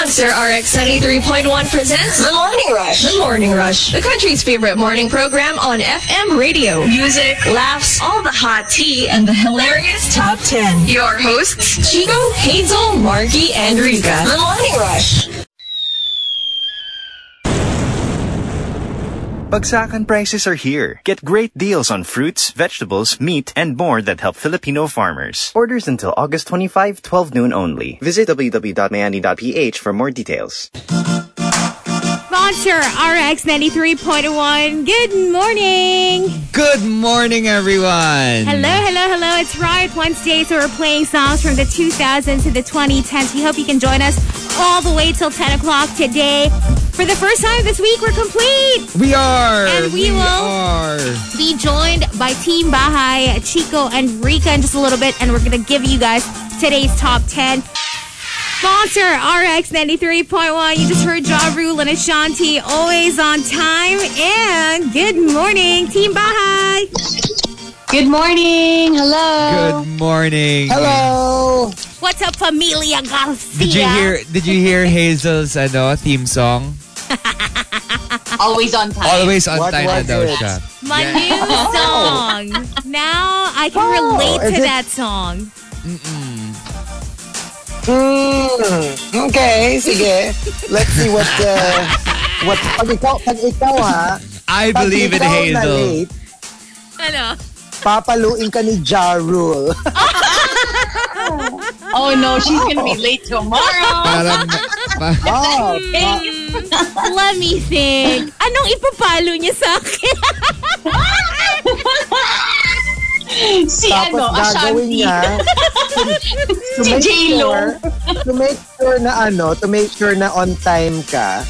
Monster RX 93.1 presents The Morning Rush. The Morning Rush, the country's favorite morning program on FM radio. Music, laughs, all the hot tea, and the hilarious top 10. Your hosts, Chico, Hazel, Marky, and Rika. The Morning Rush. Bagsakan prices are here. Get great deals on fruits, vegetables, meat, and more that help Filipino farmers. Orders until August 25, 12 noon only. Visit www.mayani.ph for more details. Monster RX 93.1. Good morning. Good morning, everyone. Hello, hello, hello. It's Riot Wednesday, so we're playing songs from the 2000s to the 2010s. We hope you can join us all the way till 10 o'clock today. For the first time this week, we're complete. We are. And we will- are. Be joined by Team Bahay, Chico, and Rika in just a little bit, and we're going to give you guys today's top 10. Sponsor RX 93.1. You just heard Ja Rule and Ashanti, always on time. And good morning, Team Bahay. Good morning. Hello. Good morning. Hello! What's up, Familia Garcia? Did you hear? Did you hear Hazel's ano theme song? Always on time. Always on What time na was daw it? siya. My new song. Now I can oh, relate to is it- that song. Hmm. Okay, sige. Let's see what uh, what pag ikaw pag ikaw ha. I Pag believe in Hazel. late, Ano? papaluin ka ni Ja Rule. Oh no, she's gonna be late tomorrow. Parang, pa, oh, Let me think. Anong ipapalo niya sa akin? si tapos ano, gagawin Ashanti. niya to Si make J-Lo. sure, to make sure na ano, to make sure na on time ka,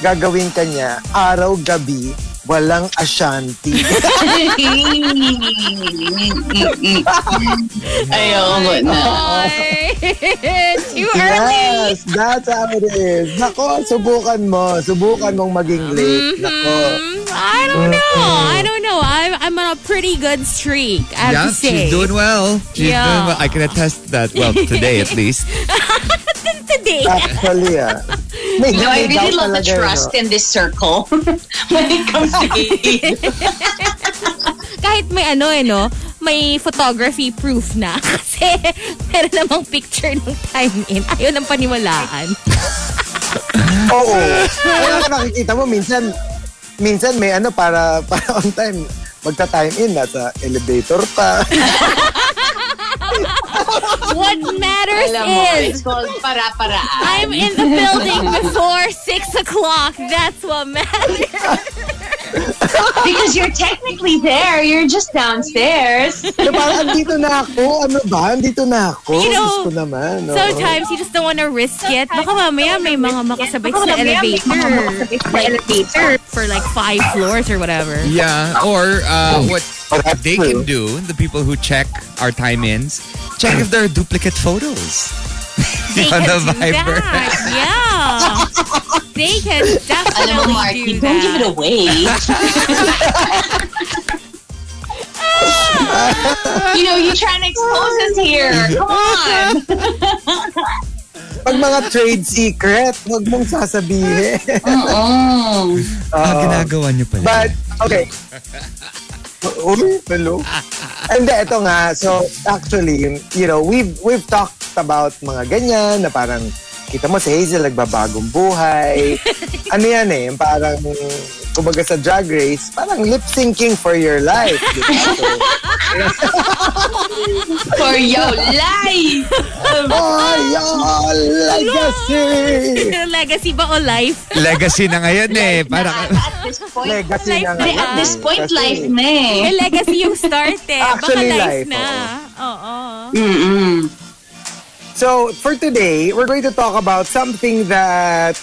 gagawin ka niya araw-gabi, walang Ashanti. Ayoko na. Ay, Too early. yes, that's how it is. Nako, subukan mo. Subukan mong maging late. Nako. I don't know. I don't know. I'm, I'm on a pretty good streak, I have yeah, to say. she's doing well. She's Yeah. doing well. I can attest that. Well, today at least. Today. Actually, ah. May, No, I really love the trust in this circle when it comes to age. Kahit may ano eh, no? May photography proof na. Kasi meron namang picture ng time in. Ayaw ng paniwalaan. Oo. Kaya nakikita mo, minsan, minsan may ano, para, para on time, magta-time in, nasa elevator pa. What matters Alam mo, is it's called para-paraan. I'm in the building before 6 o'clock. That's what matters. Because you're technically there. You're just downstairs. Na parang, andito na ako. Ano ba? Andito na ako. You know, Diyos naman. oo. Sometimes you just don't want to risk it. Baka mamaya may mga makasabay sa elevator. Like, for like five floors or whatever. Yeah, or uh, what Oh, they can do, the people who check our time ins, check if there are duplicate photos. They on the do Viber. that. Yeah. They can Alam mo, definitely Marky, do don't give it that. away. you know, you're trying to expose us here. Come on. Pag mga trade secret, huwag mong sasabihin. Oh. Ah, ginagawa niyo pala. But, okay. Uy, hello. Hindi, ito nga. So, actually, you know, we've, we've talked about mga ganyan na parang, kita mo si Hazel nagbabagong buhay. ano yan eh, yung parang, kumbaga sa drag race, parang lip-syncing for your life. So, For your life. oh, your legacy! Legacy ba o life? Legacy na ngayon eh. Para, At this point, Legacy Life na ngayon. at this point, Kasi- life na eh. May legacy yung start eh. Baka Actually, life, life, na. Oo. Mm-mm. So for today, we're going to talk about something that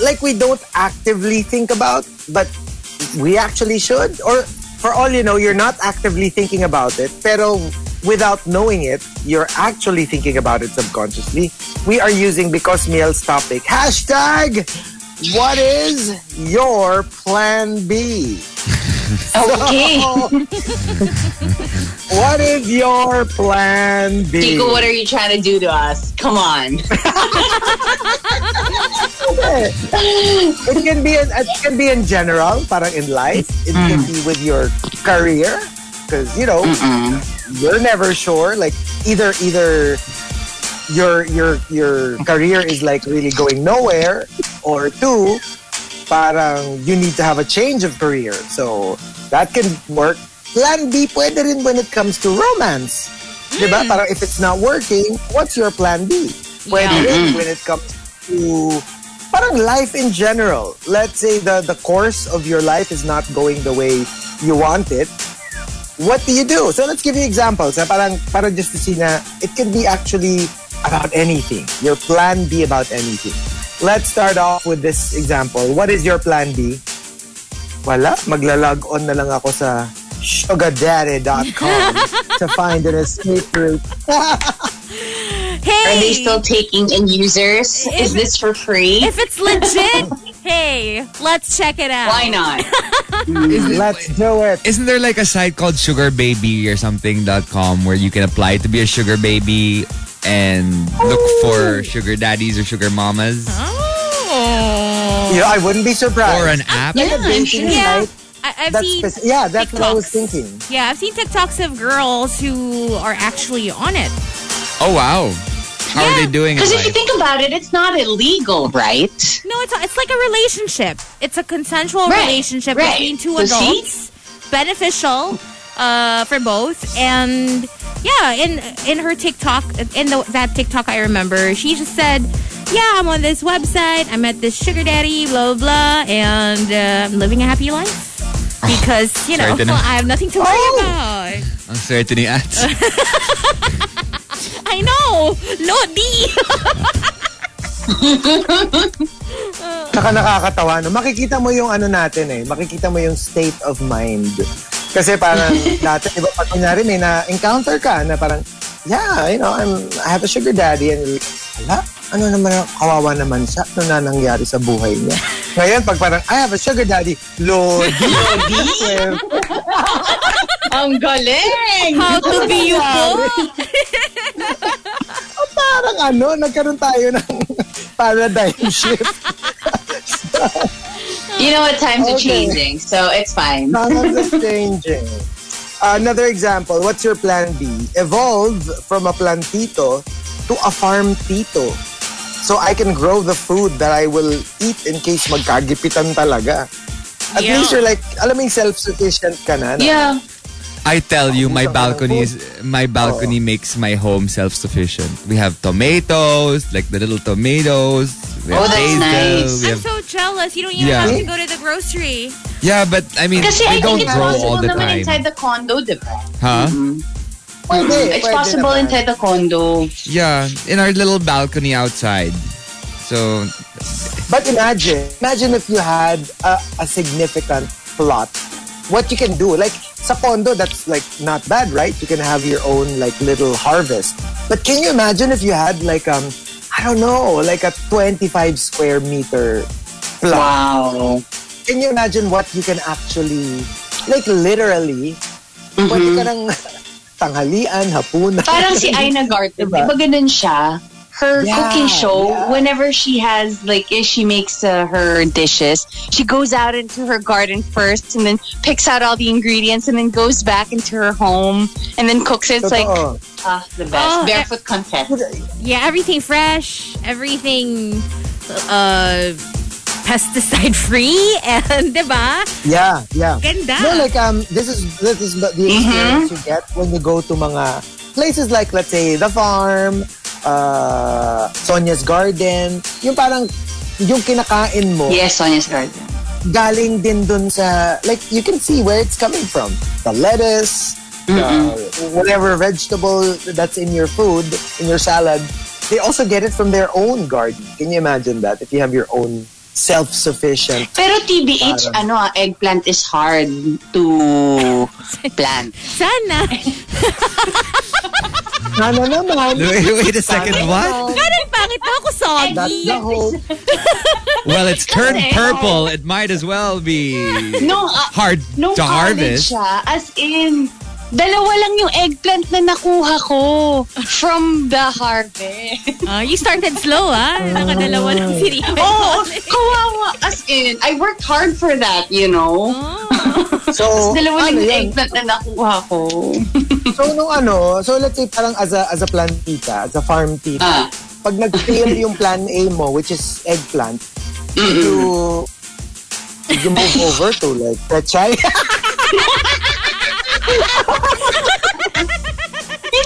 like we don't actively think about, but we actually should. Or for all you know, you're not actively thinking about it, pero without knowing it, you're actually thinking about it subconsciously. We are using Because Meal's topic. Hashtag what is your plan B? Okay. What is your plan B? Chico, what are you trying to do to us? Come on. it can be in, it can be in general, parang in life. It can mm. be with your career, because you know you're never sure. Like either either your your your career is like really going nowhere, or two, parang you need to have a change of career. So that can work. Plan B pwede rin when it comes to romance. Diba? Mm. Parang if it's not working, what's your plan B? Pwede Yeah. rin mm. when it comes to parang life in general. Let's say the the course of your life is not going the way you want it. What do you do? So let's give you examples. Ha? Parang, parang just to see na it can be actually about anything. Your plan B about anything. Let's start off with this example. What is your plan B? Wala. Maglalog on na lang ako sa sugardaddy.com to find an escape route. Hey, Are they still taking in users? Is this for free? if it's legit, hey, let's check it out. Why not? Mm, let's do it. Isn't there like a site called Sugar Baby or something.com where you can apply to be a sugar baby and look oh. for sugar daddies or sugar mamas Oh. You know, I wouldn't be surprised. or an app? Like a Yeah, I'm dating. Yeah, site I, I've that's seen. spec- yeah, that's what I was TikToks. thinking. Yeah, I've seen TikToks of girls who are actually on it. Oh wow. How are they doing? Because if you think about it, it's not illegal, right? No, it's it's like a relationship. It's a consensual Right, relationship right. between two So see? adults, beneficial uh, for both. And yeah, in in her TikTok, in the, that TikTok I remember, she just said, "Yeah, I'm on this website. I met this sugar daddy, blah blah, blah and uh, I'm living a happy life." Because you know know. I have nothing to worry Oh. about. Ang swerte ni Ats. I know, Lodi. Saka nakakatawa, no? Makikita mo yung ano natin eh. Makikita mo yung state of mind. Kasi parang dati, di ba, pag kunyari may na-encounter ka na parang, yeah, you know, I'm, I have a sugar daddy and hala, ano naman, kawawa naman siya. Ano na nangyari sa buhay niya? Ngayon, pag parang, I have a sugar daddy, Lodi, Lodi, Ang galing! How to be you po? parang ano, nagkaroon tayo ng paradigm shift. You know what? Times are Okay. changing, so it's fine. Times are changing. Another example, what's your plan B? Evolve from a plantito to a farm tito. So I can grow the food that I will eat in case magkagipitan talaga. At Yeah. least you're like, alam mo yung self-sufficient ka na. na Yeah. I tell you, my Isang balcony is my balcony oh. makes my home self-sufficient. We have tomatoes, like the little tomatoes. We Oh, have that's basil. nice. We I'm have, so jealous. You don't even Yeah. have to go to the grocery. yeah, but I mean, Kasi they I don't think it's grow possible all the naman time. inside the condo, di ba? Huh? Mm-hmm. Pwede, It's pwede possible naman. inside the condo. Yeah, in our little balcony outside. So But imagine, imagine if you had a, a significant plot. What you can do, like sa condo, that's like not bad, right? You can have your own like little harvest. But can you imagine if you had like um, I don't know, like a 25 square meter plot? Wow. Can you imagine what you can actually, like literally, pwede ka ng tanghalian, hapunan. Parang si Aina Garten, Diba? di ba ganun siya? Her Yeah, cooking show, yeah. whenever she has, like, if she makes uh, her dishes, she goes out into her garden first and then picks out all the ingredients and then goes back into her home and then cooks it. It's like, Totoo. ah, the best. Oh, Barefoot contest. Yeah, everything fresh, everything uh pesticide free and 'di ba? Yeah, yeah. Ganda. No, like um, this is this is the the experience you get when you go to mga places like let's say the farm, uh, Sonia's Garden. Yung parang yung kinakain mo Yes, Sonia's garden. galing din dun sa like you can see where it's coming from. The lettuce, the, whatever vegetable that's in your food, in your salad, they also get it from their own garden. Can you imagine that if you have your own self-sufficient Pero TBH, Parang- ano, ah, eggplant is hard to plant. Sana. Ano naman? wait, wait a second. What? Ganun pangit na ako That's soggy. the hope. Well, it's turned purple. It might as well be No, ah, hard nung to harvest. siya, as in, Dalawa lang yung eggplant na nakuha ko from the harvest. Ah, you started slow, ah. Nakadalawa lang si Rico. Oh, kawawa. As in, I worked hard for that, you know? So, Dalawa ano lang yung yan? eggplant na nakuha ko. So, nung ano, so let's say parang as a, as a plant tita, as a farm tita, Ah. pag nag-fail yung plan A mo, which is eggplant, you, you move over to like pechay.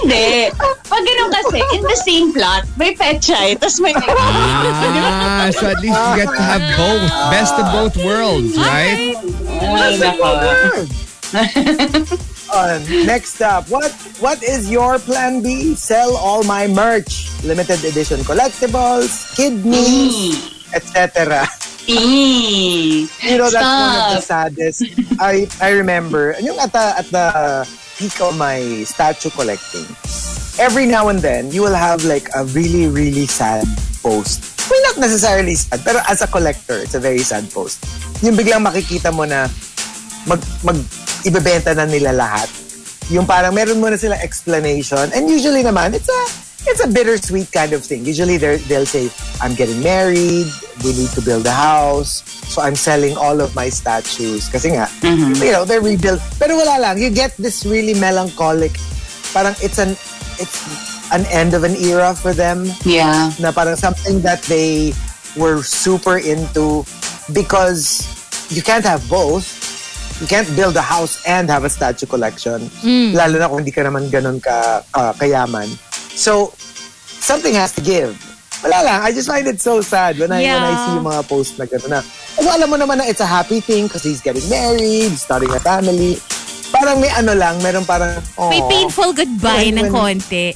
Hindi. Pag ganun kasi, in the same plot, may pechay, tapos may Ah, so at least you get to have both. Best of both worlds, right? Ay, nako. Uh, next up, what what is your plan B? Sell all my merch, limited edition collectibles, kidneys, etc. Eh. You know that's one of the Stop. saddest. I I remember yung at the at the peak of my statue collecting. Every now and then, you will have like a really really sad post. Well, not necessarily sad, pero as a collector, it's a very sad post. Yung biglang makikita mo na mag mag ibebenta na nila lahat. Yung parang meron mo na sila explanation. And usually naman, it's a it's a bittersweet kind of thing. Usually they'll say, I'm getting married, we need to build a house, so I'm selling all of my statues. Kasi nga, mm-hmm. you know, they're rebuilt. Pero wala lang, you get this really melancholic, parang it's an it's an end of an era for them Yeah. na parang something that they were super into because you can't have both. You can't build a house and have a statue collection. Mm. Lalo na kung hindi ka naman ganun ka, ka- kayaman. So, something has to give. Wala lang. I just find it so sad when I, when I Yeah. see yung mga posts na gano'n na. Although alam mo naman na it's a happy thing because he's getting married, starting a family. Parang may ano lang, meron parang, May "Aw." painful goodbye ng konti.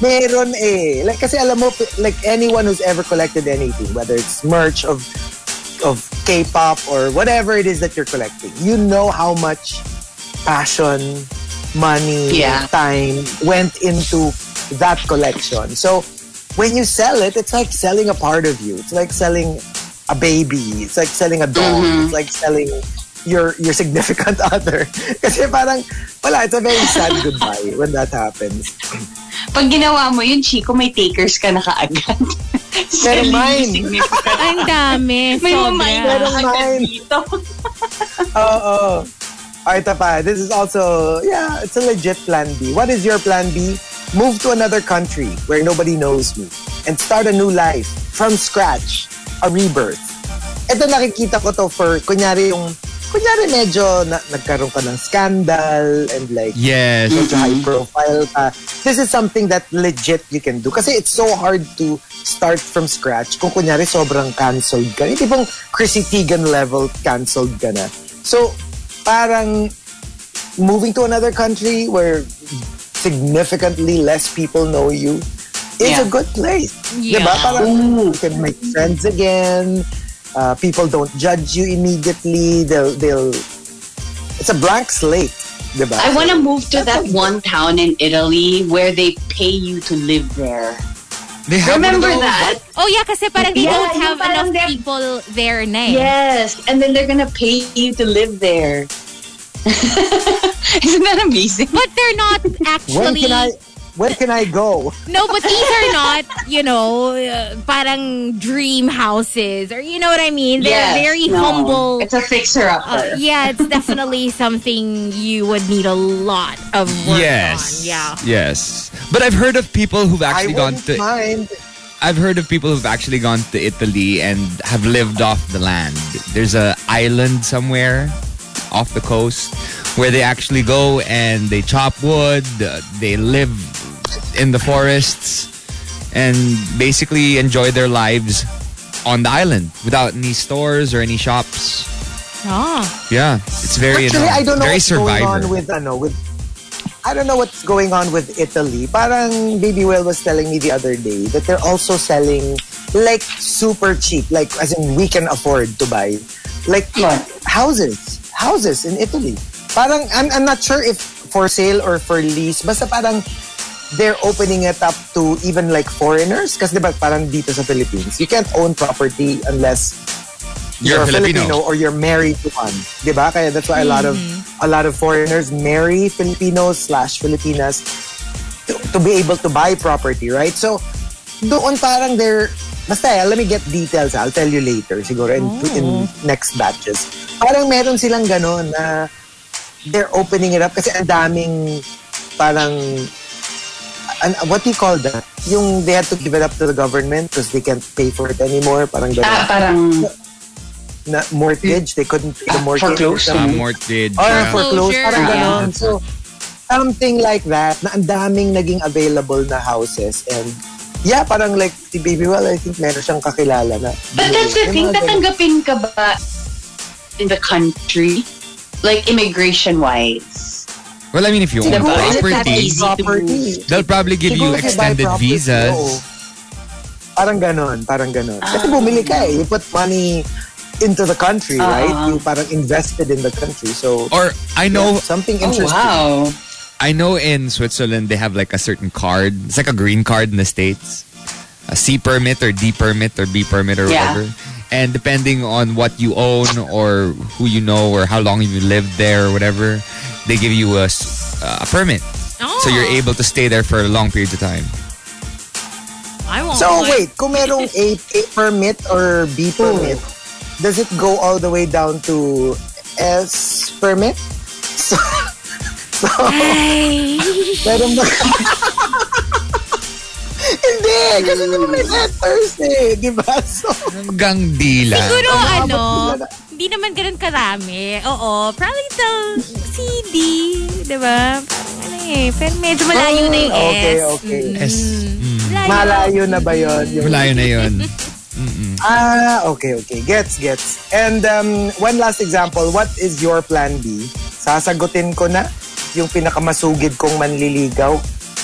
Meron eh. Like, kasi alam mo, like anyone who's ever collected anything, whether it's merch of of K-pop or whatever it is that you're collecting, you know how much passion, money, Yeah. time went into that collection. So when you sell it, it's like selling a part of you. It's like selling a baby. It's like selling a dog. It's like selling your your significant other. Kasi parang, wala, it's a very sad goodbye when that happens. Pag ginawa mo yun, Chico, may takers ka na kaagad. Pero mine. Ang dami. May Pero ka agad mine. dito. Oo. Oh, ito pa. This is also, yeah, it's a legit plan B. What is your plan B? Move to another country where nobody knows me and start a new life from scratch. A rebirth. Ito nakikita ko to for, kunyari yung, kunyari medyo na, nagkaroon ka ng scandal and like, Yes. medyo high profile ka. This is something that legit you can do. Kasi it's so hard to start from scratch kung kunyari sobrang cancelled ka. Yung tipong Chrissy Teigen level cancelled ka na. So, parang moving to another country where significantly less people know you is Yeah. a good place. Yeah. Diba? Parang you can make friends again. Uh, people don't judge you immediately. They'll, they'll, it's a blank slate. Diba? I want to move to that one town in Italy where they pay you to live there. They have one of Remember those. that? Oh yeah, kasi parang they Yeah, don't have enough people there na eh. Yes, and then they're gonna pay you to live there. Isn't that amazing? But they're not when actually... can I, when can I go? No, but these are not, you know, uh, parang dream houses. Or you know what I mean? They're Yes, very no. humble. It's a fixer-upper. Uh, yeah, it's definitely something you would need a lot of work Yes. on. Yeah. Yes. But I've heard of people who've I actually gone to mind. I've heard of people who've actually gone to Italy and have lived off the land. There's a island somewhere off the coast where they actually go and they chop wood, uh, they live in the forests and basically enjoy their lives on the island without any stores or any shops. Ah. Yeah, it's very Actually, I don't know very what's survivor. going on with ano with. I don't know what's going on with Italy. Parang Baby Will was telling me the other day that they're also selling like super cheap, like as in we can afford to buy, like What? houses, houses in Italy. Parang I'm I'm not sure if for sale or for lease. Basta parang they're opening it up to even like foreigners. Kasi diba parang dito sa Philippines, you can't own property unless You're you're, a Filipino. Filipino or you're married to one. Diba? Kaya that's why a lot of mm. a lot of foreigners marry Filipinos slash Filipinas to, to be able to buy property, right? So, doon parang they're, basta eh, let me get details. I'll tell you later, siguro, in, in next batches. Parang meron silang ganon na they're opening it up kasi ang daming parang an, what do you call that? Yung they had to give it up to the government because they can't pay for it anymore. Parang ganon. Ah, parang na mortgage. They couldn't pay the mortgage. foreclosed. Uh, mortgage. Or yeah. Foreclosure, Parang ganon. So, something like that na ang daming naging available na houses and yeah, parang like si Baby Well, I think meron siyang kakilala na. But that's the thing, tatanggapin ka ba in the country? Like immigration-wise? Well, I mean, if you own property, property. they'll probably give you Siguro extended property, visas. oo. Parang ganon, parang ganon. Kasi bumili ka eh. You put money into the country, Ah. right? You parang invested in the country. So, Or I know, something Oh, interesting. wow. I know in Switzerland they have like a certain card. It's like a green card in the states, a C permit or D permit or B permit or Yeah. whatever. And depending on what you own or who you know or how long you lived there or whatever, they give you a permit. Oh, So you're oh. able to stay there for a long period of time. I won't. So mind. wait, kung merong A, A permit or B permit, does it go all the way down to S permit? So, so Ay. meron ba? Hindi, kasi naman may letters eh, di ba? So, Hanggang dila. Siguro ano, hindi naman ganun karami. Oo, probably the CD, di ba? Ano eh, pero medyo malayo na yung S. Okay, okay. Mm. S. Mm. malayo na ba yun? Yung- Malayo na yun. Ah, okay, okay. Gets, gets. And um, one last example, what is your plan B? Sasagutin ko na yung pinakamasugid kong manliligaw.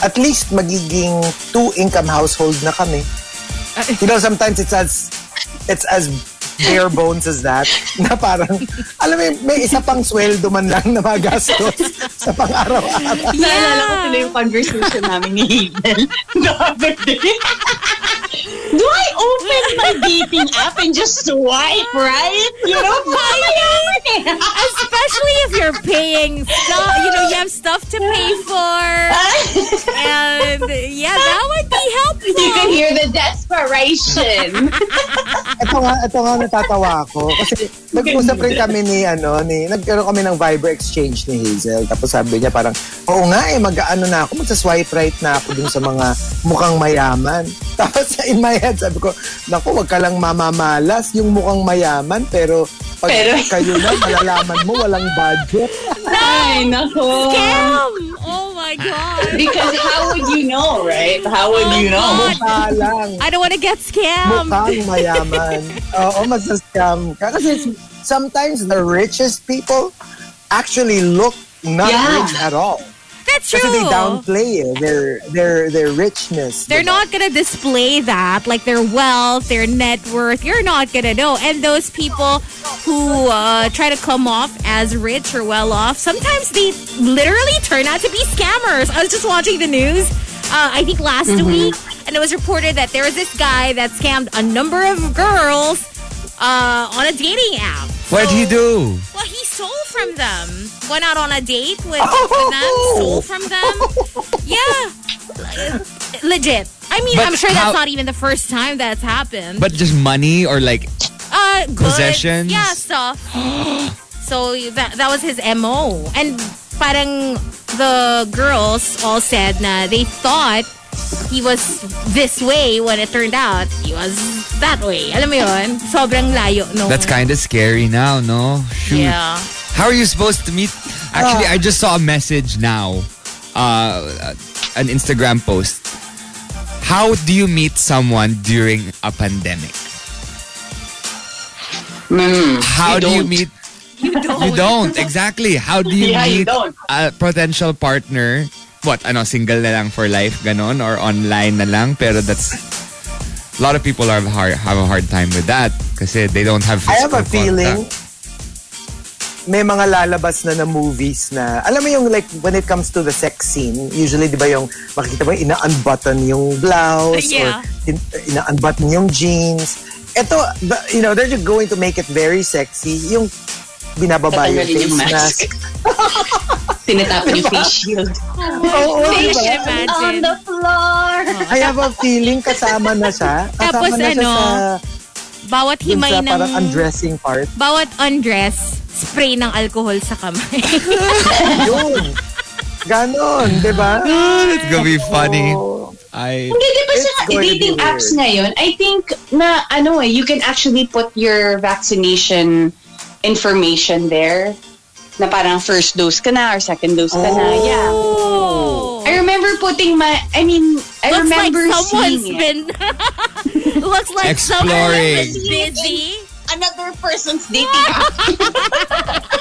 At least magiging two-income household na kami. You know, sometimes it's as it's as bare bones as that na parang, alam mo, may isa pang sweldo man lang na magastos sa pang-araw-araw. Naalala ko tuloy yung conversation namin ni Hazel the other day. Do I open my dating app and just swipe right? You know, mamayaman eh. Especially if you're paying stuff, you know, you have stuff to pay for. And yeah, that would be helpful. You can hear the desperation. ito nga, ito nga natatawa ako. Kasi nag-usap rin kami ni, ano, ni, nagkaroon kami ng Viber exchange ni Hazel. Tapos sabi niya parang, oo nga eh, mag-ano na ako, magsa-swipe right na ako dun sa mga mukhang mayaman. Tapos in my head, sabi ko, naku, wag ka lang mamamalas yung mukhang mayaman, pero pag Pero- kayo na, malalaman mo, walang budget. Ay, nako. Scam! Oh my God. Because how would you know, right? How would Oh, you know? God. Mukha lang. I don't want to get scammed. mukhang mayaman. Oo, magsascam ka. Kasi sometimes the richest people actually look not Yeah. rich at all. That's true. Kasi they downplay eh, their their their richness. They're diba? not gonna display that, like their wealth, their net worth. You're not gonna know. And those people who uh, try to come off as rich or well off, sometimes they literally turn out to be scammers. I was just watching the news, uh, I think last week, and it was reported that there was this guy that scammed a number of girls uh, on a dating app. What'd he do? Well, he stole from them. Went out on a date with, with them, stole from them. Yeah. Legit. I mean, But I'm sure how- that's not even the first time that's happened. But just money or like uh, goods, possessions? Yeah, stuff. so that, that was his MO. And parang the girls all said na they thought he was this way when it turned out he was that way. Alam mo yun? Sobrang layo. No. that's kind of scary now, no? Shoot. Yeah. How are you supposed to meet? Actually, I just saw a message now, uh, an Instagram post. How do you meet someone during a pandemic? How you do you don't. meet? You don't. exactly. How do you Yeah, meet don't. a potential partner? What? Ano, single na lang for life, ganon? Or online na lang? Pero that's... A lot of people have, hard, have a hard time with that kasi they don't have I have physical a feeling contact. may mga lalabas na na movies na, alam mo yung like when it comes to the sex scene, usually di ba yung makikita mo ina-unbutton yung blouse Yeah. or in- ina-unbutton yung jeans. Ito, you know, they're just going to make it very sexy. Yung binababa yung Tatanggalin yung face mask. mask. Tinatapon yung face shield. Oo, Face diba? imagine. On the floor! I have a feeling kasama na siya. Kasama Tapos na siya ano, sa, Bawat himay sa ng... parang undressing part. Bawat undress, spray ng alcohol sa kamay. Yun. Ganon, di ba? It's gonna be funny. Oh. I Hindi, di ba sa dating apps ngayon, I think na ano eh, you can actually put your vaccination information there. Na parang first dose ka na or second dose ka na. Yeah. oh. I remember putting my, I mean, I Looks like remember someone's seeing it. been... Looks like Exploring. someone's been busy. Another person's dating app.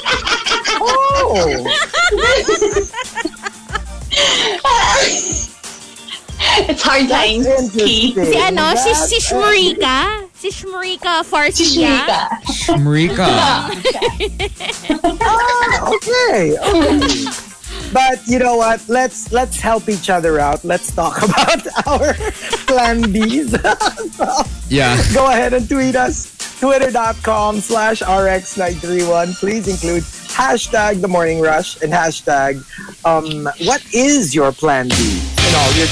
Oh. It's hard times. Si ano, si, si Shmurika. Si Shmurika Farsia. Shika. Marika. okay, okay. But you know what? Let's let's help each other out. Let's talk about our plan Bs. Yeah. Go ahead and tweet us. Twitter.com slash RX931. Please include hashtag the morning rush and hashtag um what is your plan B? And all your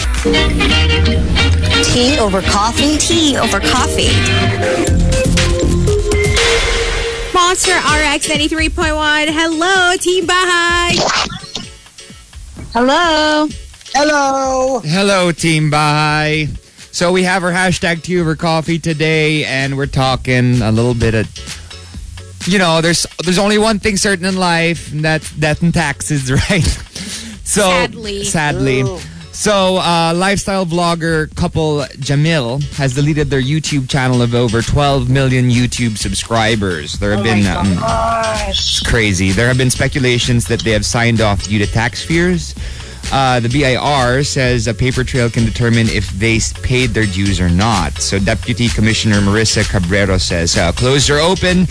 Tea over coffee? Tea over coffee. Monster RX 93.1. Hello, Team Bahay. Hello. Hello! Hello, Team Bahay. So we have our hashtag tea over coffee today, and we're talking a little bit of, you know, there's there's only one thing certain in life, and that's death and taxes, right? So Sadly. sadly. True. So, uh, lifestyle vlogger couple Jamil has deleted their YouTube channel of over 12 million YouTube subscribers. There have been um, it's crazy. There have been speculations that they have signed off due to tax fears. Uh, the BIR says a paper trail can determine if they paid their dues or not. So Deputy Commissioner Marissa Cabrero says, uh, closed or open,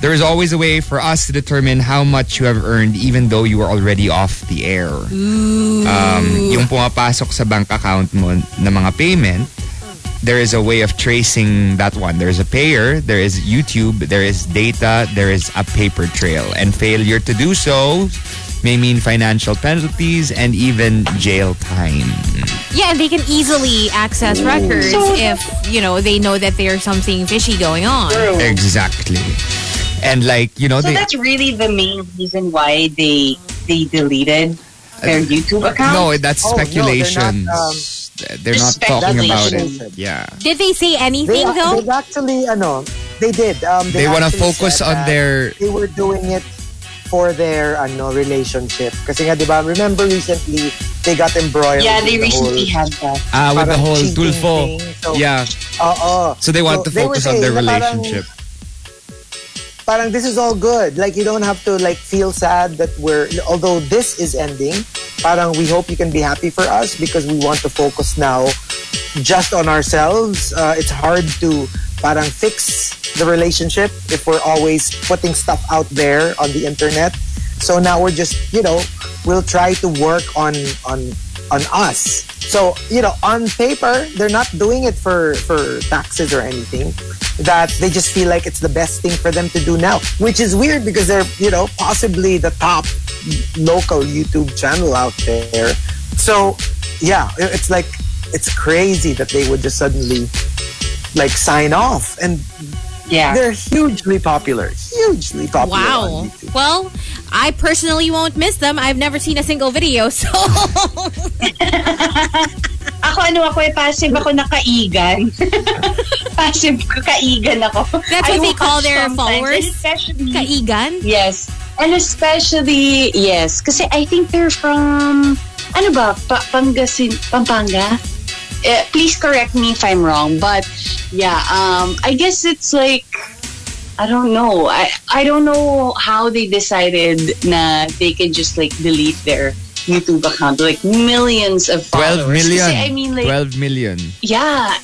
there is always a way for us to determine how much you have earned even though you are already off the air. Um, yung pumapasok sa bank account mo na mga payment, there is a way of tracing that one. There's a payer, there is YouTube, there is data, there is a paper trail. And failure to do so may mean financial penalties and even jail time. Yeah, they can easily access records if, you know, they know that there's something fishy going on. Exactly. And like, you know, So they, that's really the main reason why they they deleted their YouTube account. no, that's Oh, no, they're not, um, they're not talking about it. Yeah. Did they say They, anything though? they've actually, ano, they did. Um, They wanna focus on their They were doing it for their ano relationship. Kasi nga, di ba, remember recently, they got embroiled yeah, they in the recently whole, had that. uh, with the parang whole cheating tulfo. thing. So, Yeah. Oo. So they want So to focus on their saying na parang- relationship. Parang this is all good. Like you don't have to like feel sad that we're although this is ending, parang we hope you can be happy for us because we want to focus now just on ourselves. Uh, it's hard to parang fix the relationship if we're always putting stuff out there on the internet. So now we're just, you know, we'll try to work on on on us. So, you know, on paper, they're not doing it for for taxes or anything. That they just feel like it's the best thing for them to do now, which is weird because they're, you know, possibly the top local YouTube channel out there. So, yeah, it's like it's crazy that they would just suddenly like sign off and Yeah. they're hugely popular. Hugely popular. Wow. on YouTube. Well, I personally won't miss them. I've never seen a single video, so Ako ano ako eh, passive ako na kaigan. passive ko, kaigan ako. That's what I they call their followers? kaigan. yes. And especially, yes. Kasi I think they're from, ano ba, pa Pangasin, Pampanga? Eh, please correct me if I'm wrong. But, yeah, um, I guess it's like, I don't know. I, I don't know how they decided na they can just like delete their YouTube account. Like millions of 12 followers. million. Kasi, I mean, like, 12 million. yeah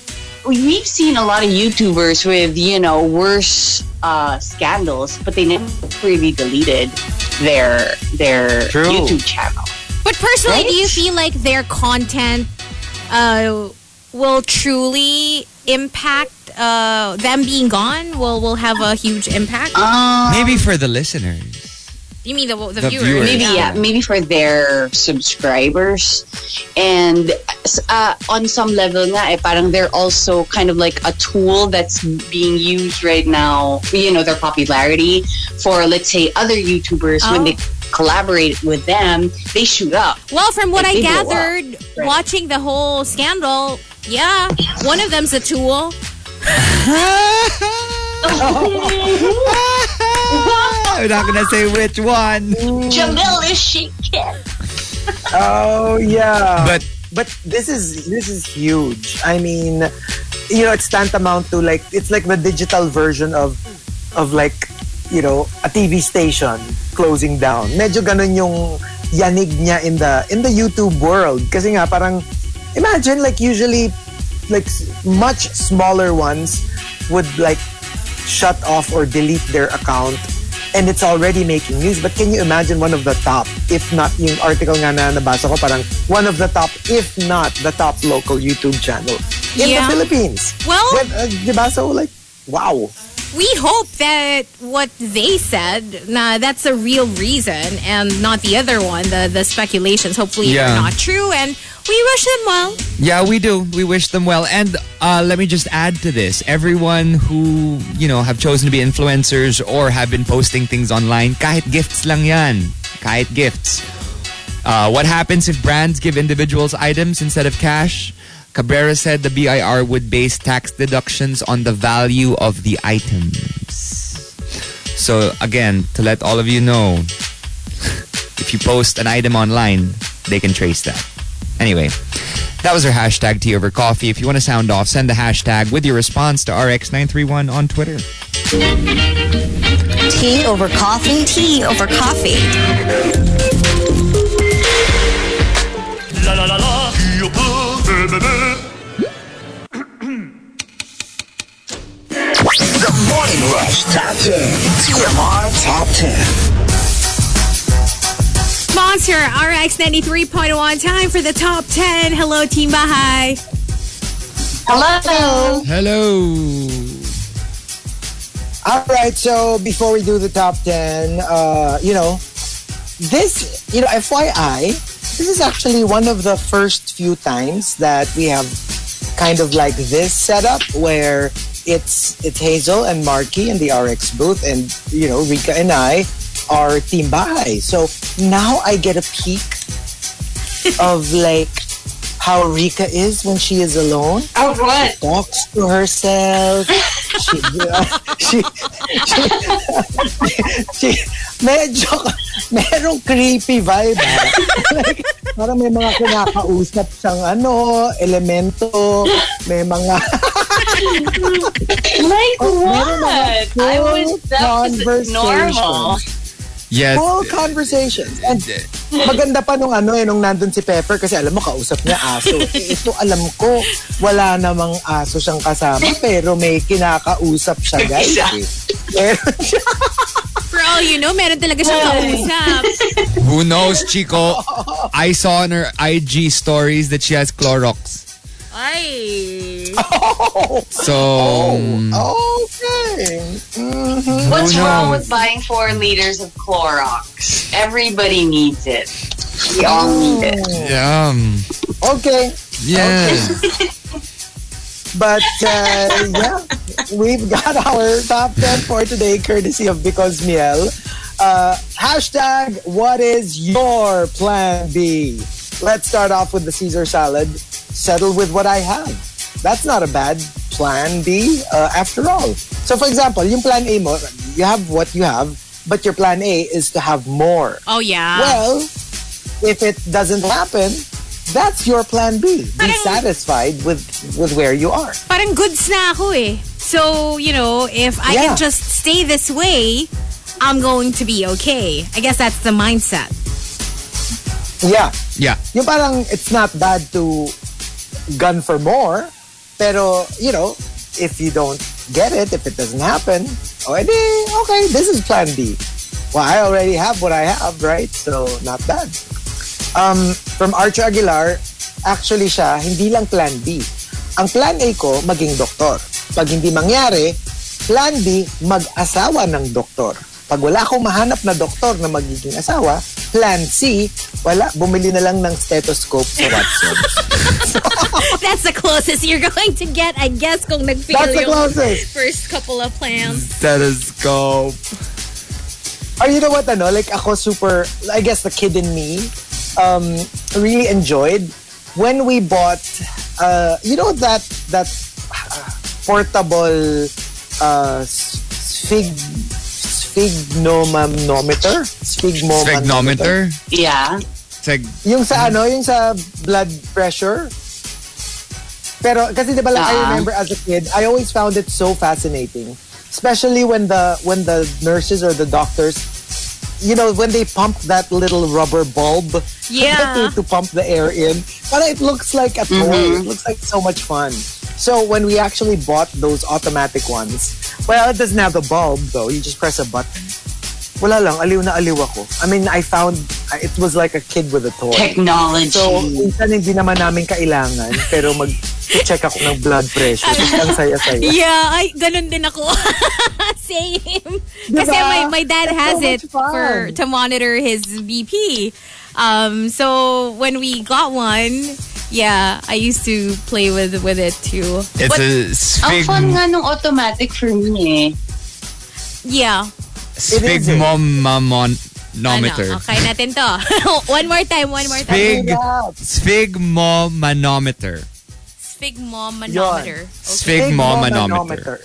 we've seen a lot of youtubers with you know worse uh, scandals but they never really deleted their their True. youtube channel But personally, do you feel like their content uh, will truly impact uh, them being gone? Will will have a huge impact? Um, Maybe for the listeners. you mean the the, the viewers? viewers. maybe yeah maybe for their subscribers and uh, on some level nga eh, parang they're also kind of like a tool that's being used right now you know their popularity for let's say other youtubers when Oh. they collaborate with them they shoot up Well, from what I Like, they blow up. gathered, Right. watching the whole scandal, yeah, one of them's a tool. I'm not gonna say which one. Jamil is shaking Oh yeah. But but this is this is huge. I mean, you know, it's tantamount to like it's like the digital version of of like you know a TV station closing down. Medyo ganun yung yanig niya in the in the YouTube world. Kasi nga parang imagine like usually like much smaller ones would like shut off or delete their account and it's already making news. But can you imagine one of the top, if not yung article nga na nabasa ko, parang one of the top, if not the top local YouTube channel in Yeah. the Philippines. Well- When, uh, diba? So like, wow. We hope that what they said, nah, that's a real reason and not the other one, the, the speculations. Hopefully Yeah. they're not true and we wish them well. Yeah, we do. We wish them well. And uh, let me just add to this. Everyone who, you know, have chosen to be influencers or have been posting things online, kahit gifts lang yan. Kahit gifts. Uh, what happens if brands give individuals items instead of cash? Cabrera said the BIR would base tax deductions on the value of the items. So again, to let all of you know, if you post an item online, they can trace that. Anyway, that was our hashtag tea over coffee. If you want to sound off, send the hashtag with your response to RX931 on Twitter. Tea over coffee. Tea over coffee. La la la la. The Morning Rush Top 10. TMR Top 10. Sponsor RX 93.1. Time for the top 10. Hello, Team Bahay. hello Hello. All right, so before we do the top 10, uh, you know, this, you know, FYI, this is actually one of the first few times that we have kind of like this setup where it's it's Hazel and Marky in the RX booth and, you know, Rika and I are Team Bahay. So now I get a peek of like how Rika is when she is alone oh what talks to herself. she, she, she, she, medyo, merong creepy vibe. ah. like, parang may mga kinakausap siyang ano, elemento, may mga like mga what I was that was normal. Yes. Full conversations. And maganda pa nung ano eh, nung nandun si Pepper kasi alam mo, kausap niya aso. Eh, ito alam ko, wala namang aso siyang kasama pero may kinakausap siya guys. Eh. Meron siya. For all you know, meron talaga siyang kausap. Who knows, Chico? I saw on her IG stories that she has Clorox. Ay. So, Okay. Mhm. What's Who wrong with buying four liters of Clorox? Everybody needs it. We all need it. um, Okay. yeah. But uh, yeah, we've got our top 10 for today, courtesy of Because Miel. Uh, hashtag, what is your plan B? Let's start off with the Caesar salad. Settle with what I have. That's not a bad plan B uh, after all. So for example, yung plan A mo, you have what you have, but your plan A is to have more. Oh, yeah. Well, if it doesn't happen, that's your plan B. Be Parang- satisfied with with where you are. Parang goods na ako eh. So, you know, if I Yeah. can just stay this way, I'm going to be okay. I guess that's the mindset. Yeah. Yeah. Yung parang it's not bad to gun for more, pero you know, if you don't get it, if it doesn't happen, oh, edi, okay, this is plan B. Well, I already have what I have, right? So, not bad. Um, from Archer Aguilar, actually siya, hindi lang plan B. Ang plan A ko, maging doktor. Pag hindi mangyari, plan B, mag-asawa ng doktor. Pag wala akong mahanap na doktor na magiging asawa, plan C, wala, bumili na lang ng stethoscope sa Watson. That's the closest you're going to get, I guess, kung nag-fail That's the yung closest. first couple of plans. Stethoscope. Or you know what, ano, like ako super, I guess the kid in me, um, really enjoyed when we bought, uh, you know that, that uh, portable, uh, sphig, sphygmomanometer? Sphygmomanometer? Yeah. Seg- Yung sa ano, yung sa blood pressure. Pero kasi 'di ba like, I Ah. remember as a kid, I always found it so fascinating. Especially when the when the nurses or the doctors you know, when they pump that little rubber bulb Yeah. to, to pump the air in, but it looks like a toy. It looks like so much fun. So when we actually bought those automatic ones, well, it doesn't have the bulb though. You just press a button. Wala lang, aliw na aliw ako. I mean, I found it was like a kid with a toy. Technology. So, minsan hindi naman namin kailangan, pero mag-check ako ng blood pressure. Ang saya-saya. Yeah, ay, ganun din ako. Same. Kasi my, my dad It's has so it for to monitor his BP. Um, so when we got one, yeah, I used to play with with it too. it's But- a Ang sphig- fun nga nung automatic for me eh. yeah. sphygmomanometer. Ano, okay natin to. one more time, one more time. Sphig- Yeah. sphygmomanometer. Sphygmomanometer. Okay. Sphygmomanometer.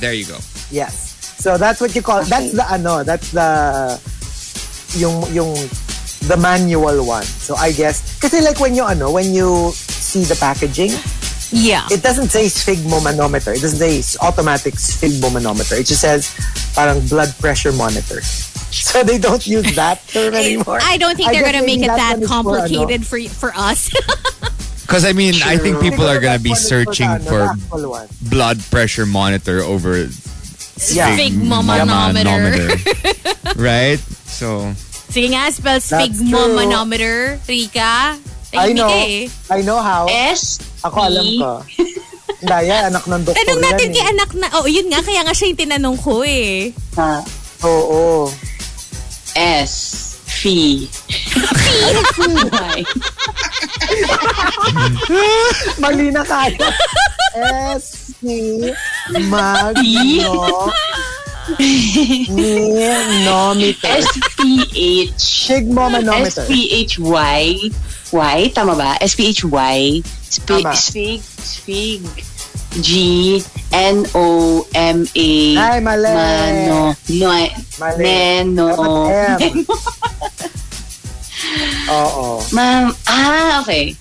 There you go. Yes. So that's what you call, that's the ano, that's the, yung, yung, the manual one. So I guess, kasi like when you ano, when you see the packaging, Yeah. it doesn't say sphygmomanometer. It doesn't say automatic sphygmomanometer. It just says parang blood pressure monitor. So they don't use that term anymore. I don't think I they're gonna make it that that one for, ano, complicated for for us. Because I mean, I think people are gonna be searching for actual one. blood pressure monitor over Yeah. Sphygmomanometer. right? So Sige nga, spell sphygmomanometer. Rika. I know. eh. I know how. S, Ako alam ko. Daya, anak ng doktor Tanong natin yan kay eh. anak na, oh yun nga, kaya nga siya yung tinanong ko eh. ha, Oo. S, Fee. Why? Mali na kayo. S, C, Magno, Manometer. S-P-H. Sigmomanometer. S-P-H-Y. Y? Tama ba? S-P-H-Y. Sp- Tama. Sphig. Sphig. G. N-O-M-A. Ay, mali. Mano. No. Mali. Neno. M. Oo. Ma'am. Ah, okay.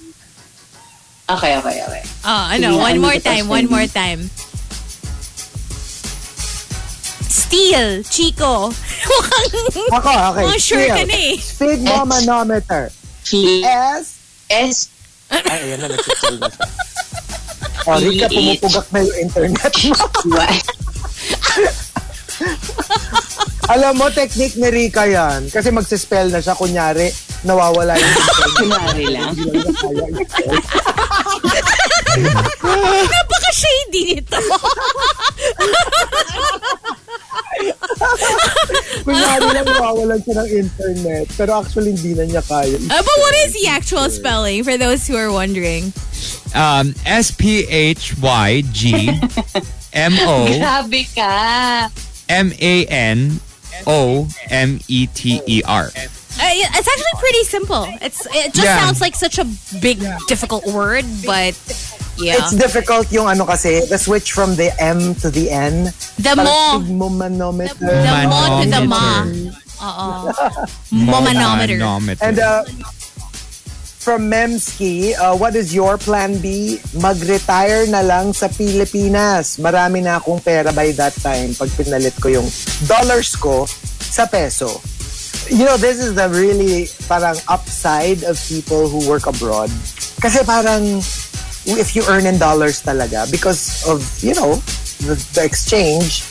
Okay, okay, okay. Oh, ano, one ano more the time, one one? more time. Steel, Chico. Mukhang, Ako, okay. mukhang sure ka Still. na eh. Sigmomanometer. Fee. S. S. Ay, ayan na, nagsisil na siya. O, Rika, pumupugak na yung internet mo. Alam mo, technique ni Rika yan. Kasi magsispell na siya, kunyari, nawawala yung internet. Kunwari lang. Napaka-shady nito. Kunyari lang nawawalan siya ng internet. Pero actually, hindi na niya kaya. Uh, but what is the actual spelling for those who are wondering? um, S P H Y G M O Grabe ka. M A N O M E T E R. Uh, it's actually pretty simple. It's it just Yeah. sounds like such a big, difficult word, but yeah, It's difficult yung ano kasi, the switch from the M to the N. the mo, sigmomanometer. the mo to the ma. Oo. Momanometer. Manometer. And uh, from Memski, uh, what is your plan B? Mag-retire na lang sa Pilipinas. Marami na akong pera by that time pag pinalit ko yung dollars ko sa peso. You know, this is the really parang upside of people who work abroad. Kasi parang if you earn in dollars talaga because of, you know, the, the exchange,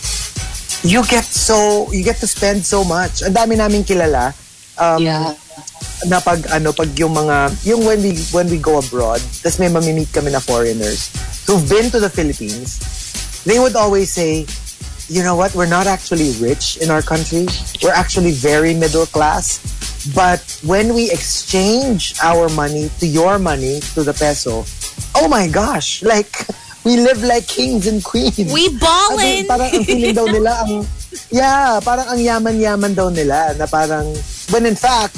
you get so, you get to spend so much. Ang dami namin kilala. Um, Yeah. na pag ano pag yung mga yung when we when we go abroad tas may mamimit kami na foreigners who've been to the Philippines they would always say you know what we're not actually rich in our country we're actually very middle class but when we exchange our money to your money to the peso oh my gosh like we live like kings and queens We ballin'. Ano, parang ang feeling daw nila ang yeah, parang ang yaman-yaman daw nila na parang when in fact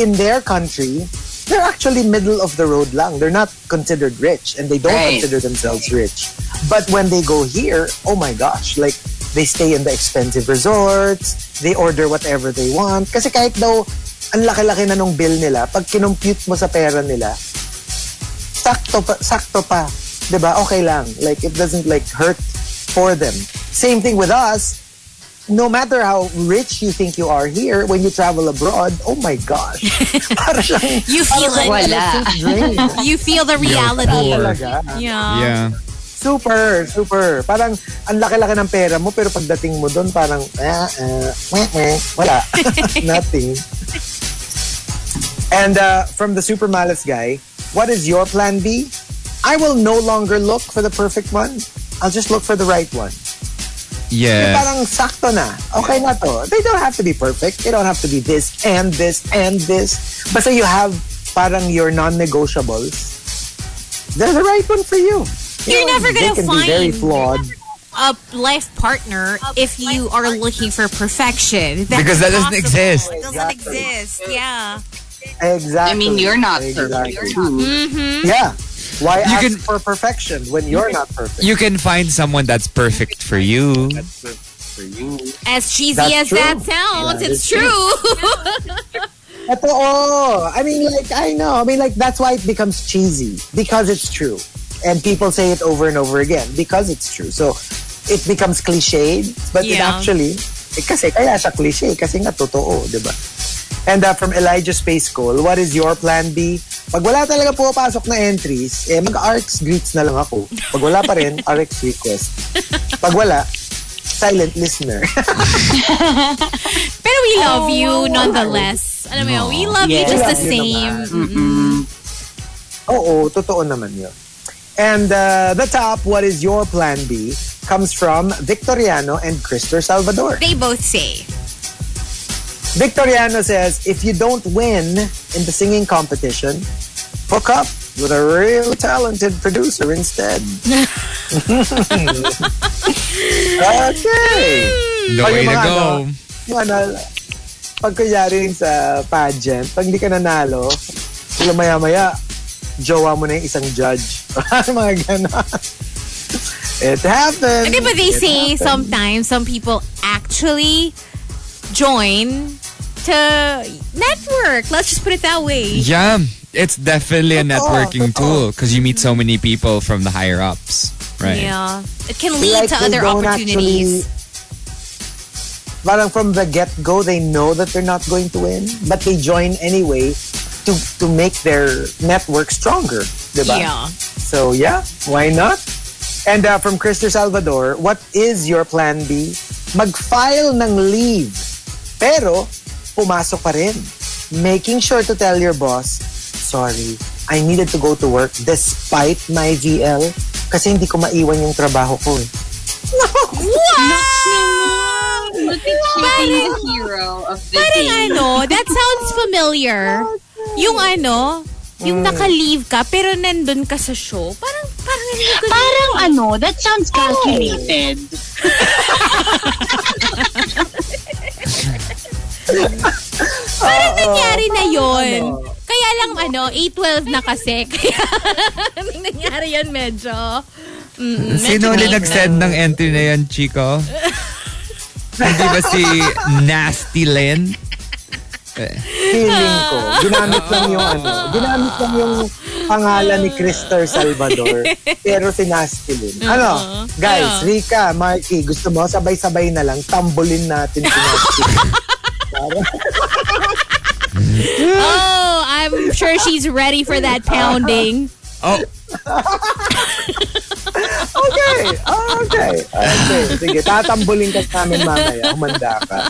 in their country they're actually middle of the road lang. They're not considered rich and they don't Right. consider themselves rich. But when they go here, oh my gosh, like they stay in the expensive resorts, they order whatever they want kasi kahit daw ang laki-laki na nung bill nila, pag kinompute mo sa pera nila, sakto pa, sakto pa. 'Di ba? Okay lang. Like it doesn't like hurt for them. Same thing with us. No matter how rich you think you are here, when you travel abroad, oh my gosh. Para siyang, You feel para it. Wala. You feel the reality. Yeah. Yeah. Super, super. Parang ang laki-laki ng pera mo pero pagdating mo doon parang ah, meh, meh, wala. Nothing. And uh, from the super malas guy, what is your plan B? I will no longer look for the perfect one. I'll just look for the right one. Yung Yeah. parang sakto na. Okay na to. They don't have to be perfect. They don't have to be this and this and this. Basta you have parang your non-negotiables. They're the right one for you. You You're never gonna can be very find- flawed. A life partner if you are looking for perfection. That's Because that doesn't impossible. exist. It doesn't Exactly. exist. Yeah. Exactly. I mean, you're not exactly. perfect too. Mm-hmm. Yeah. Why You ask can- for perfection when you're not perfect? You can find someone that's perfect for you. For you. As cheesy That's as that sounds, That it's is true. Ito, oh, I mean, like, I know. I mean, like, that's why it becomes cheesy. Because it's true. And people say it over and over again. Because it's true. So, it becomes cliched. But it Yeah. actually, eh, kasi kaya siya cliche. Kasi nga totoo, di ba? And uh, from Elijah Space School, what is your plan B? Pag wala talaga pumapasok na entries, eh, mag-ARX greets na lang ako. Pag wala pa rin, RX request. Pag wala, silent listener. Pero we love you nonetheless. Alam mo yun, we love you Yeah. just We the love you same. Oo, totoo naman yun. And uh, the top, what is your plan B, comes from Victoriano and Crister Salvador. They both say. Victoriano says, if you don't win in the singing competition, hook up with a real talented producer instead. okay. The way to go. ano, yung ano, pag kunyari sa pageant, pag hindi ka nanalo, sila maya-maya, jowa mo na yung isang judge. mga ganon. It happens. Di ba they It say happens. sometimes some people actually join to network. Let's just put it that way. Yeah. It's definitely a Totoo, networking totoo. tool because you meet so many people from the higher ups. Right. Yeah. It can lead Like, to they other don't opportunities. Parang from the get-go, they know that they're not going to win, but they join anyway to to make their network stronger. Diba? Yeah. So yeah, why not? And uh, from Crister Salvador, what is your plan B? Mag-file ng leave. Pero, pumasok pa rin. Making sure to tell your boss, sorry, I needed to go to work despite my VL kasi hindi ko maiwan yung trabaho ko eh. Look at you being the hero of the Parang ano, that sounds familiar. Yung ano, yung naka-leave ka pero nandun ka sa show. Parang, parang hindi ko Parang ano, that sounds calculated. Parang nangyari na yon. Kaya lang ano, 8-12 na kasi. Kaya nangyari yan medyo. Mm, Sino ulit nag-send na. ng entry na yan, Chico? Hindi ba si Nasty Lynn? Feeling ko, ginamit lang yung ano, ginamit lang yung pangalan ni Crister Salvador, pero si Nasty Lynn. Ano, guys, Rika, Marky, gusto mo sabay-sabay na lang, tambulin natin si Nasty Lynn. Oh, I'm sure she's ready for that pounding. Oh, Okay, okay, okay. Sige, tatambulin ka sa amin mamaya, humanda ka.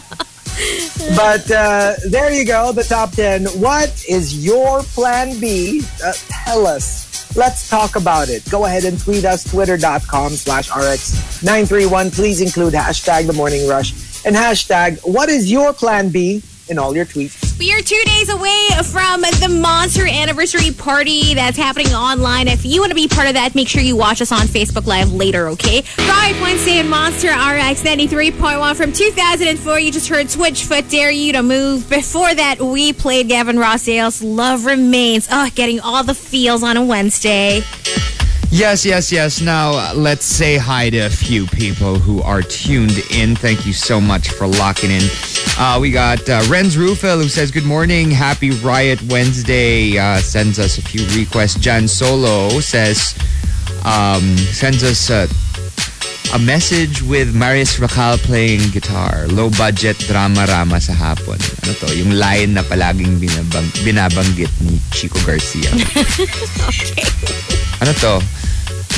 but uh, there you go, the top 10. What is your plan B? Uh, tell us. Let's talk about it. Go ahead and tweet us, twitter.com slash rx931. Please include hashtag the morning rush and hashtag what is your plan B in all your tweets. We are two days away from the Monster Anniversary Party that's happening online. If you want to be part of that, make sure you watch us on Facebook Live later, okay? Right, Wednesday and Monster RX 93.1 from 2004. You just heard Switchfoot Dare You to Move. Before that, we played Gavin Rossdale's Love Remains. Oh, getting all the feels on a Wednesday. Yes, yes, yes. Now, uh, let's say hi to a few people who are tuned in. Thank you so much for locking in. Uh, we got uh, Renz Rufel who says, Good morning. Happy Riot Wednesday. Uh, sends us a few requests. Jan Solo says, um, sends us uh, a message with Marius Racal playing guitar. Low budget drama rama sa hapon. Ano to? Yung line na palaging binabang, binabanggit ni Chico Garcia. okay. Ano to?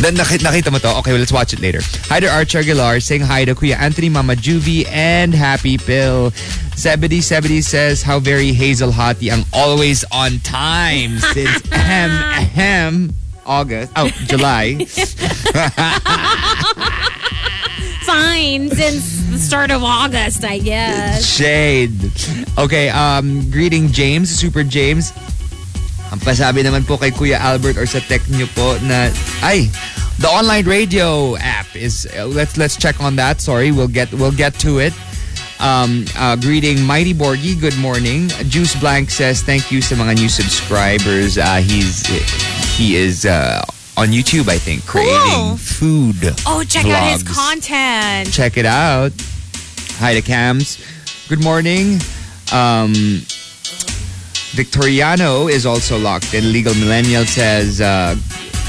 Then nakita, nakita mo to? Okay, well, let's watch it later. Hi to Arch Aguilar saying hi to Kuya Anthony, Mama Juvie, and Happy Pill. Sebedy Sebedy says how very Hazel Hottie ang always on time since ahem, ahem, August. Oh, July. Fine, since the start of August, I guess. Shade. Okay, um, greeting James, Super James. Ang pasabi naman po kay Kuya Albert or sa tech nyo po na, ay, the online radio app is, uh, let's let's check on that. Sorry, we'll get we'll get to it. Um, uh, greeting Mighty Borgie, good morning. Juice Blank says thank you sa mga new subscribers. Uh, he's he is uh, on YouTube, I think, creating Cool. food. Oh, check out his content. Check it out. Hi to Cams. Good morning. Um, Victoriano is also locked in. Legal Millennial says, uh,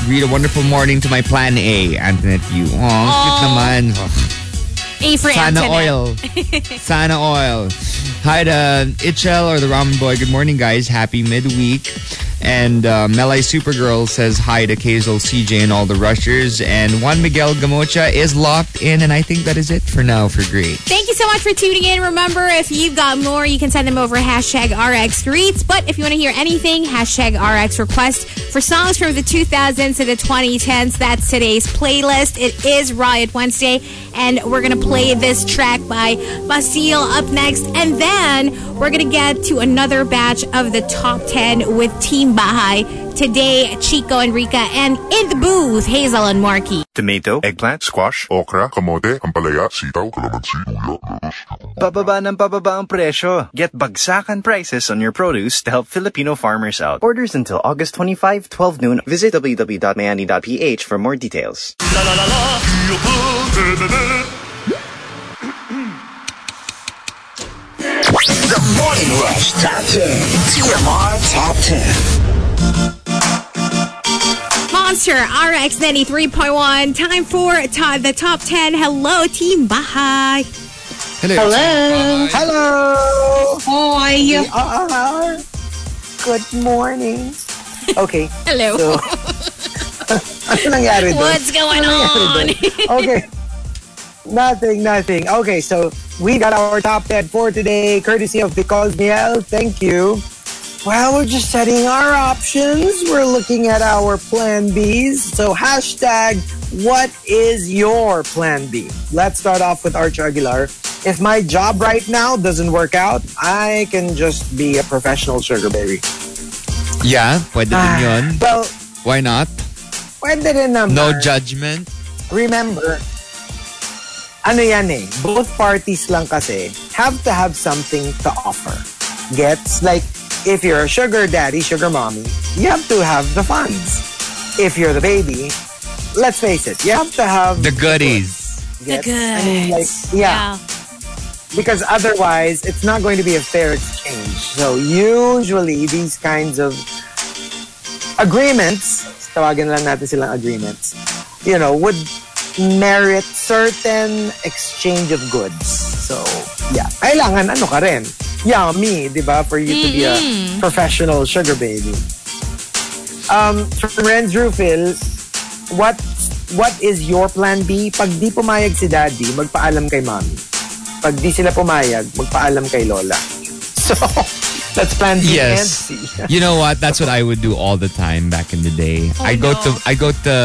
greet a wonderful morning to my plan A, Antoinette Yu. Aw, cute naman. A for Sana Antoinette. oil. Sana oil. Hi to Itchel or the Ramen Boy. Good morning, guys. Happy midweek. And uh, Melai Supergirl says hi to Kazel, CJ, and all the rushers. And Juan Miguel Gamocha is locked in, and I think that is it for now for great. Thank you so much for tuning in. Remember, if you've got more, you can send them over hashtag RX Greets. But if you want to hear anything, hashtag RX Request for songs from the 2000s to the 2010s. That's today's playlist. It is Riot Wednesday, and we're going to play this track by Basile up next. And then we're going to get to another batch of the top 10 with Team Bahay. Today, Chico and Rika, and in the booth, Hazel and Marky. Tomato, eggplant, squash, okra, kamote, ampalaya, sitaw, kalamansi, luya, lettuce. Bababa ng bababa ang presyo. Get bagsakan prices on your produce to help Filipino farmers out. Orders until August 25, 12 noon. Visit www.mayani.ph for more details. La la la Morning Rush Top 10. TMR Top 10. Monster RX 93.1. Time for to- the top 10. Hello, Team Bahay. Hello. Hello. Hello! Hoy. We are. Good morning. Okay. Hello. So, ano nangyari doon? What's going Ano on? doon? Okay. Nothing, nothing. Okay, so we got our top 10 for today, courtesy of Because Miel. Thank you. Well, we're just setting our options. We're looking at our plan Bs. So hashtag, what is your plan B? Let's start off with Arch Aguilar. If my job right now doesn't work out, I can just be a professional sugar baby. Yeah, pwede din ah, yun. Well, Why not? pwede rin naman. No judgment. remember, ano yan eh, both parties lang kasi have to have something to offer. Gets? Like, if you're a sugar daddy, sugar mommy, you have to have the funds. If you're the baby, let's face it, you have to have The goodies. The Gets? I mean, like, goods. yeah, because otherwise, it's not going to be a fair exchange. So usually, these kinds of agreements, tawagin lang natin silang agreements, you know, would merit certain exchange of goods. So, yeah. Kailangan ano ka rin. Yummy, di ba? For you to be a professional sugar baby. Um, from Renz Rufil, what what is your plan B? Pag di pumayag si daddy, magpaalam kay mommy. pag di sila pumayag, magpaalam kay Lola. So, that's plan B and Yes. C. You know what? That's what I would do all the time back in the day. Oh, I go no. to I go to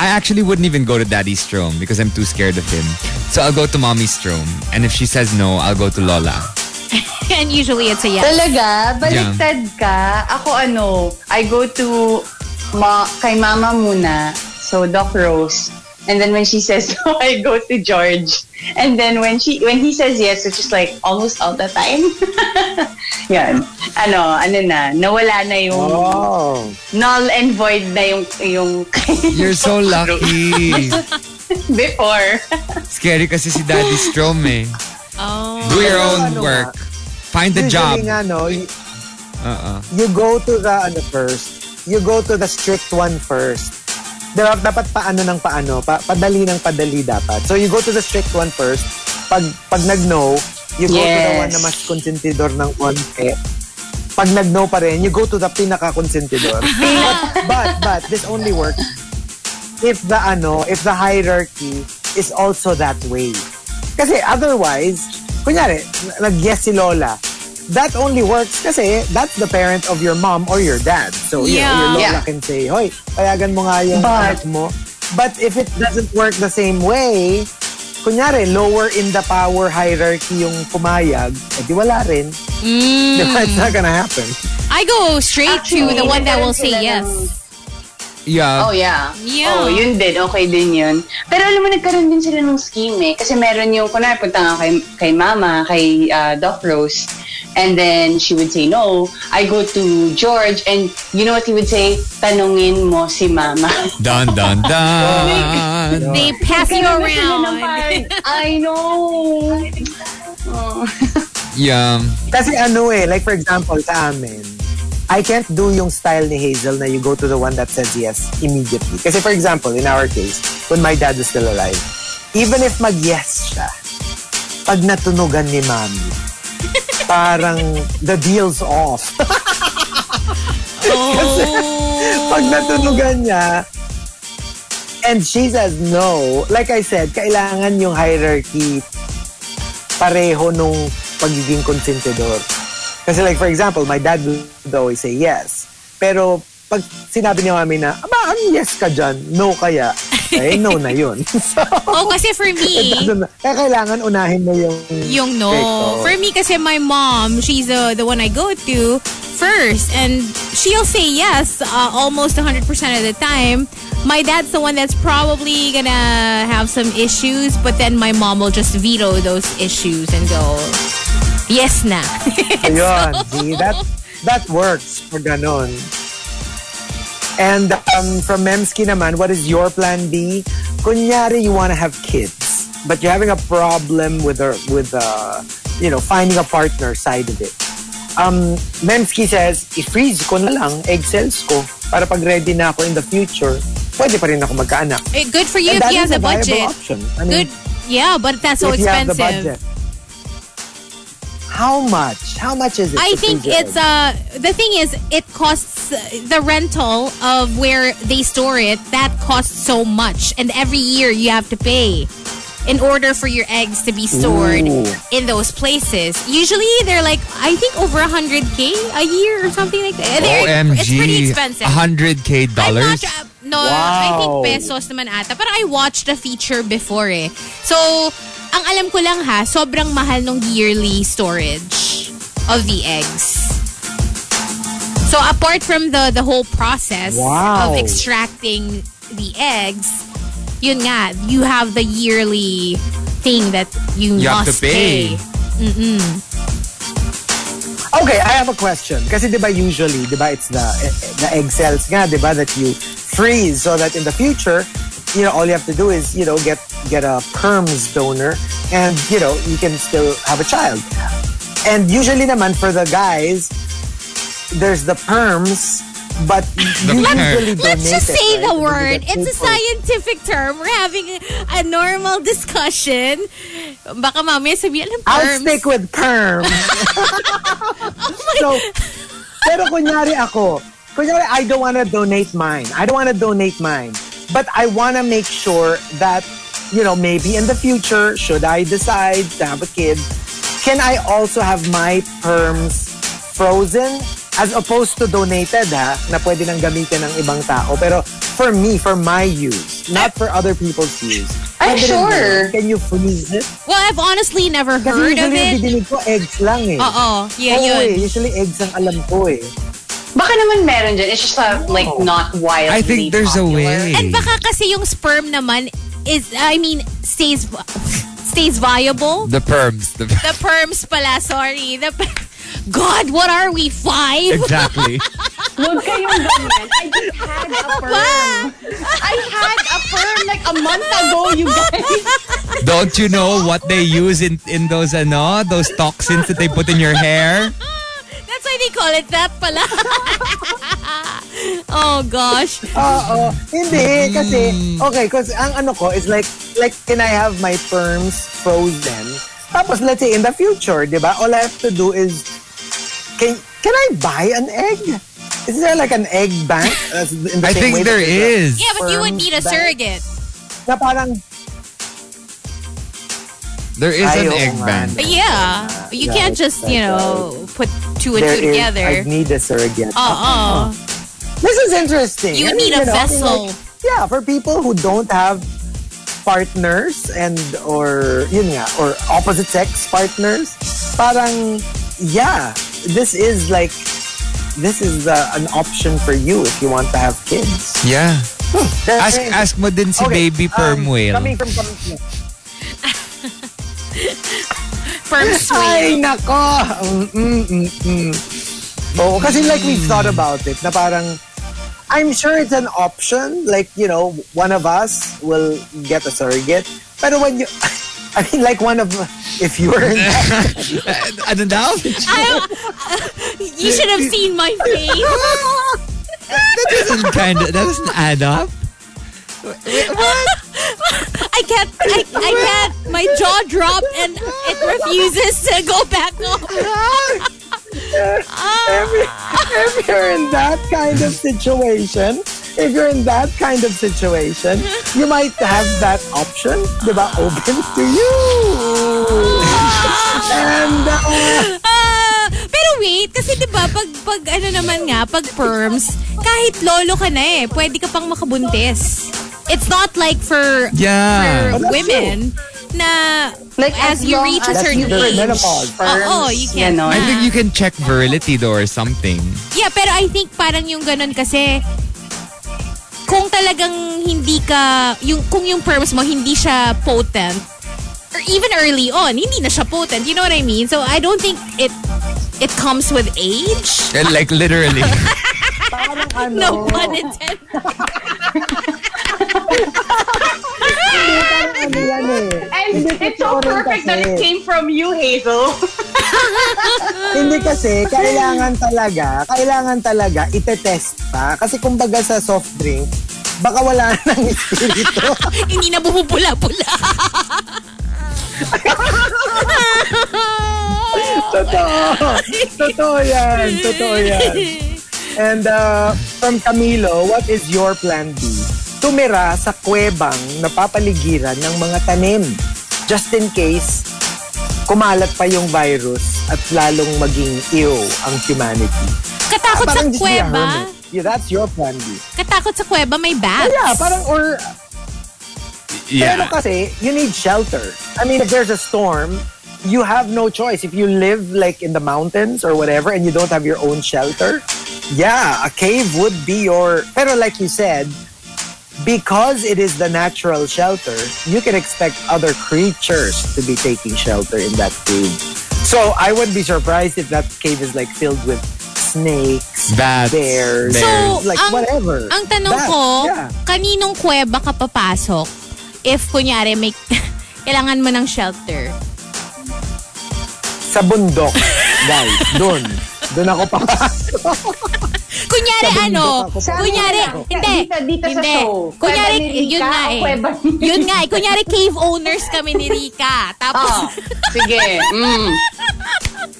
I actually wouldn't even go to Daddy's Strom because I'm too scared of him. So I'll go to Mommy's Strom. And if she says no, I'll go to Lola. And usually it's a yes. Talaga? Baliktad ka? Ako ano, I go to ma kay mama muna. So, Doc Rose. And then when she says no, I go to George. And then when she when he says yes, which is like almost all the time. Yan. Ano, ano na, nawala na yung Oh. null and void na yung yung You're so lucky. before. Scary kasi si Daddy Strom eh. Oh. Do your own ano work. Find the job. Nga, no, y- Uh-uh. you go to the ano first. You go to the strict one first. Diba, dapat paano ng paano, pa, padali ng padali dapat. So you go to the strict one first. Pag pag nag-no, you go to the Yes. one na mas konsentidor ng konti. Pag nag-no pa rin, you go to the pinaka-konsentidor. but, but, but, this only works if the ano, if the hierarchy is also that way. Kasi otherwise, kunyari, nag-yes si Lola, that only works kasi that's the parent of your mom or your dad. So, you know, Yeah. your Lola Yeah. can say, Hoy, payagan mo nga yung But- mo. But if it doesn't work the same way, kunyari, lower in the power hierarchy yung pumayag, edi wala rin. Mm. Diba? It's not gonna happen. I go straight to the one that will say yes. Yeah. Oh, yeah. Yeah. Oh, yun din. Okay din yun. Pero alam mo, nagkaroon din sila ng scheme eh. Kasi meron yung, kunwari, punta nga kay, kay mama, kay uh, Doc Rose, and then she would say no. I go to George, and you know what he would say? Tanungin mo si mama. Dun, dun, dun. They pass you around. I know. Oh. yeah. Kasi ano eh, like for example, sa amin, I can't do yung style ni Hazel na you go to the one that says yes immediately. Kasi for example, in our case, when my dad was still alive, even if mag-yes siya, pag natunugan ni mami, parang the deal's off. Kasi pag natunugan niya, and she says no, like I said, kailangan yung hierarchy pareho nung pagiging konsentidor. Kasi like for example, my dad would always say yes. Pero pag sinabi ni mami na, aba, ang yes ka dyan, no kaya, eh, no na yun. so, Oh, kasi for me, doesn't, kaya kailangan unahin mo yung... yung no. Correct, For me kasi my mom, she's uh, the one I go to first and she'll say yes uh, almost 100% of the time. My dad's the one that's probably gonna have some issues but then my mom will just veto those issues and go, yes na. Ayun, see, that, that works for ganon. And um, from Memski naman, what is your plan B? Kunyari, you want to have kids, but you're having a problem with the, with uh, you know, finding a partner side of it. Um, Memski says, i-freeze ko na lang egg cells ko para pag ready na ako in the future, pwede pa rin ako magkaanak. Eh, Good for you And if you have the a budget. I mean, Good. Yeah, but that's so if you have the expensive. Budget. How much? How much is it? I think freeze it's egg? uh the thing is it costs uh, the rental of where they store it that costs so much and every year you have to pay in order for your eggs to be stored Ooh. in those places. Usually they're like I think over 100k a year or something like that. They're- OMG. It's pretty expensive. 100k I'm not dollars? sure. No, I think Wow. pesos naman ata. Pero I watched the feature before eh. So, ang alam ko lang ha, sobrang mahal nung yearly storage of the eggs. So, apart from the the whole process Wow. of extracting the eggs, yun nga, you have the yearly thing that you, You have to must pay. Okay, I have a question. Kasi 'di ba usually, 'di ba it's the the egg cells nga, 'di ba that you freeze so that in the future, you know, all you have to do is, you know, get get a perms donor and, you know, you can still have a child. And usually naman for the guys, there's the perms, but you perm. usually Let's donate just it, say right? the word. It's a scientific term. We're having a, a normal discussion. Baka mamaya sabihin, alam, I'll stick with perm. so, pero kunyari ako, kunyari I don't want to donate mine. I don't want to donate mine. But I want to make sure that you know, maybe in the future, should I decide to have a kid, can I also have my perms frozen as opposed to donated ha, na pwede nang gamitin ng ibang tao. Pero for me, for my use, not for other people's use. I'm Pwede sure. yun. Can you freeze it? Well, I've honestly never Kasi heard of usually it. didinig ko, eggs lang eh. Oo, yeah, Oo yun. eh, usually eggs ang alam ko eh. Baka naman meron dyan. It's just uh, like not wildly I think there's a way. And baka kasi yung sperm naman is, I mean, stays stays viable. The perms. The, The perms pala, sorry. The God, what are we, five? exactly. Huwag kayong ganyan. I just had a perm. I had a perm like a month ago, you guys. Don't you know what they use in in those ano, those toxins that they put in your hair? That's why they call it that pala. oh gosh. Oo. Hindi, mm. kasi, okay, kasi ang ano ko is like, like, can I have my perms frozen? Tapos, let's say, in the future, di ba, all I have to do is, can, can I buy an egg? Is there like an egg bank? In the I same think there there's is. Yeah, but you would need a bank? surrogate. Na parang, There is Ay, an oo egg nga, bank. But yeah, you can't just, you right, know, put two and there two is, together. I need a surrogate. Uh-uh. This is interesting. You I need mean, a know, I mean, vessel. like, yeah, for people who don't have partners and or yun nga or opposite sex partners, parang yeah, this is like this is uh, an option for you if you want to have kids. Yeah. That's Ask it. ask mo din si Okay, baby perm um, whale. Coming from Perm swing. Ay, nako! Mm, mm, mm, mm. Oo, kasi like we've thought about it, na parang, I'm sure it's an option. Like, you know, one of us will get a surrogate. Pero when you, I mean, like one of, if you were in that, ano daw? I- you should have seen my face. that doesn't kind of that doesn't add up. I can't, I, I can't, my jaw dropped and it refuses to go back up. if you're in that kind of situation, if you're in that kind of situation, you might have that option, di ba, open to you. And, uh, Ah, pero wait, kasi 'di ba pag pag ano naman nga, pag perms, kahit lolo ka na eh, pwede ka pang makabuntis. It's not like for Yeah. for Oh, women na Like, as as you reach a certain age. menopause. Oo, you can. Ganon. I think you can check virility though or something. Yeah, pero I think parang yung ganun kasi kung talagang hindi ka yung kung yung perms mo hindi siya potent or even early on, hindi na siya potent. You know what I mean? So I don't think it it comes with age. Eh, Like literally. parang ano, No pun intended. parang ano yan eh. And it's so rin perfect that it came from you, Hazel. Hindi kasi, kailangan talaga, kailangan talaga itetest pa. Kasi kumbaga sa soft drink, baka wala nang espiritu. hindi na bumupula-pula. Totoo. Totoo yan. Totoo yan. And uh, from Camilo, what is your plan B? Tumira sa kuwebang napapaligiran ng mga tanim. Just in case, kumalat pa yung virus at lalong maging ew ang humanity. Katakot sa Parang just be a kuweba. hermit. Yeah, that's your plan B. Katakot sa kuweba may bats. Yeah, parang or Pero yeah. kasi, you need shelter. I mean, if there's a storm, you have no choice. If you live like in the mountains or whatever and you don't have your own shelter, yeah, a cave would be your... Pero like you said, because it is the natural shelter, you can expect other creatures to be taking shelter in that cave. So I wouldn't be surprised if that cave is like filled with snakes, Bats, bears, bears. So, like ang, whatever. ang tanong Bats, ko, yeah. kaninong kuweba ka papasok if kunyari may kailangan mo ng shelter? Sa bundok, guys, doon. Doon ako papasok. Kunyari ano, ako kunyari, hindi, dito, dito sa hindi. show. Kunyari, yun nga eh. Yun nga eh. Kunyari, cave owners kami ni Rika. Tapos, Oh, sige. Mm.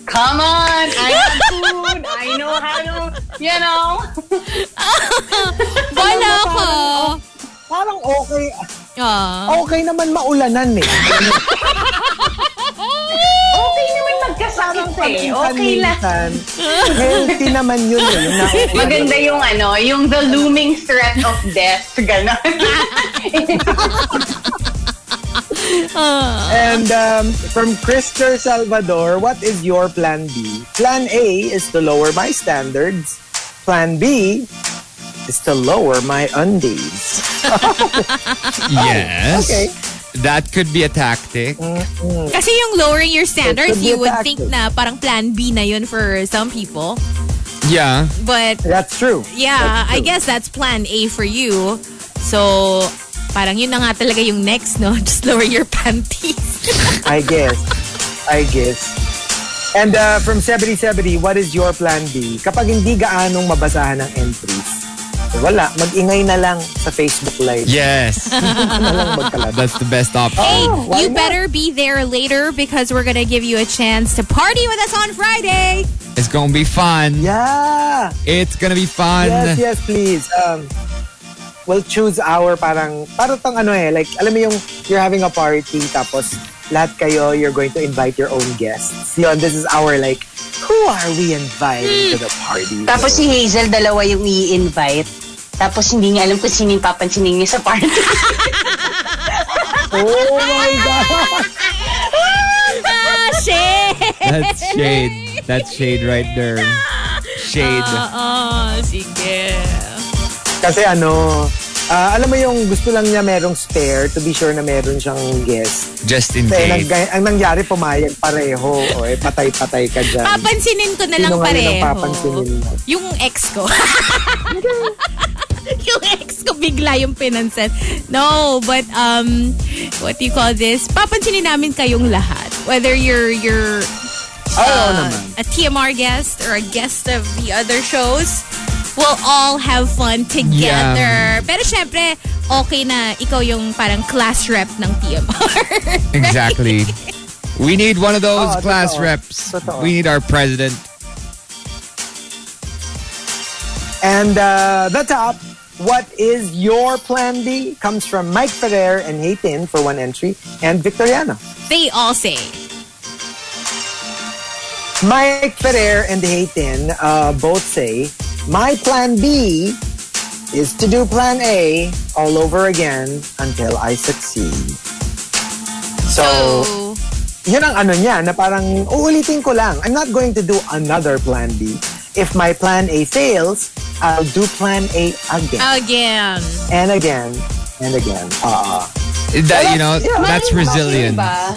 Come on. I have food. I know how to, you know. wala ko. Parang okay. Ah. Okay naman maulanan eh. Okay naman magkasakit eh. Okay lang. Healthy naman yun eh. Yung. Maganda yung ano, yung the looming threat of death. Ganon. And um, from Krister Salvador, what is your plan B? Plan A is to lower my standards. Plan B is to lower my undies. Yes. Okay. That could be a tactic. Kasi yung lowering your standards, you would tactic. think na parang plan B na yun for some people. Yeah. But That's true. yeah, That's I true. guess that's plan A for you. So, parang yun na nga talaga yung next, no? Just lower your panties. I guess. I guess. And uh, from 7070, what is your plan B? Kapag hindi gaanong mabasahan ng entries, wala, mag-ingay na lang sa Facebook Live. Yes. That's the best option. Hey, Oh, you not? better be there later because we're gonna give you a chance to party with us on Friday. It's gonna be fun. Yeah! It's gonna be fun. Yes, yes, please. Um, we'll choose our parang, parang tang ano eh, like, alam mo yung you're having a party tapos lahat kayo, you're going to invite your own guests. Yun, this is our like, who are we inviting to the party? Tapos si Hazel, dalawa yung i-invite. Tapos hindi niya alam kung sino yung papansinin niya sa party. oh my God! Ah, shit! That's shade. That's shade right there. Shade. Oo, sige. Kasi ano, ah, alam mo yung gusto lang niya merong spare to be sure na meron siyang guest. Just in Kasi case. nag- ang nangyari, pumayag pareho. O eh, patay-patay ka dyan. Papansinin ko na lang Sino nga yun ang pareho. papansinin mo? Yung ex ko. yung ex ko bigla yung pinansin. No, but um, what do you call this? Papansinin namin kayong lahat. Whether you're, you're uh, a TMR guest or a guest of the other shows, we'll all have fun together. Pero syempre, okay na ikaw yung parang class rep ng TMR. Exactly. We need one of those Oo, class totoo. reps. Totoo. We need our president. And uh, the top, what is your plan B? Comes from Mike Ferrer and Haytin for one entry, and Victoriano. they all say, Mike Ferrer and Haytin uh, both say, my plan B is to do plan A all over again until I succeed. So, oh, yun ang ano niya, na parang uulitin ko lang. I'm not going to do another plan B. If my plan A fails, I'll do plan A again. again. and again and again. Uh, That, you know, yeah. that's resilient. diba?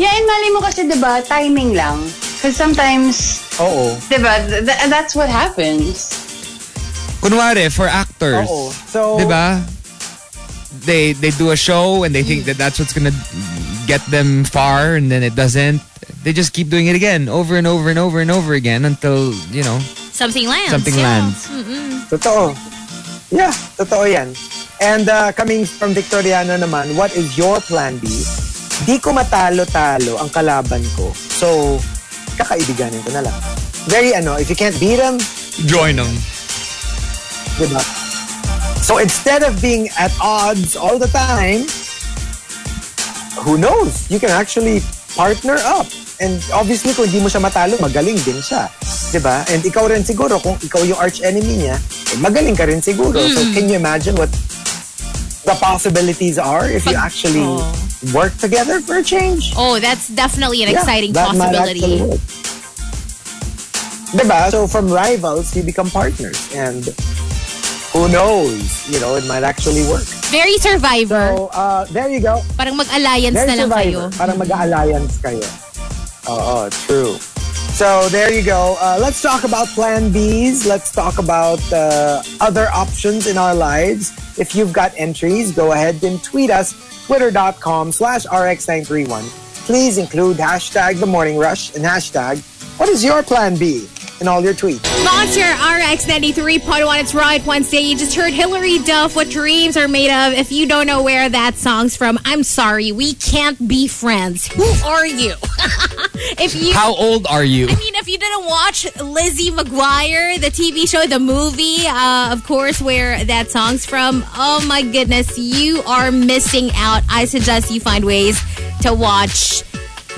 Yeah, and mali mo kasi, diba, timing lang. Because sometimes, oo. diba, th- th- that's what happens. Kunwari, for actors. Oo. So, Diba? They they do a show and they think that that's what's gonna get them far, and then it doesn't. They just keep doing it again, over and over and over and over again until you know Something lands. something yeah. lands. totoo. Yeah, totoo yan. And uh, coming from Victoriano naman, what is your plan B? Di ko matalo-talo ang kalaban ko. So, kakaibiganin ko na lang. Very ano, if you can't beat them, Join them. diba? So instead of being at odds all the time, who knows? You can actually partner up. And obviously, kung hindi mo siya matalo, magaling din siya. ba? And ikaw rin siguro, kung ikaw yung arch enemy niya, eh, magaling ka rin siguro. So can you imagine what the possibilities are if you actually Oh. work together for a change? Oh, that's definitely an Yeah, exciting possibility. Diba? So from rivals, you become partners. And who knows? You know, it might actually work. Very survivor. So, uh, there you go. Parang mag-alliance na lang kayo. survivor. Parang mag-alliance kayo. Oo, true. So, there you go. Uh, let's talk about plan Bs. Let's talk about uh, other options in our lives. If you've got entries, go ahead and tweet us, twitter.com slash rx931. Please include hashtag the morning rush and hashtag what is your plan B? In all your tweets. Monster RX 93.1. It's Riot Wednesday. You just heard Hillary Duff, What Dreams Are Made Of. If you don't know where that song's from, I'm sorry. We can't be friends. Who are you? if you. How old are you? I mean, if you didn't watch Lizzie McGuire, the TV show, the movie, uh, of course, where that song's from, oh my goodness, you are missing out. I suggest you find ways to watch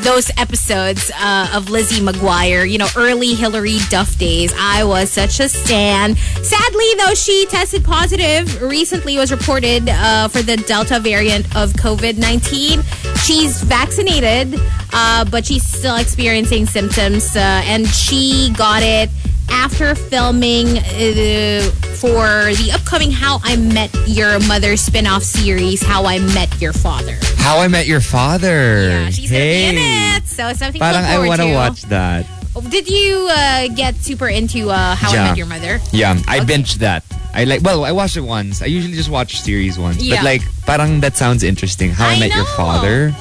those episodes uh, of Lizzie McGuire, you know, early Hillary Duff days. I was such a stan. Sadly, though, she tested positive. Recently was reported uh, for the Delta variant of COVID-19. She's vaccinated, uh, but she's still experiencing symptoms, uh, and she got it after filming uh, for the upcoming How I Met Your Mother spin-off series, How I Met Your Father. How I Met Your Father. Yeah, she's hey. in it. So something Parang I want to watch that. Did you uh, get super into uh, How I Met Your Mother? Yeah, I Okay. binged that. I like. Well, I watched it once. I usually just watch series once. Yeah. But like, parang that sounds interesting. How I, I Met Your. Father.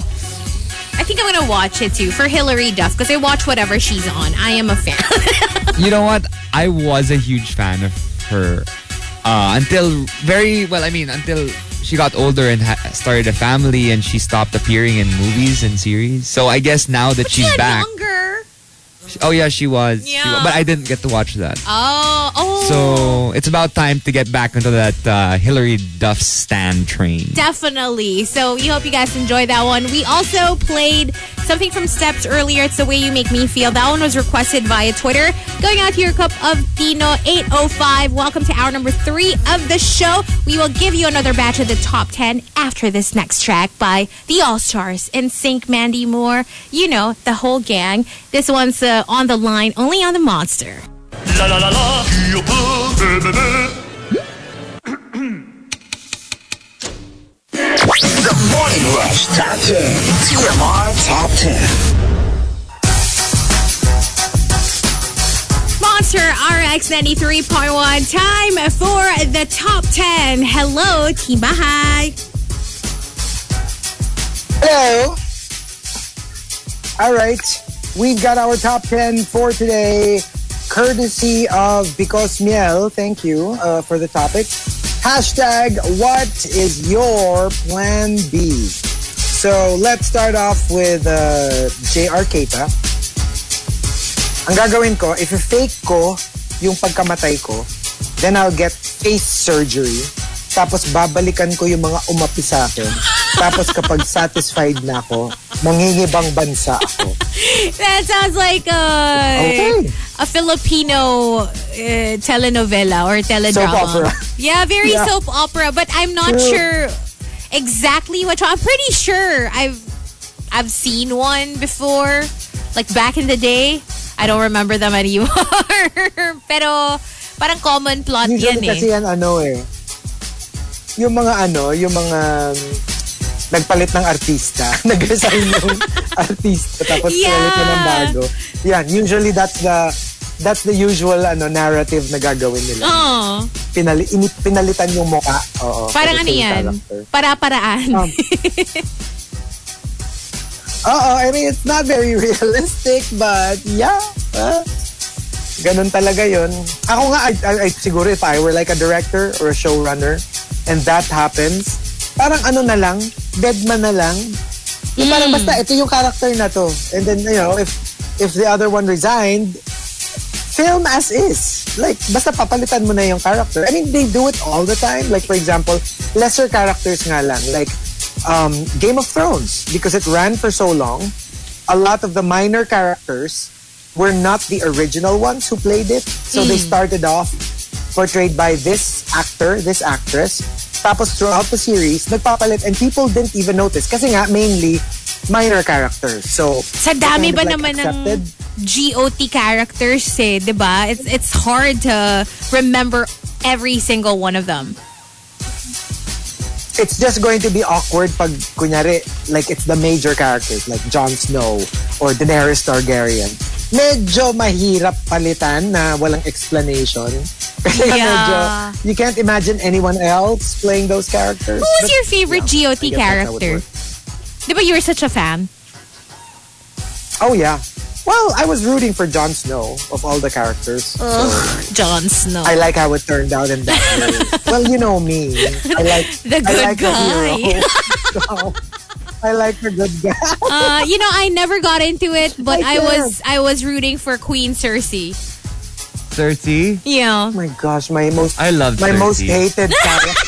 I think I'm gonna watch it too for Hillary Duff because I watch whatever she's on. I am a fan. You know what? I was a huge fan of her uh, until very well. I mean, until she got older and ha- started a family, and she stopped appearing in movies and series. So I guess now that she's She's back. younger. Oh yeah, she was. She Yeah. wa- but I didn't get to watch that. Oh, oh. So it's about time to get back into that uh, Hillary Duff stand train. Definitely. So we hope you guys enjoy that one. We also played something from Steps earlier. It's the way you make me feel. That one was requested via Twitter. Going out to your cup of Dino 805. Welcome to hour number three of the show. We will give you another batch of the top 10 after this next track by the All Stars and Sync Mandy Moore. You know, the whole gang. This one's uh, on the line only on the Monster. La la la la, qui peut. The Morning Rush Top 10. TMR Top 10. Monster RX 93.1. Time for the top 10. Hello, Team Bahay. Hello. All right. We've got our top 10 for today, courtesy of Because Miel. Thank you uh, for the topic. Hashtag, what is your plan B? So let's start off with uh, JR Keita. Ang gagawin ko, if fake ko yung pagkamatay ko, then I'll get face surgery. Tapos babalikan ko yung mga umapi sa akin. Tapos kapag satisfied na ako, mangingibang bansa ako. That sounds like a, Okay. a Filipino uh, telenovela or teledrama. Soap opera. Yeah, very Yeah. soap opera. But I'm not True. sure exactly what. I'm pretty sure I've I've seen one before, like back in the day. I don't remember them anymore. Pero parang common plot Usually yan eh. kasi yan ano eh. Yung mga ano, yung mga nagpalit ng artista. Nag-resign yung artista tapos Yeah. palit na ng bago. Yan, usually that's the that's the usual ano narrative na gagawin nila. Oh, Pinali, ini- pinalitan yung mukha. Oo. parang ano yan? Para-paraan. Um, Oo, I mean, it's not very realistic, but yeah. ah, ganun talaga yun. Ako nga, I, I, I- siguro if I were like a director or a showrunner and that happens, parang ano na lang, deadman na lang. Yung parang basta, ito yung character na to. And then, you know, if if the other one resigned, film as is. Like, basta papalitan mo na yung character. I mean, they do it all the time. Like, for example, lesser characters nga lang. Like, um, Game of Thrones. Because it ran for so long, a lot of the minor characters were not the original ones who played it. So they started off portrayed by this actor, this actress. Tapos throughout the series, nagpapalit and people didn't even notice. Kasi nga, mainly, minor characters. So, Sa dami ba like, naman ng. GOT characters eh, 'di ba? It's it's hard to remember every single one of them. it's just going to be awkward pag kunyari like it's the major characters like Jon Snow or Daenerys Targaryen. Medyo mahirap palitan na walang explanation. Kasi Yeah. medyo, you can't imagine anyone else playing those characters. Who was But, your favorite yeah, GOT I guess that's how it character? 'Di ba you were such a fan? Oh yeah. Well, I was rooting for Jon Snow of all the characters. So Jon Snow. I like how it turned out in that way. well, you know me. I like The I good like guy. a hero. So, I like the good guy. Uh, you know, I never got into it, but I I, was I was rooting for Queen Cersei. Cersei. Yeah. Oh my gosh, my most I love my Cersei. most hated character.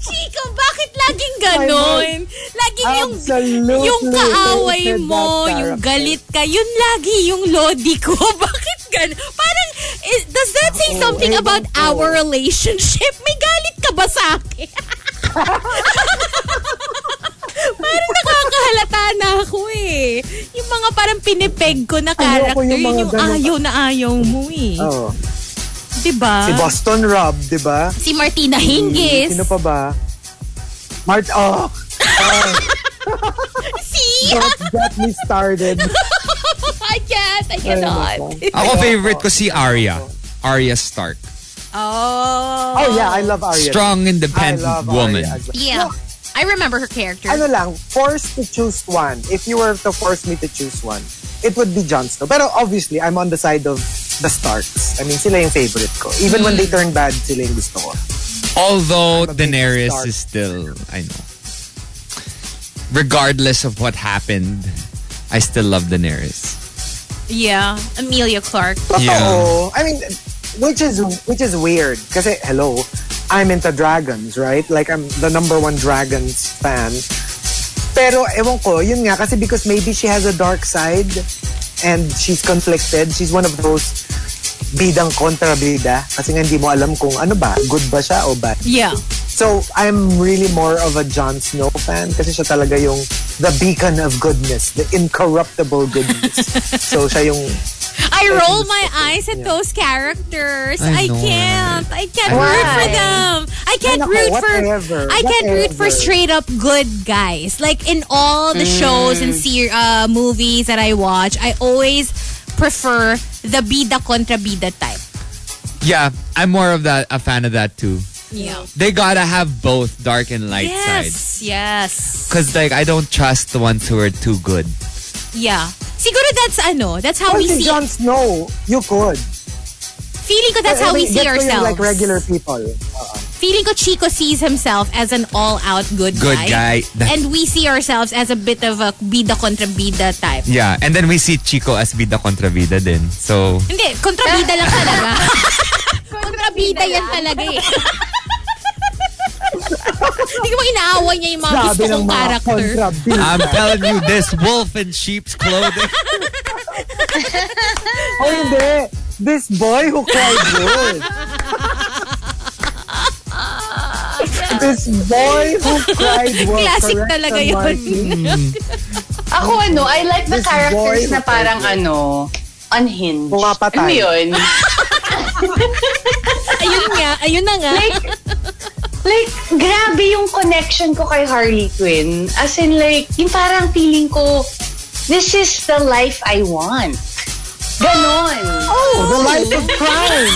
Chico, bakit laging ganon? Laging yung yung kaaway mo, yung galit ka, yun lagi yung lodi ko. Bakit ganon? Parang, is, does that say Oo, something about our relationship? May galit ka ba sa akin? Nakakahalata na ako eh. Yung mga parang pinipeg ko na Ayoko character, yung yun yung ayaw na ayaw mo eh. Oh, Diba? si Boston Rob, 'di ba? Si Martina Hingis. Sino pa ba? Mart oh. oh Si... don't get me started. I can't. I cannot. Ako favorite ko si Arya. Arya Stark. Oh. Oh yeah, I love Arya. Strong, I independent love woman. Arya. as well. Yeah. I remember her character. ano lang, forced to choose one. If you were to force me to choose one, it would be Jon Snow. Pero obviously, I'm on the side of the Starks. I mean, sila yung favorite ko. Even when they hmm. turn bad, sila yung gusto ko. Although I'm a big Daenerys is still, I know. Regardless of what happened, I still love Daenerys. yeah. Amelia Clark. Totoo. Yeah. I mean, which is which is weird. Kasi, hello, I'm into dragons, right? Like, I'm the number one dragons fan. Pero, ewan ko, yun nga, kasi because maybe she has a dark side and she's conflicted. She's one of those bidang kontra bida. Kasi nga hindi mo alam kung ano ba, good ba siya o bad. Yeah. So, I'm really more of a Jon Snow fan kasi siya talaga yung the beacon of goodness, the incorruptible goodness. so, siya yung I roll my eyes at those characters. I, I can't. I can't Why? root for them. I can't root for. I can't root for straight up good guys. Like in all the shows and ser- uh, movies that I watch, I always prefer the bida contra bida type. Yeah, I'm more of that, a fan of that too. Yeah. They gotta have both dark and light sides. Yes. Yes. Cause like I don't trust the ones who are too good. Yeah. Siguro that's ano. That's how Well, we si see. Jon Snow, you could. Feeling ko that's how we I mean, see ourselves. like regular people. Feeling ko Chico sees himself as an all-out good, Good guy. And we see ourselves as a bit of a bida contra bida type. Yeah, and then we see Chico as vida contra vida din. So Hindi, kontrabida lang talaga. kontrabida yan talaga eh. Hindi ko mo inaaway niya yung mga gusto Sabi ng kong character. I'm telling you, this wolf in sheep's clothing. oh, hindi. This boy who cried wolf. This boy who cried wolf. Classic Correct talaga yun. Martin. Ako ano, I like the This characters na parang ano, unhinged. Pumapatay. Ano yun? Ayun nga, ayun na nga. like, grabe yung connection ko kay Harley Quinn. As in like, yung parang feeling ko, this is the life I want. Ganon. Oh, the life of crime.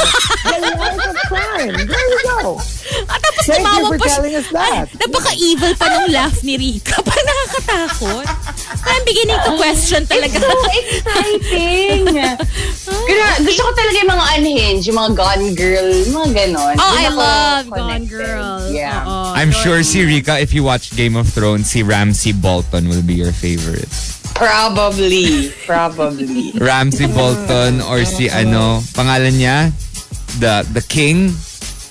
the life of crime. There you go. At tapos Thank you tumawa for pa siya. telling us that. Napaka-evil pa nung laugh ni Rika. Parang nakakatakot. I'm beginning to question talaga. It's so exciting. Gra- gusto ko talaga yung mga unhinged, yung mga Gone Girl, mga ganon. Oh, Yung I love Gone. Girl. Yeah. Oo, I'm Gone sure si. Rika, if you watch Game of Thrones, si Ramsey Bolton will be your favorite. Probably. Probably. Ramsey Bolton or si ano, pangalan niya? The the king?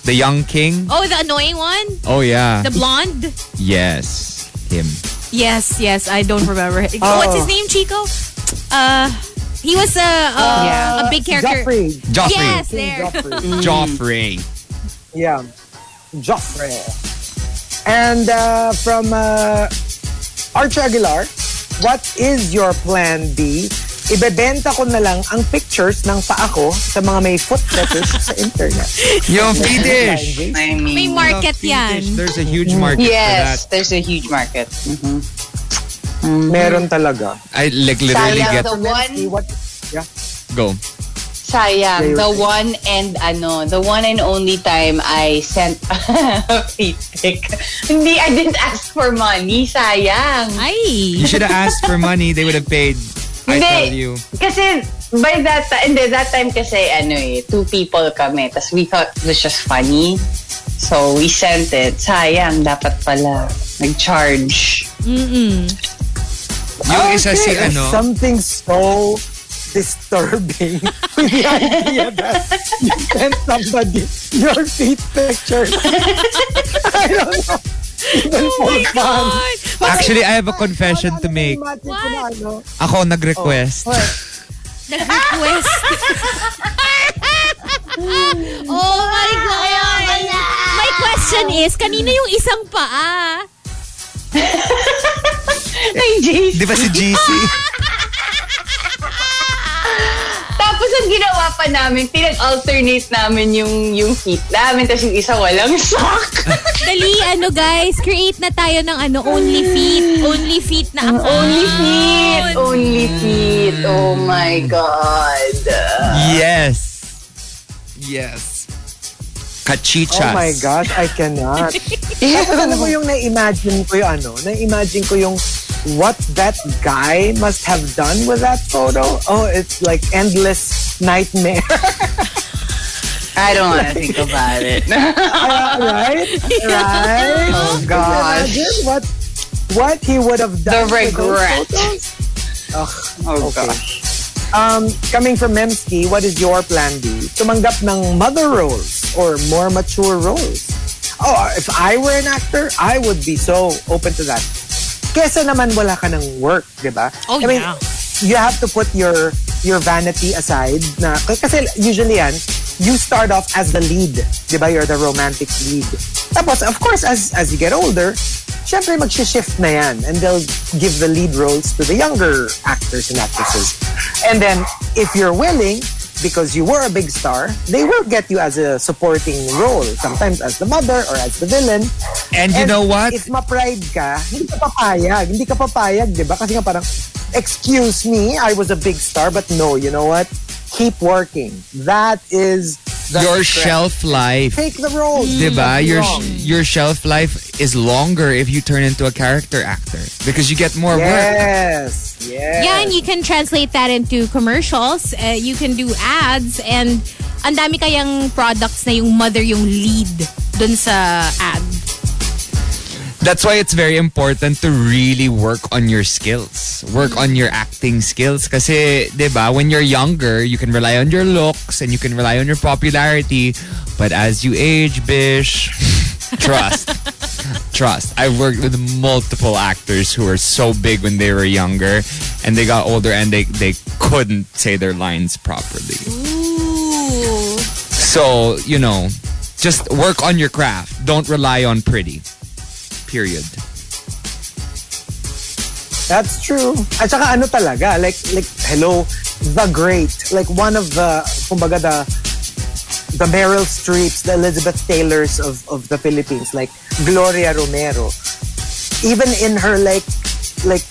The young king? Oh, the annoying one? Oh yeah. The blonde? Yes. Him. Yes, yes. I don't remember. Oh. What's his name, Chico? Uh, he was a uh, a big character. Joffrey. Joffrey. Yes, there. Joffrey. Joffrey. Yeah. Joffrey. And uh, from uh, Archer Aguilar, what is your plan B? Ibebenta ko na lang ang pictures ng paa ko sa mga may foot fetish sa internet. Yung fetish. I mean, May market Fetish. yan. There's a huge market yes, for there's a huge market. Mhm. Meron talaga. that. I like literally Sayang get the one, See what? Yeah. go. sayang, the one and ano, the one and only time I sent a feet pic. Hindi, I didn't ask for money. Sayang. Ay. You should have asked for money. They would have paid. I Hindi. tell you. Kasi by that time, hindi, that time kasi ano eh, two people kami. Tapos we thought it was just funny. So we sent it. Sayang, dapat pala nag-charge. Mm-mm. Yung isa si Okay, ano, Something so disturbing with the idea that you sent somebody your feet pictures. I don't know. For fun. actually I have a confession to make. Ano, Ako nag-request. what? Nag-request. oh my God! My question is, kanina yung isang paa? Ay, Jace. Di ba si GC? Tapos ang ginawa pa namin, pinag-alternate namin yung, yung feet namin. Tapos yung isa walang sock. Dali, ano guys, create na tayo ng ano, only feet. Only feet na account. Only feet. Only feet. Oh my God. yes. Yes. Kachichas. Oh my gosh, I cannot. Alam mo yung na-imagine ko yung ano, na-imagine ko yung what that guy must have done with that photo. Oh, it's like endless nightmare. I don't want to think about it. right? Right? Oh, gosh. Imagine what what he would have done. The with regret. photos. Ugh, Oh okay. gosh. Um, coming from Memski, what is your plan B? Tumanggap ng mother roles or more mature roles? Oh, if I were an actor, I would be so open to that. Kesa naman wala ka ng work, di ba? Oh, I mean, yeah. you have to put your your vanity aside na kasi usually yan you start off as the lead di ba you're the romantic lead tapos of course as as you get older syempre mag-shift na yan and they'll give the lead roles to the younger actors and actresses and then if you're willing because you were a big star they will get you as a supporting role sometimes as the mother or as the villain And you know what? if ma-pride ka, hindi ka papayag. Hindi ka papayag, di ba? Kasi nga parang, excuse me, I was a big star, but no, you know what? Keep working. That is Your shelf life. Take the role. Diba? Your your shelf life is longer if you turn into a character actor because you get more work. Yes. Yes. Yeah, and you can translate that into commercials. Uh, you can do ads and ang dami kayang products na yung mother yung lead dun sa ad. That's why it's very important to really work on your skills. Work on your acting skills. Kasi, di ba, when you're younger, you can rely on your looks and you can rely on your popularity. But as you age, bish, trust. trust. I've worked with multiple actors who were so big when they were younger and they got older and they, they couldn't say their lines properly. Ooh. So, you know, just work on your craft. Don't rely on pretty. Period. That's true. At saka ano talaga, like, like, hello, the great. Like one of the, kumbaga the, the Meryl Streeps, the Elizabeth Taylors of, of the Philippines, like Gloria Romero. Even in her like, like,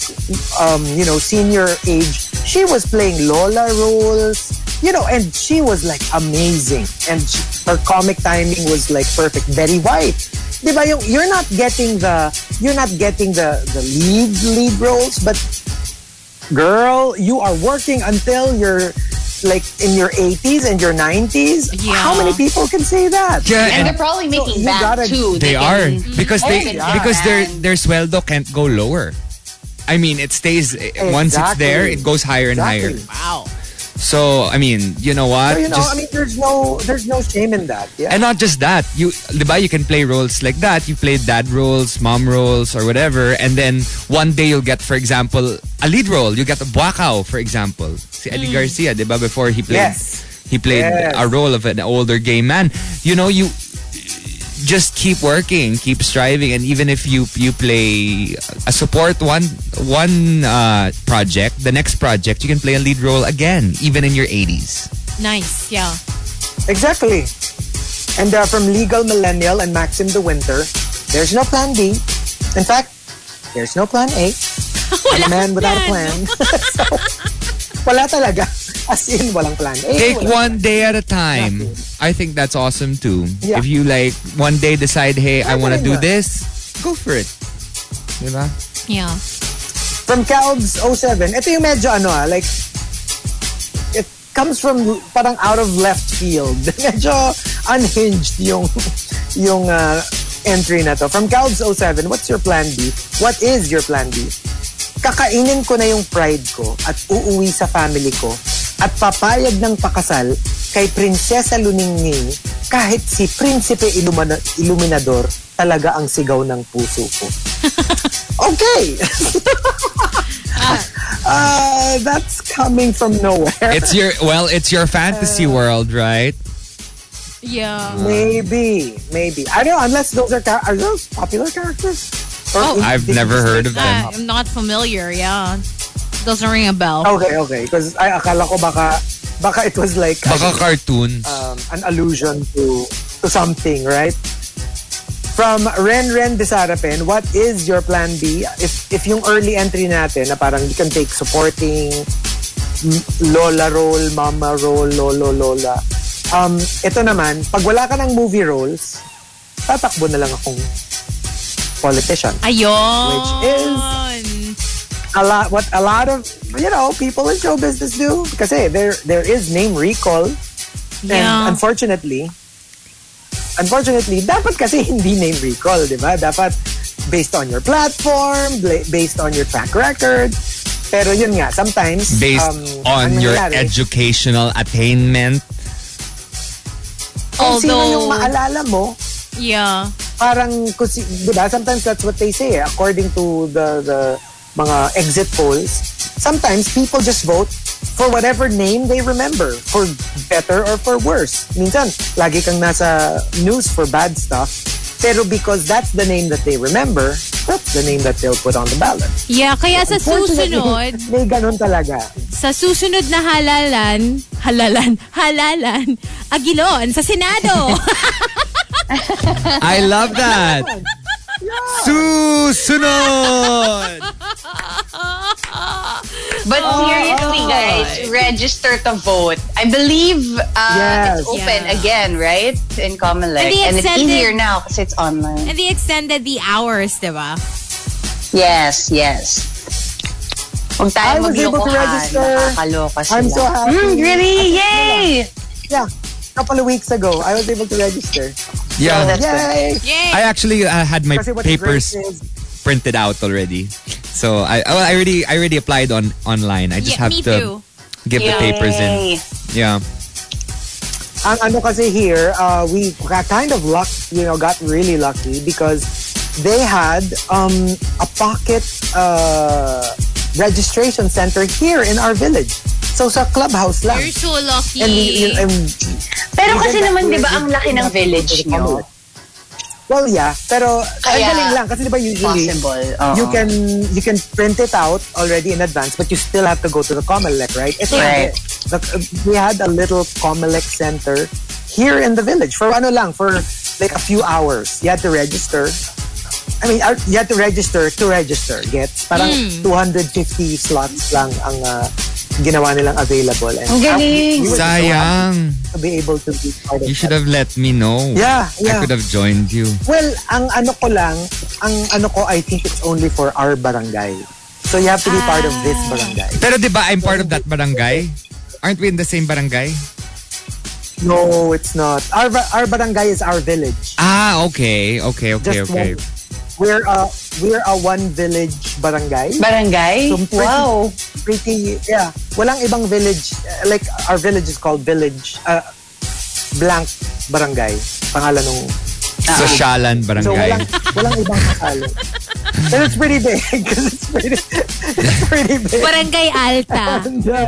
um, you know, senior age, she was playing Lola roles, you know, and she was like amazing. And she, her comic timing was like perfect. Betty White. Diba yung, you're not getting the, you're not getting the, the lead, lead roles, but girl, you are working until you're like in your 80s and your 90s. Yeah. How many people can say that? Yeah, And and they're probably making you back gotta- too. they are can- because they open because their their sweldo can't go lower. I mean, it stays once it's there, it goes higher and Exactly. higher. Wow. So I mean, you know what? So, you know, Just- I mean, there's no, there's no shame in that. Yeah. and not just that, you, diba, you can play roles like that. You play dad roles, mom roles, or whatever, and then one day you'll get, for example, a lead role. You get a Buakao, for example. Si Eddie hmm. Garcia, diba, before he played, Yes. he played Yes. a role of an older gay man. You know, you just keep working, keep striving, and even if you you play a support one one uh, project, the next project you can play a lead role again, even in your 80s. Nice, yeah. Exactly. And uh, from Legal Millennial and Maxim the Winter, there's no plan B. In fact, there's no plan A. I'm a man without a plan. so, wala talaga. As in, walang plan A. Take walang one day at a time. Nothing. I think that's awesome too. Yeah. If you like one day decide, hey, I want to do Galing this, go for it. Diba? Yeah. From Calbs 07, ito yung medyo ano ah, like, it comes from parang out of left field. medyo unhinged yung, yung uh, entry na to. From Calbs 07, what's your plan B? What is your plan B? Kakainin ko na yung pride ko at uuwi sa family ko at papayag ng pakasal kay Prinsesa Luningning kahit si Prinsipe Illumina- Illuminador talaga ang sigaw ng puso ko. okay! uh, that's coming from nowhere. It's your well, it's your fantasy world, right? Yeah. Maybe, maybe. I don't know, unless those are, are those popular characters? Or Oh. I've never heard of them. I'm not familiar, yeah. Doesn't ring a bell. Okay, okay. Because I akala ko baka, baka it was like Baka cartoons. um, an allusion to to something, right? From Ren Ren Desarapen, what is your plan B? If if yung early entry natin na parang you can take supporting lola role, mama role, lolo, lola. Um, ito naman, pag wala ka ng movie roles, tatakbo na lang akong politician. Ayun. Which a lot what a lot of you know people in show business do kasi there there is name recall and Yeah. unfortunately unfortunately dapat kasi hindi name recall di ba dapat based on your platform based on your track record pero yun nga sometimes Based um, on your nangyayari, educational attainment. kung sino yung Although- maalala mo Yeah. Parang kasi, di ba, sometimes that's what they say eh, according to the the mga exit polls sometimes people just vote for whatever name they remember for better or for worse. Minsan lagi kang nasa news for bad stuff pero because that's the name that they remember that's the name that they'll put on the ballot. Yeah, kaya sa susunod, may ganun talaga. Sa susunod na halalan, halalan, halalan, agilon sa Senado. I love that. Susunod! But seriously, guys, register to vote. I believe uh, Yes. it's open Yeah. again, right? In Comelec. And And it's extended- easier now because it's online. And they extended the hours, di ba? Yes, yes. Huwag I tayo was able to maglokohan. register. Nakakaloka sila. I'm so happy. Mm, really? Yay! yeah couple of weeks ago I was able to register Yeah. that's good. yay Yay! I actually uh, had my papers is printed out already. So I oh, I already I already applied on online. I just yeah, have to too. give the papers in. Yeah. ang ano kasi here, uh, we got kind of luck, you know, got really lucky because they had um, a pocket uh, registration center here in our village. So sa clubhouse lang. You're so lucky. And, we- yun- and Pero kasi naman, di ba, ang laki ng village nyo? Well, yeah. Pero ang Kaya, galing lang. Kasi di ba usually, possible, oo. you can you can print it out already in advance, but you still have to go to the Comelec, right? Ito Right. The- we had a little Comelec center here in the village for ano lang, for like a few hours. You had to register. I mean, uh, you had to register to register. Gets? Parang Hmm. 250 slots lang ang uh, ginawa nilang available. And Ang galing. we were so Sayang. to be able to be part of You should that. have let me know. Yeah, yeah. I could have joined you. Well, ang ano ko lang, ang ano ko, I think it's only for our barangay. So you have to be part of this barangay. Pero di ba I'm part of that barangay? Aren't we in the same barangay? No, it's not. Our our barangay is our village. Ah, okay. Okay, okay, Just okay. one. We're a we're a one village barangay. Barangay? So pretty, wow. Pretty yeah. Walang ibang village uh, like our village is called village uh, blank barangay. Pangalan ng Sosyalan So barangay. walang walang ibang pangalan. And it's pretty big because it's pretty it's pretty big. Barangay Alta. And, uh,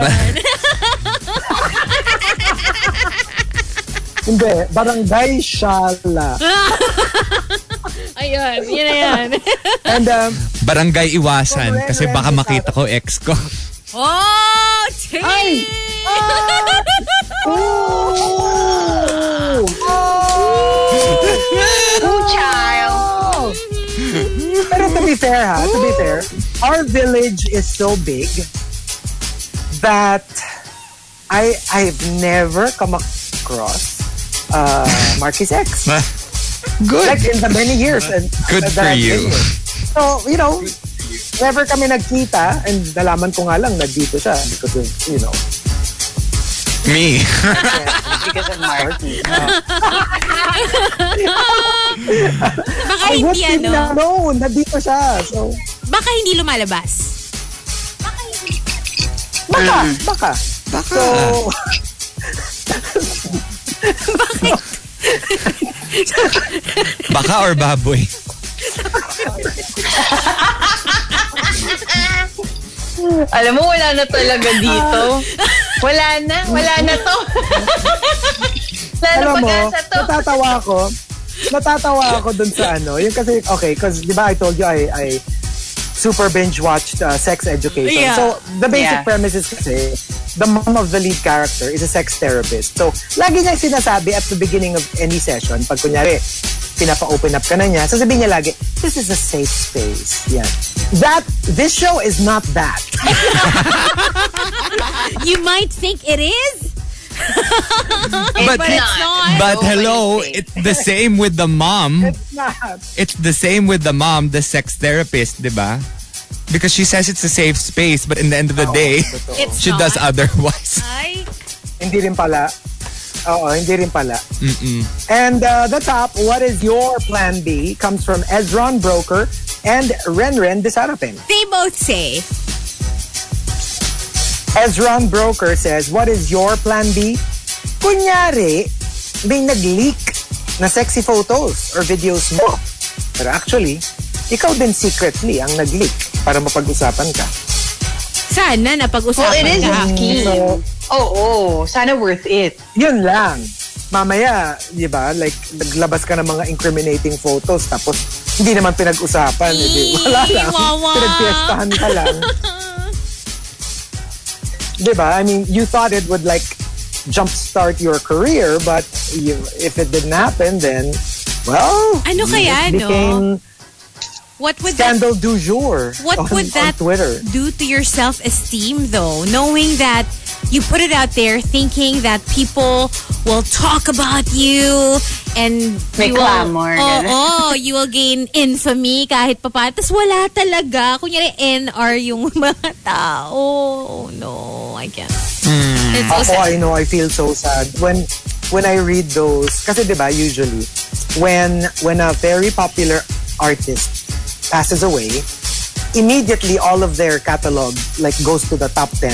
Hindi, barangay Shala. Ayun, yun na yan. And um, Barangay iwasan Oh, kasi baka makita ko ex ko. oh! Ay! Ooh, child. pero to be fair ha, to be fair, our village is so big that I I've never come across uh, Marquis X. Good. like in the many years and Good for you. here. So you know, never kami nagkita and nalaman ko nga lang nandito siya because of, you know, Me. Because of Marky. Baka hindi ano. known, nandito siya. So, Baka hindi lumalabas. baka, baka. Baka. So, Baka or baboy. Alam mo, wala na talaga dito. Wala na. Wala na to. wala na alam mo, pag-asa to. natatawa ako. Natatawa ako dun sa ano. Yung kasi, okay, because di ba I told you I, I super binge watched uh, Sex Education. Yeah. So, the basic Yeah. premise is kasi, the mom of the lead character is a sex therapist. So, lagi niya sinasabi at the beginning of any session, pag kunyari, pinapa-open up ka na niya, sasabihin niya lagi, this is a safe space. Yan. That, this show is not that. You might think it is. But, but it's not. but hello, it's the same with the mom. It's not. It's the same with the mom, the sex therapist, di ba? Because she says it's a safe space, but in the end of the day, It's she not. does otherwise. Ay, Hindi rin pala. Oo, hindi rin pala. Mm-mm. And uh, the top, what is your plan B, comes from Ezron Broker and Renren Desarapin. they both say, Ezron Broker says, what is your plan B? Kunyari, may nag-leak na sexy photos or videos mo. Pero actually, ikaw din secretly ang nag-leak para mapag-usapan ka. sana napag-usapan Well, it is ka. a scheme. So, Oo. Sana worth it. yun lang. Mamaya, di ba, like, naglabas ka ng mga incriminating photos tapos hindi naman pinag-usapan. eh, di, wala lang. Wawa. Pinagpiestahan ka lang. di ba? I mean, you thought it would like jumpstart your career, but you, if it didn't happen, then, well, Ano kaya, it no? became What would that scandal du jour What on, would that on Twitter. do to your self-esteem though? Knowing that you put it out there thinking that people will talk about you and May you will, clamor, Oo, ganun. you will gain infamy kahit pa paano. Tapos wala talaga. Kunyari, NR yung mga tao. Oh, no, I can't. It's so Ako, sad. I know, I feel so sad. When when I read those, kasi di ba usually, when, when a very popular artist passes away, immediately all of their catalog like goes to the top 10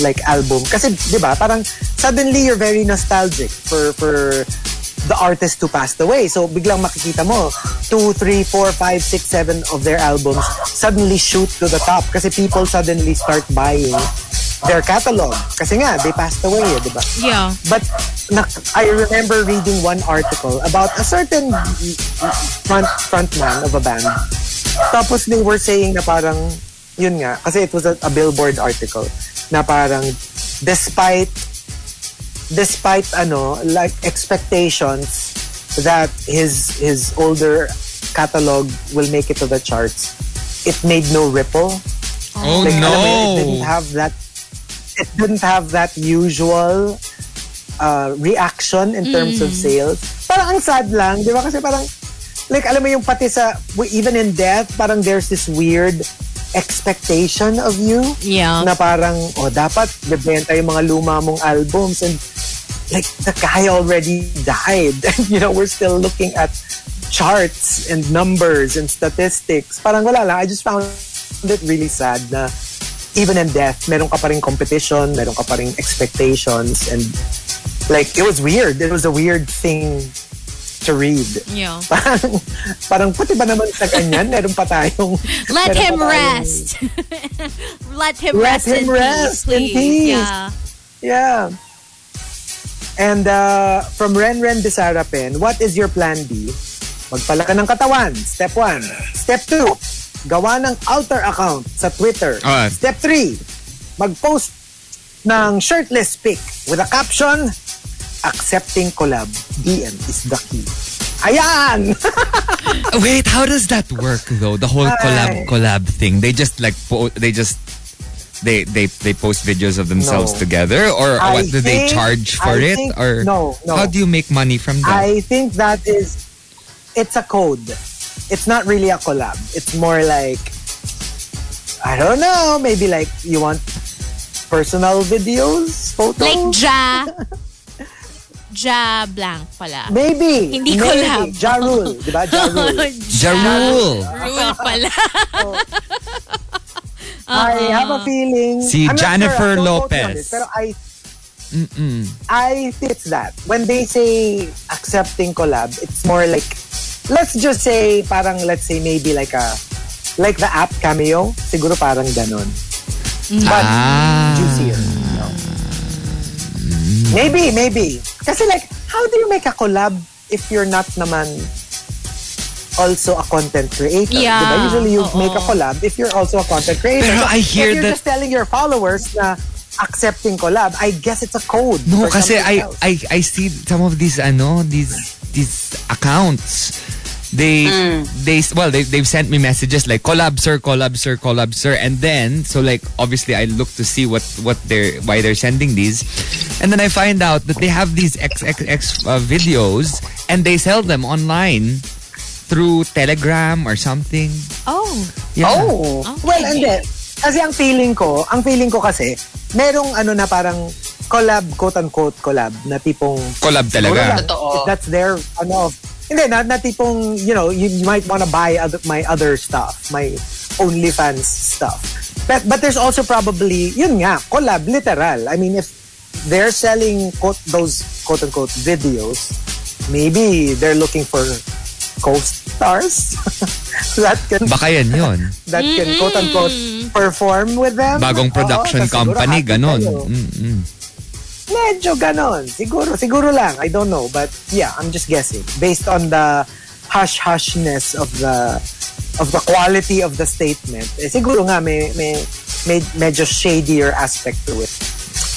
like album. Kasi di ba parang suddenly you're very nostalgic for for the artist who passed away. So biglang makikita mo, 2, 3, 4, 5, 6, 7 of their albums suddenly shoot to the top kasi people suddenly start buying their catalog. Kasi nga, they passed away, eh, di ba? Yeah. But na- I remember reading one article about a certain front frontman of a band. Tapos they were saying na parang, yun nga, kasi it was a, a billboard article, na parang, despite, despite ano, like expectations that his his older catalog will make it to the charts, it made no ripple. Oh Like, alam mo it no! didn't have that it didn't have that usual uh, reaction in terms of sales. Parang ang sad lang, di ba? Kasi parang, like, alam mo yung pati sa, even in death, parang there's this weird expectation of you Yeah. na parang, oh, dapat bebenta yung mga luma mong albums and like, the guy already died. And, you know, we're still looking at charts and numbers and statistics. Parang wala lang. I just found it really sad na even in death, meron ka pa rin competition, meron ka pa rin expectations, and like, it was weird. It was a weird thing to read. Yeah. Parang, parang pati ba naman sa kanyan, meron pa tayong... Let him tayong- rest. Let him Let rest him in rest peace, in peace. Yeah. Yeah. And uh, from Renren Desarapin, what is your plan B? Magpalaka ng katawan. Step 1. Step 2. Gawa ng alter account sa Twitter. Ah. Step 3. Mag-post ng shirtless pic with a caption, Accepting collab. DM is the key. Ayan! Wait, how does that work though? The whole collab collab thing. They just like po- they just they they they post videos of themselves No. together or I what do they charge for I it think- or no, no. how do you make money from that? I think that is, it's a code. It's not really a collab. It's more like, I don't know. Maybe like you want personal videos, photos. Like Ja. Ja blank pala. maybe. Hindi maybe. collab. Ja Rule. Diba? Ja Rule. Ja Rule. Rule pala. I have a feeling. Si I'm Jennifer sure, Lopez. this, Pero I, Mm-mm. I think it's that. When they say accepting collab, it's more like, let's just say, parang let's say maybe like a, like the app Cameo. Siguro parang ganon. But Ah. juicier. you know? Maybe, maybe. Kasi like, how do you make a collab if you're not naman also a content creator? Yeah, Diba? Usually you oo. make a collab if you're also a content creator. Pero So, I hear if you're that- just telling your followers na accepting collab, I guess it's a code. No, kasi I, else. I I see some of these ano these these accounts. They they well they they've sent me messages like collab sir, collab sir, collab sir, and then so like obviously I look to see what what they're why they're sending these, and then I find out that they have these XXX uh, videos and they sell them online through Telegram or something. Oh. Yeah. Oh. Well, and then, kasi ang feeling ko, ang feeling ko kasi, merong ano na parang collab, quote-unquote collab, na tipong... Collab talaga. lang, if that's their, ano, hindi, na, na tipong, you know, you, you might want to buy other, my other stuff, my OnlyFans stuff. But, but there's also probably, yun nga, collab, literal. I mean, if they're selling quote, those quote-unquote videos, maybe they're looking for co-stars that can Baka yan yun. that can quote-unquote perform with them. Bagong Oo, production siguro company, happy ganon. Medyo ganon. Siguro, siguro lang. I don't know. But yeah, I'm just guessing. Based on the hush-hushness of the of the quality of the statement. Eh, siguro nga may, may, may medyo shadier aspect to it.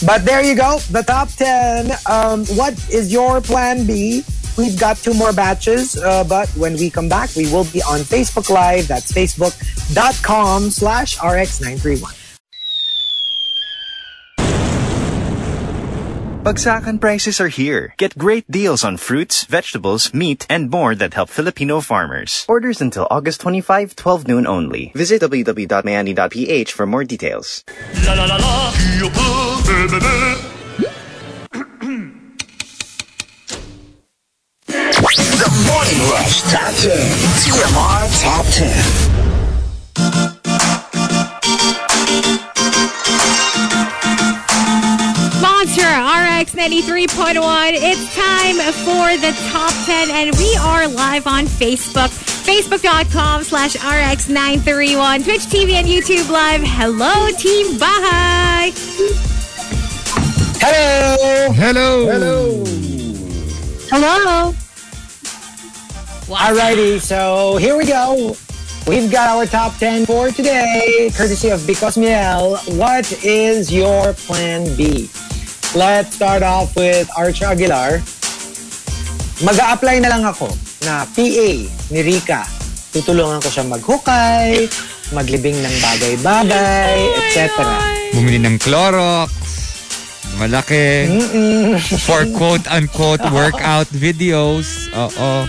But there you go. The top 10. Um, what is your plan B? We've got two more batches, uh, but when we come back, we will be on Facebook Live. That's facebook.com slash RX931. Bagsakan prices are here. Get great deals on fruits, vegetables, meat, and more that help Filipino farmers. Orders until August 25, 12 noon only. Visit www.mayani.ph for more details. La la la la, qui peut, be, be, be. The Morning Rush Top 10. TMR Top 10. RX 93.1. It's time for the top 10, and we are live on Facebook. Facebook.com slash RX931. Twitch TV and YouTube Live. Hello, Team Bahay. Hello! Hello. Hello! Hello. Alrighty, so here we go. We've got our top 10 for today, courtesy of Because Miel. What is your plan B? Let's start off with Arch Aguilar. Mag-a-apply na lang ako na PA ni Rika. Tutulungan ko siya maghukay, maglibing ng bagay-bagay, etc. Bumili ng Clorox. Malaki. For quote-unquote workout videos. Oo.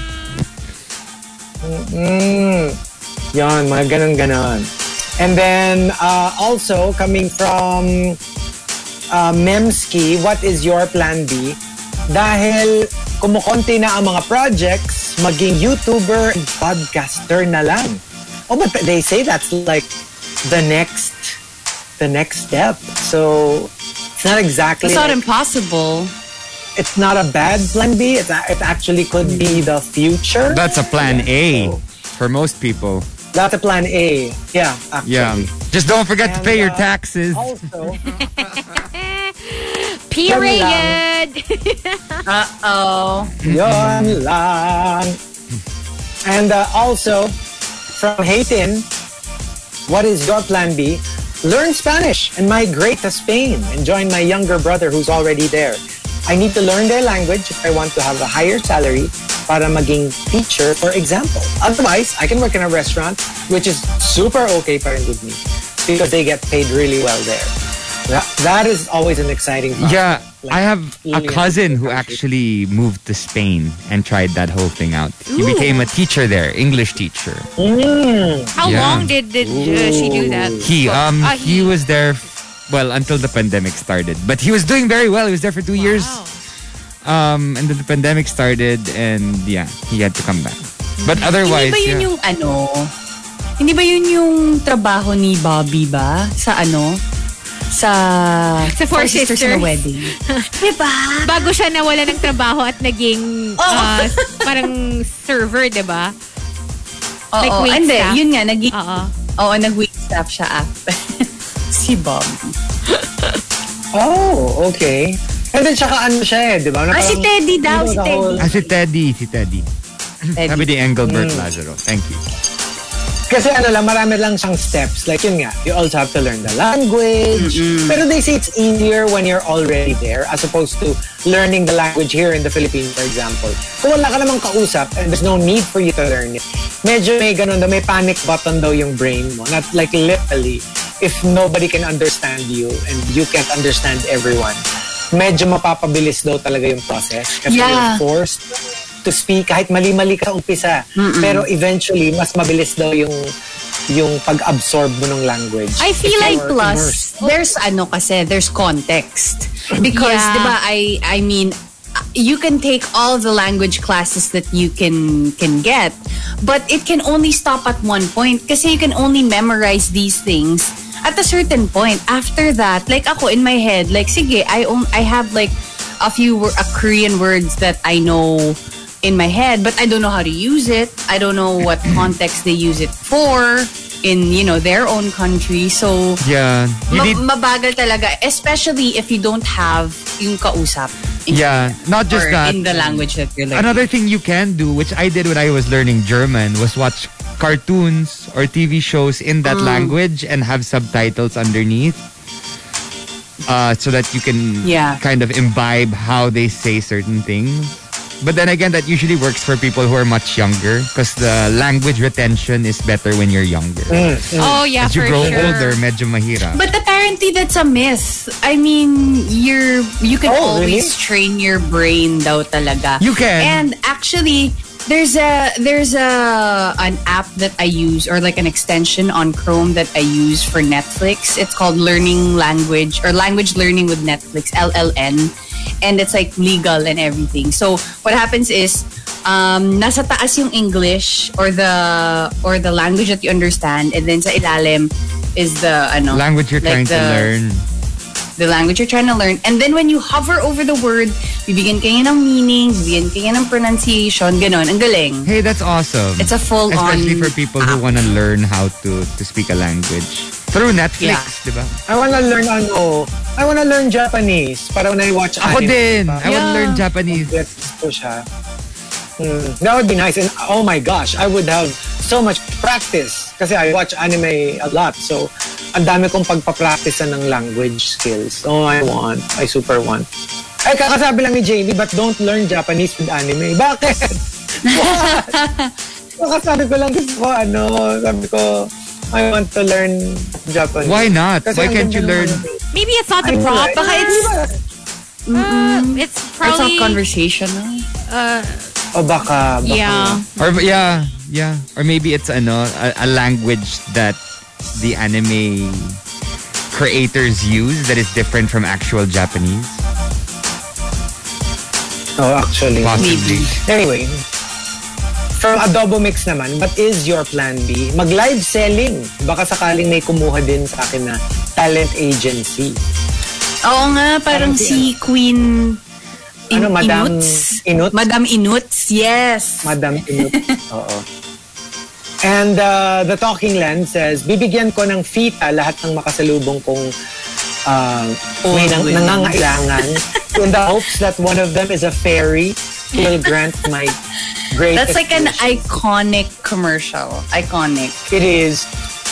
Mm. Yon, mga ganon-ganon. And then, uh, also, coming from uh, Memski, what is your plan B? Dahil kumukonti na ang mga projects, maging YouTuber and podcaster na lang. Oh, but they say that's like the next, the next step. So, it's not exactly... It's not like- impossible. it's not a bad plan B. It's a, it actually could be the future. That's a plan A for most people. That's a plan A. Yeah, actually. Yeah. Just don't forget to And, pay your uh, taxes. Also, Period. Uh-oh. yon lang. And uh, also, from Hayden, what is your plan B? Learn Spanish and migrate to Spain and join my younger brother who's already there. I need to learn their language if I want to have a higher salary para maging teacher, for example. Otherwise, I can work in a restaurant, which is super okay pa rin with me because they get paid really well there. That, that is always an exciting part. Yeah, Like, I have a cousin who actually moved to Spain and tried that whole thing out. He became a teacher there, English teacher. How Yeah. long did, did uh, she do that? He um Ah, he was there well until the pandemic started. But he was doing very well. He was there for 2 years. Um and then the pandemic started and yeah, he had to come back. But Hindi otherwise, ba yun yeah. yung ano? Hindi ba yun yung trabaho ni Bobby ba? Sa ano? Sa... Sa Four Sisters Sisters. na Wedding. diba? Bago siya nawala ng trabaho at naging uh, parang server, di ba? Oo. Like wait Hindi, staff? yun nga. Naging, Oo. Oo, nag-wait staff siya after. si Bobby. Oh, okay. And then, tsaka ano siya eh, di ba? Ah, si Teddy daw, si Teddy. Ah, si Teddy, si Teddy. Teddy. Sabi ni Engelbert Lazaro. Thank you. Kasi ano lang, marami lang siyang steps. Like yun nga, you also have to learn the language. Pero they say it's easier when you're already there as opposed to learning the language here in the Philippines, for example. Kung wala ka namang kausap and there's no need for you to learn it, medyo may ganun daw, may panic button daw yung brain mo. Not like literally, if nobody can understand you and you can't understand everyone, medyo mapapabilis daw talaga yung process. Kasi Yeah. you're forced to speak kahit mali-mali ka umpisa. Pero eventually, mas mabilis daw yung yung pag-absorb mo ng language. I feel like Plus, there's ano kasi, there's context. Because, Yeah. di ba, I, I mean, you can take all the language classes that you can can get, but it can only stop at one point kasi you can only memorize these things at a certain point. After that, like ako in my head, like sige, I own, I have like a few a Korean words that I know in my head, but I don't know how to use it. I don't know what context they use it for in you know their own country. So Yeah. You Ma- need mabagal talaga, especially if you don't have yung kausap. in- Yeah, not just that. in the language that you're learning. Another thing you can do, which I did when I was learning German, was watch cartoons or TV shows in Mm. that language and have subtitles underneath. Uh, so that you can Yeah. kind of imbibe how they say certain things. But then again, that usually works for people who are much younger because the language retention is better when you're younger. Mm, mm. Oh, yeah, As you for grow sure. older, medyo mahirap. But apparently that's a myth. I mean, you're you can Oh, really? always train your brain daw talaga. You can. And actually, there's a there's a an app that I use or like an extension on Chrome that I use for Netflix. It's called Learning Language or Language Learning with Netflix, LLN. And it's like legal and everything. So what happens is um, nasa taas yung English or the or the language that you understand and then sa ilalim is the ano language you're like trying to the- learn. the language you're trying to learn. And then when you hover over the word, bibigyan kayo ng meaning, bibigyan kayo ng pronunciation, ganon. Ang galing. Hey, that's awesome. It's a full-on Especially for people who app. want to learn how to to speak a language. Through Netflix, Yeah. di ba? I wanna learn ano, I wanna learn Japanese para when I watch Ako anime, din. diba? I want to Yeah. learn Japanese. Gets ko siya. Hmm, that would be nice. And oh my gosh, I would have so much practice kasi I watch anime a lot. So, ang dami kong pagpa-practice ng language skills. Oh, I want. I super want. Ay, kakasabi lang ni Jamie, but don't learn Japanese with anime. Bakit? What? Kakasabi ko lang gusto ko, ano, sabi ko, I want to learn Japanese. Why not? Kasi Why can't you learn? Maybe it's not I the know, prop. right? Baka it's, uh, it's It's probably... not conversational. uh, O baka, baka. yeah. Or yeah, yeah. Or maybe it's ano a, a language that the anime creators use that is different from actual Japanese. Oh, actually. Possibly. Anyway, from Adobo Mix naman, what is your plan B? Mag-live selling. Baka sakaling may kumuha din sa akin na talent agency. Oo nga, parang si Queen In- Ano, Madam Inuts? Inuts? Madam Inuts, yes. Madam Inut. Oo. And uh, the Talking Lens says, bibigyan ko ng fita lahat ng makasalubong kong uh, may nang, nangangailangan in the hopes that one of them is a fairy will grant my greatest That's like an iconic commercial. Iconic. It is.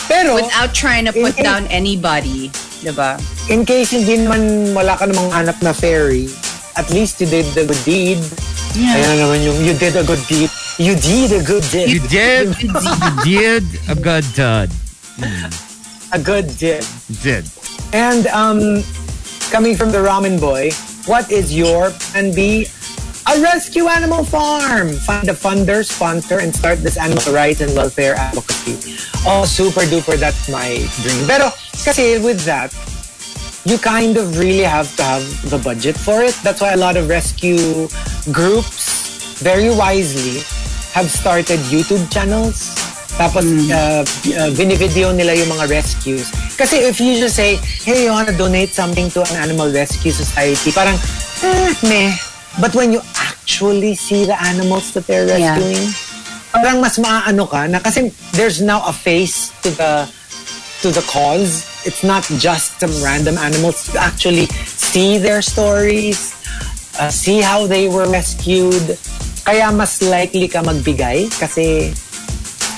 Pero, Without trying to put In- in- down anybody. Diba? in case hindi naman wala ka namang hanap na fairy, at least you did the good deed. Yeah. Ayan na naman yung you did a good deed. You did a good deed. You did, you did a good dud. a good deed. Did. And um, coming from the ramen boy, what is your plan B? A rescue animal farm. Find a funder, sponsor, and start this animal rights and welfare advocacy. Oh, super duper, that's my dream. Pero, kasi with that, you kind of really have to have the budget for it. That's why a lot of rescue groups, very wisely, have started YouTube channels. Tapos, uh, uh, binivideo nila yung mga rescues. Kasi if you just say, hey, you wanna donate something to an animal rescue society, parang, eh, meh. But when you actually see the animals that they're Yeah. rescuing, parang mas maaano ka na kasi there's now a face to the to the cause. It's not just some random animals. You actually see their stories, uh, see how they were rescued. Kaya mas likely ka magbigay kasi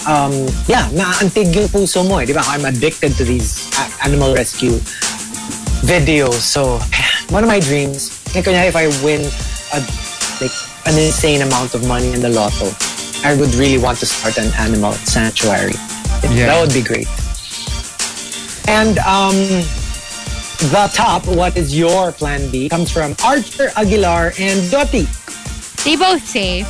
um, yeah, naaantig yung puso mo eh. Di ba? I'm addicted to these animal rescue videos. So, one of my dreams, like if I win a, like an insane amount of money in the lotto, I would really want to start an animal sanctuary. Yeah. That would be great. And um, the top, what is your plan B, comes from Archer Aguilar and Dottie. They both say,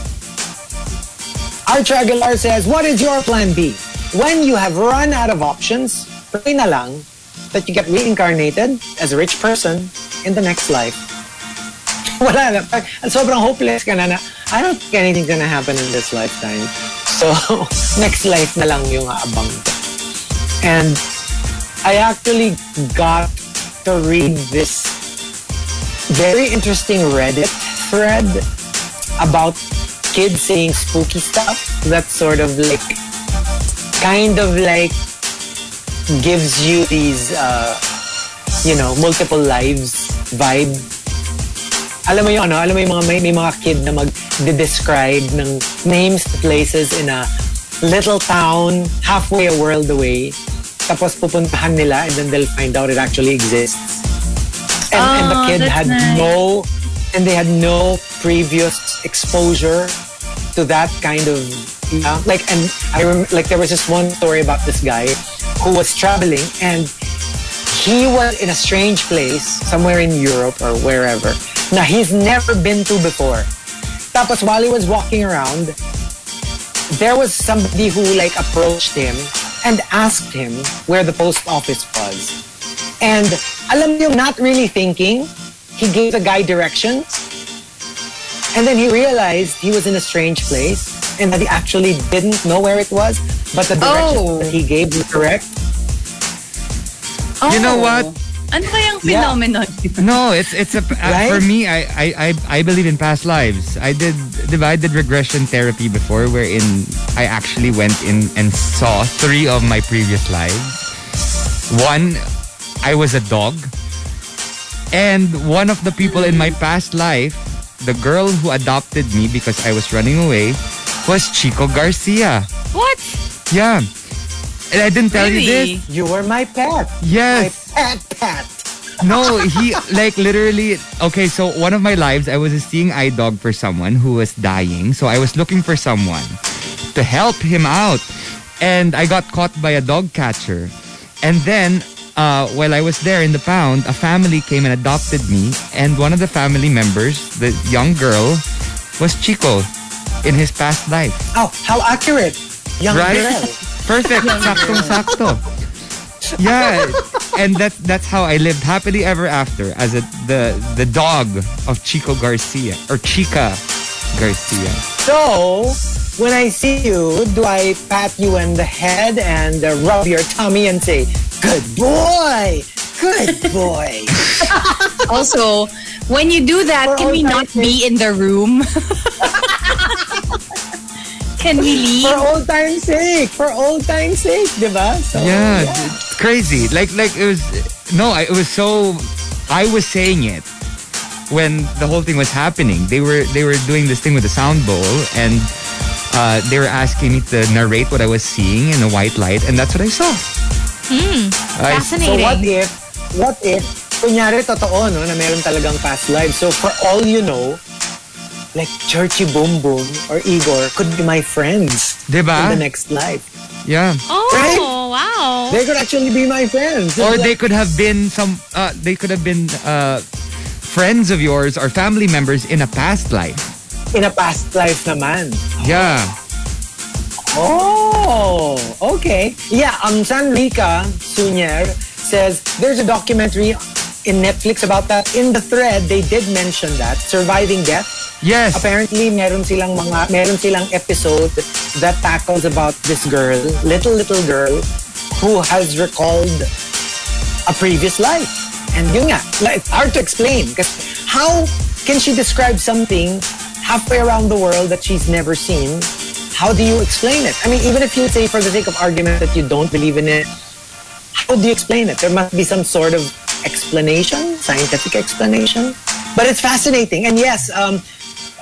Archer Aguilar says, What is your plan B? When you have run out of options, pray na lang that you get reincarnated as a rich person in the next life. Wala na. Sobrang hopeless ka na na, I don't think anything's gonna happen in this lifetime. So, next life na lang yung aabang. And I actually got to read this very interesting Reddit thread about kids saying spooky stuff that sort of like kind of like gives you these uh, you know multiple lives vibe alam mo yung ano alam mo yung mga may, may mga kid na mag-describe ng names to places in a little town halfway a world away tapos pupuntahan nila and then they'll find out it actually exists and, and the Oh, kid had nice. no and they had no previous exposure to that kind of yeah, like and I rem- like there was this one story about this guy who was traveling and he was in a strange place somewhere in Europe or wherever na he's never been to before tapos while he was walking around there was somebody who like approached him and asked him where the post office was and alam niyo, not really thinking, he gave the guy directions. And then he realized he was in a strange place and that he actually didn't know where it was, but the directions Oh. that he gave were correct. Oh. You know Oh. what? Ano kayang Yeah. phenomenon? No, it's it's a uh, for me. I, I I I believe in past lives. I did diba, I did regression therapy before, wherein I actually went in and saw three of my previous lives. One, I was a dog, and one of the people in my past life, the girl who adopted me because I was running away, was Chico Garcia. What? Yeah, and I didn't tell you this. You were my pet. Yes. My pet pet. No, he like literally. Okay, so one of my lives, I was a seeing eye dog for someone who was dying. So I was looking for someone to help him out, and I got caught by a dog catcher. And then, uh, while I was there in the pound, a family came and adopted me, and one of the family members, the young girl, was Chico in his past life. Oh, how accurate. Young Right? girl. Perfect. Saktong sakto. Yeah. And that's that's how I lived happily ever after as a the the dog of Chico Garcia or Chica Garcia. So, when I see you, do I pat you on the head and uh, rub your tummy and say, good boy, good boy? Also, when you do that, For can we not time be in the room? can we leave? for old time's sake, for old time's sake, diba? So, yeah, it's crazy. Like like it was no, I- it was so I was saying it when the whole thing was happening. They were they were doing this thing with the sound bowl and uh, they were asking me to narrate what I was seeing in a white light and that's what I saw. I- So Fascinating. what if, what if, kunyari totoo, no, na meron talagang past lives. So for all you know, like Churchy Boom Boom or Igor could be my friends Diba? in the next life. Yeah. oh, wow. They could actually be my friends. Or It's they could have been some. Uh, they could have been uh, friends of yours or family members in a past life. in a past life naman. Yeah. Oh, okay. Yeah, um, San Rica Sunier says there's a documentary in Netflix about that. In the thread, they did mention that surviving death. Yes. Apparently, meron silang mga meron silang episode that tackles about this girl, little little girl, who has recalled a previous life. And yun nga, it's hard to explain. Because how can she describe something halfway around the world that she's never seen? How do you explain it? I mean, even if you say for the sake of argument that you don't believe in it, how do you explain it? There must be some sort of explanation, scientific explanation. But it's fascinating. And yes, um,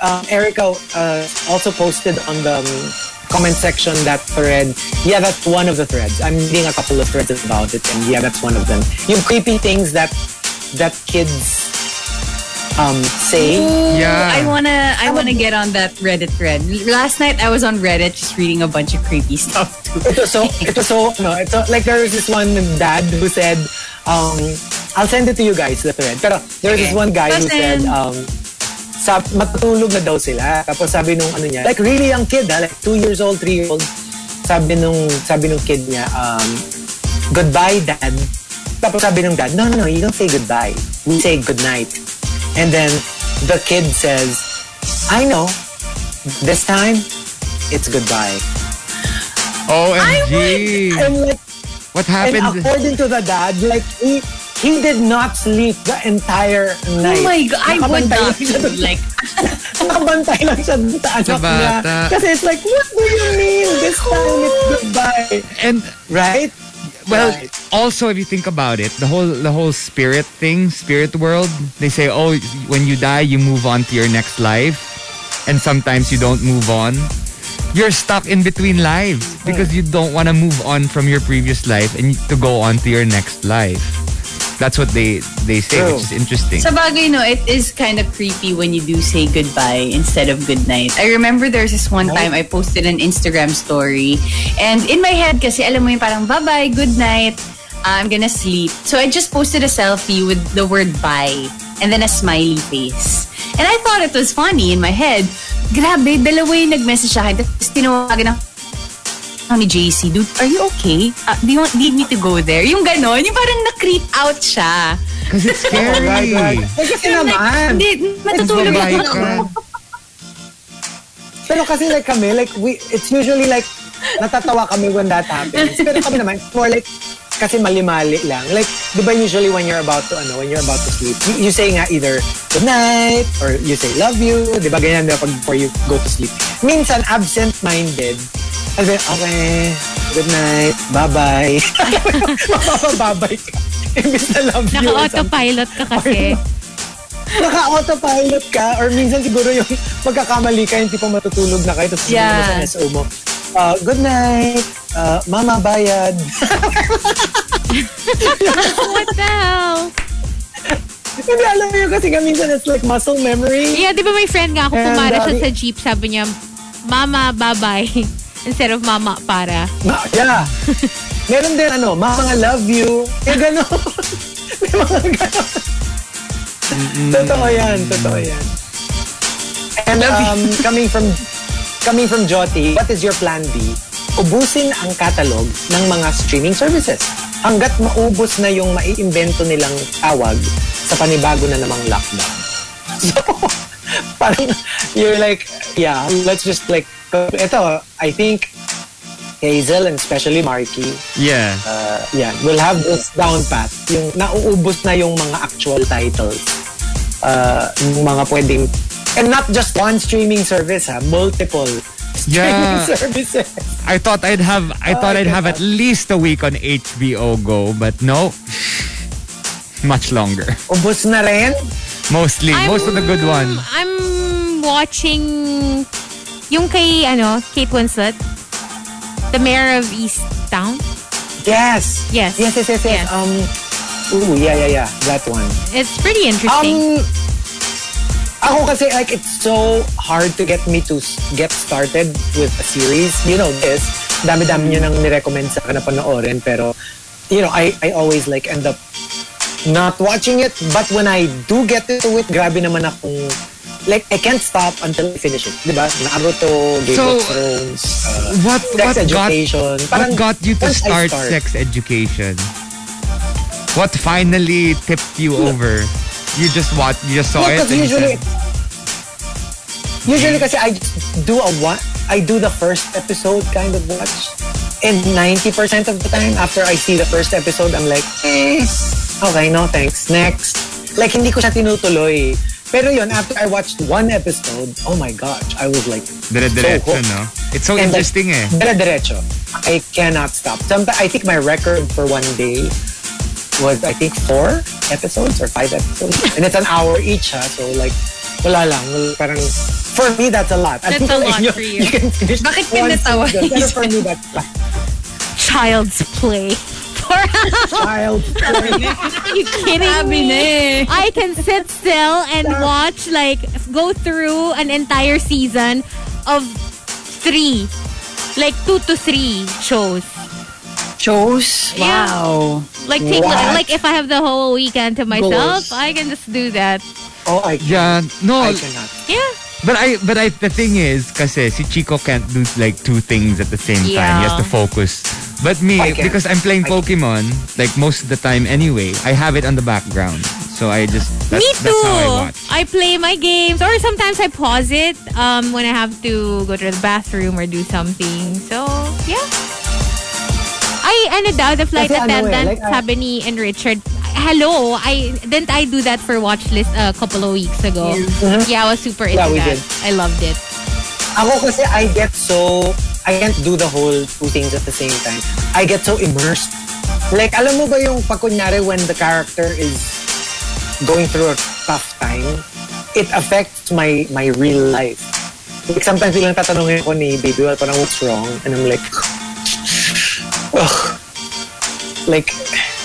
um, Erica uh, also posted on the um, comment section that thread. Yeah, that's one of the threads. I'm reading a couple of threads about it, and yeah, that's one of them. Yung creepy things that that kids um, say. Yeah. I wanna I wanna get on that Reddit thread. Last night I was on Reddit just reading a bunch of creepy stuff too. It was so, it was so, no, it's so, like there was this one dad who said, um, I'll send it to you guys, the thread. Pero there was this one guy who said, um, sab, matutulog na daw sila. Tapos sabi nung ano niya, like really young kid ha, like two years old, three years old. Sabi nung, sabi nung kid niya, um, goodbye dad. Tapos sabi nung dad, no, no, no, you don't say goodbye. We say good night. And then the kid says, I know, this time, it's goodbye. OMG. I'm like, What And happened? according to the dad, like he he did not sleep the entire oh night. Oh my god, I would Nakabantay not lang siya dun- like Nakabantay lang siya dun sa anak Sa niya. bata. Kasi it's like, what do you mean? This time it's goodbye. And Right? Well, Right. also if you think about it, the whole the whole spirit thing, spirit world, they say, oh, when you die, you move on to your next life, and sometimes you don't move on. You're stuck in between lives because you don't want to move on from your previous life and to go on to your next life. That's what they they say, True. which is interesting. Sa bagay, no, it is kind of creepy when you do say goodbye instead of good night. I remember there's this one time I posted an Instagram story and in my head kasi alam mo yung parang bye-bye, good night, I'm gonna sleep. So I just posted a selfie with the word bye and then a smiley face. And I thought it was funny in my head. Grabe, dalawa yung nag-message sa akin. Tapos tinawagan ako ni JC, dude, are you okay? Uh, do you want, need me to go there? Yung ganon, yung parang na-creep out siya. Because it's scary. Right, right. Eh, kasi naman. Hindi, matutulog ako. ka. Pero kasi like kami, like we, it's usually like, natatawa kami when that happens. Pero kami naman, it's more like, kasi mali-mali lang. Like, di ba usually when you're about to, ano, when you're about to sleep, you, you say nga either good night, or you say love you, di ba ganyan na pag before you go to sleep. Minsan, absent-minded, sabi, okay, good night, bye-bye. Mapapababay ka. Imbis na love you. Naka-autopilot ka kasi. Naka-autopilot ka or minsan siguro yung magkakamali ka yung tipong matutulog na kayo tapos Yeah. yeah. mo sa SO mo. Uh, good night. Uh, mama bayad. What the hell? Hindi alam mo yun kasi nga minsan it's like muscle memory. Yeah, di ba may friend nga ako pumara uh, siya sa jeep, sabi niya, Mama, bye-bye. Instead of Mama, para. Ma- yeah. Meron din ano, mga love you. Yung gano'n. May mga gano'n. Totoo yan. Totoo yan. And um, coming from coming from Joti, what is your plan B? Ubusin ang catalog ng mga streaming services hanggat maubos na yung maiimbento nilang tawag sa panibago na namang lockdown. So, parang you're like, yeah, let's just like, ito, I think Hazel and especially Marky, Yeah. uh, yeah, we'll have this down pat. Yung nauubos na yung mga actual titles. Uh, yung mga pwedeng, and not just one streaming service ha, multiple streaming Yeah. services. I thought I'd have I thought Oh, I'd have God. at least a week on HBO Go, but no. Much longer. Ubos na rin. Mostly. most of the good ones. I'm watching yung kay, ano, Kate Winslet. The Mayor of East Town. Yes. Yes. Yes, yes, yes, yes. Yes. Um, ooh, yeah, yeah, yeah. That one. It's pretty interesting. Um, ako kasi like it's so hard to get me to get started with a series. You know this. dami-dami niyo nang nirecommend sa akin na panoorin pero you know, I I always like end up not watching it but when I do get into it, grabe naman akong like I can't stop until I finish it. Di ba? Naruto, Game So, of Thrones, uh, What Sex what got Education. what Parang got you to I start, sex education? What finally tipped you over? You just what you just saw No, it 'cause and you usually, said, usually kasi I do a one, I do the first episode kind of watch. And 90% of the time after I see the first episode, I'm like, eh, okay, no thanks. Next. Like, hindi ko siya tinutuloy. Pero yun, after I watched one episode, oh my gosh, I was like, dire-diretso, hooked. no? It's so And like, interesting eh. Dire-diretso. I cannot stop. Sometimes, I think my record for one day was, I think, four episodes or five episodes. And it's an hour each, ha? So, like, wala lang. Parang, for me, that's a lot. That's a lot you, for you. You can finish Bakit one pinatawa. Pero for me, that's like, Child's play. child. Are you kidding me? eh. I can sit still and watch like go through an entire season of three, like two to three shows. Shows? Yeah. Wow. Like take What? like if I have the whole weekend to myself, Goals. I can just do that. Oh, I Yeah, no, I cannot. Yeah. but I but I the thing is kasi si Chico can't do like two things at the same time. He has to focus. But me, because I'm playing I can. Pokemon, like most of the time anyway, I have it on the background. So I just that's, Me too. how I watch. I play my games, or sometimes I pause it um, when I have to go to the bathroom or do something. So yeah. I ano daw, the flight Kasi ano eh, attendant, like, I- sabi ni and Richard, hello, I didn't I do that for watch list a couple of weeks ago. Yeah, I was super into Mm-hmm. Yeah, we that. did. I loved it. Ako kasi I get so, I can't do the whole two things at the same time. I get so immersed. Like, alam mo ba yung pag kunyari when the character is going through a tough time, it affects my my real life. Like, sometimes bilang tatanungin ko ni Baby Well, parang what's wrong? And I'm like, ugh. Like,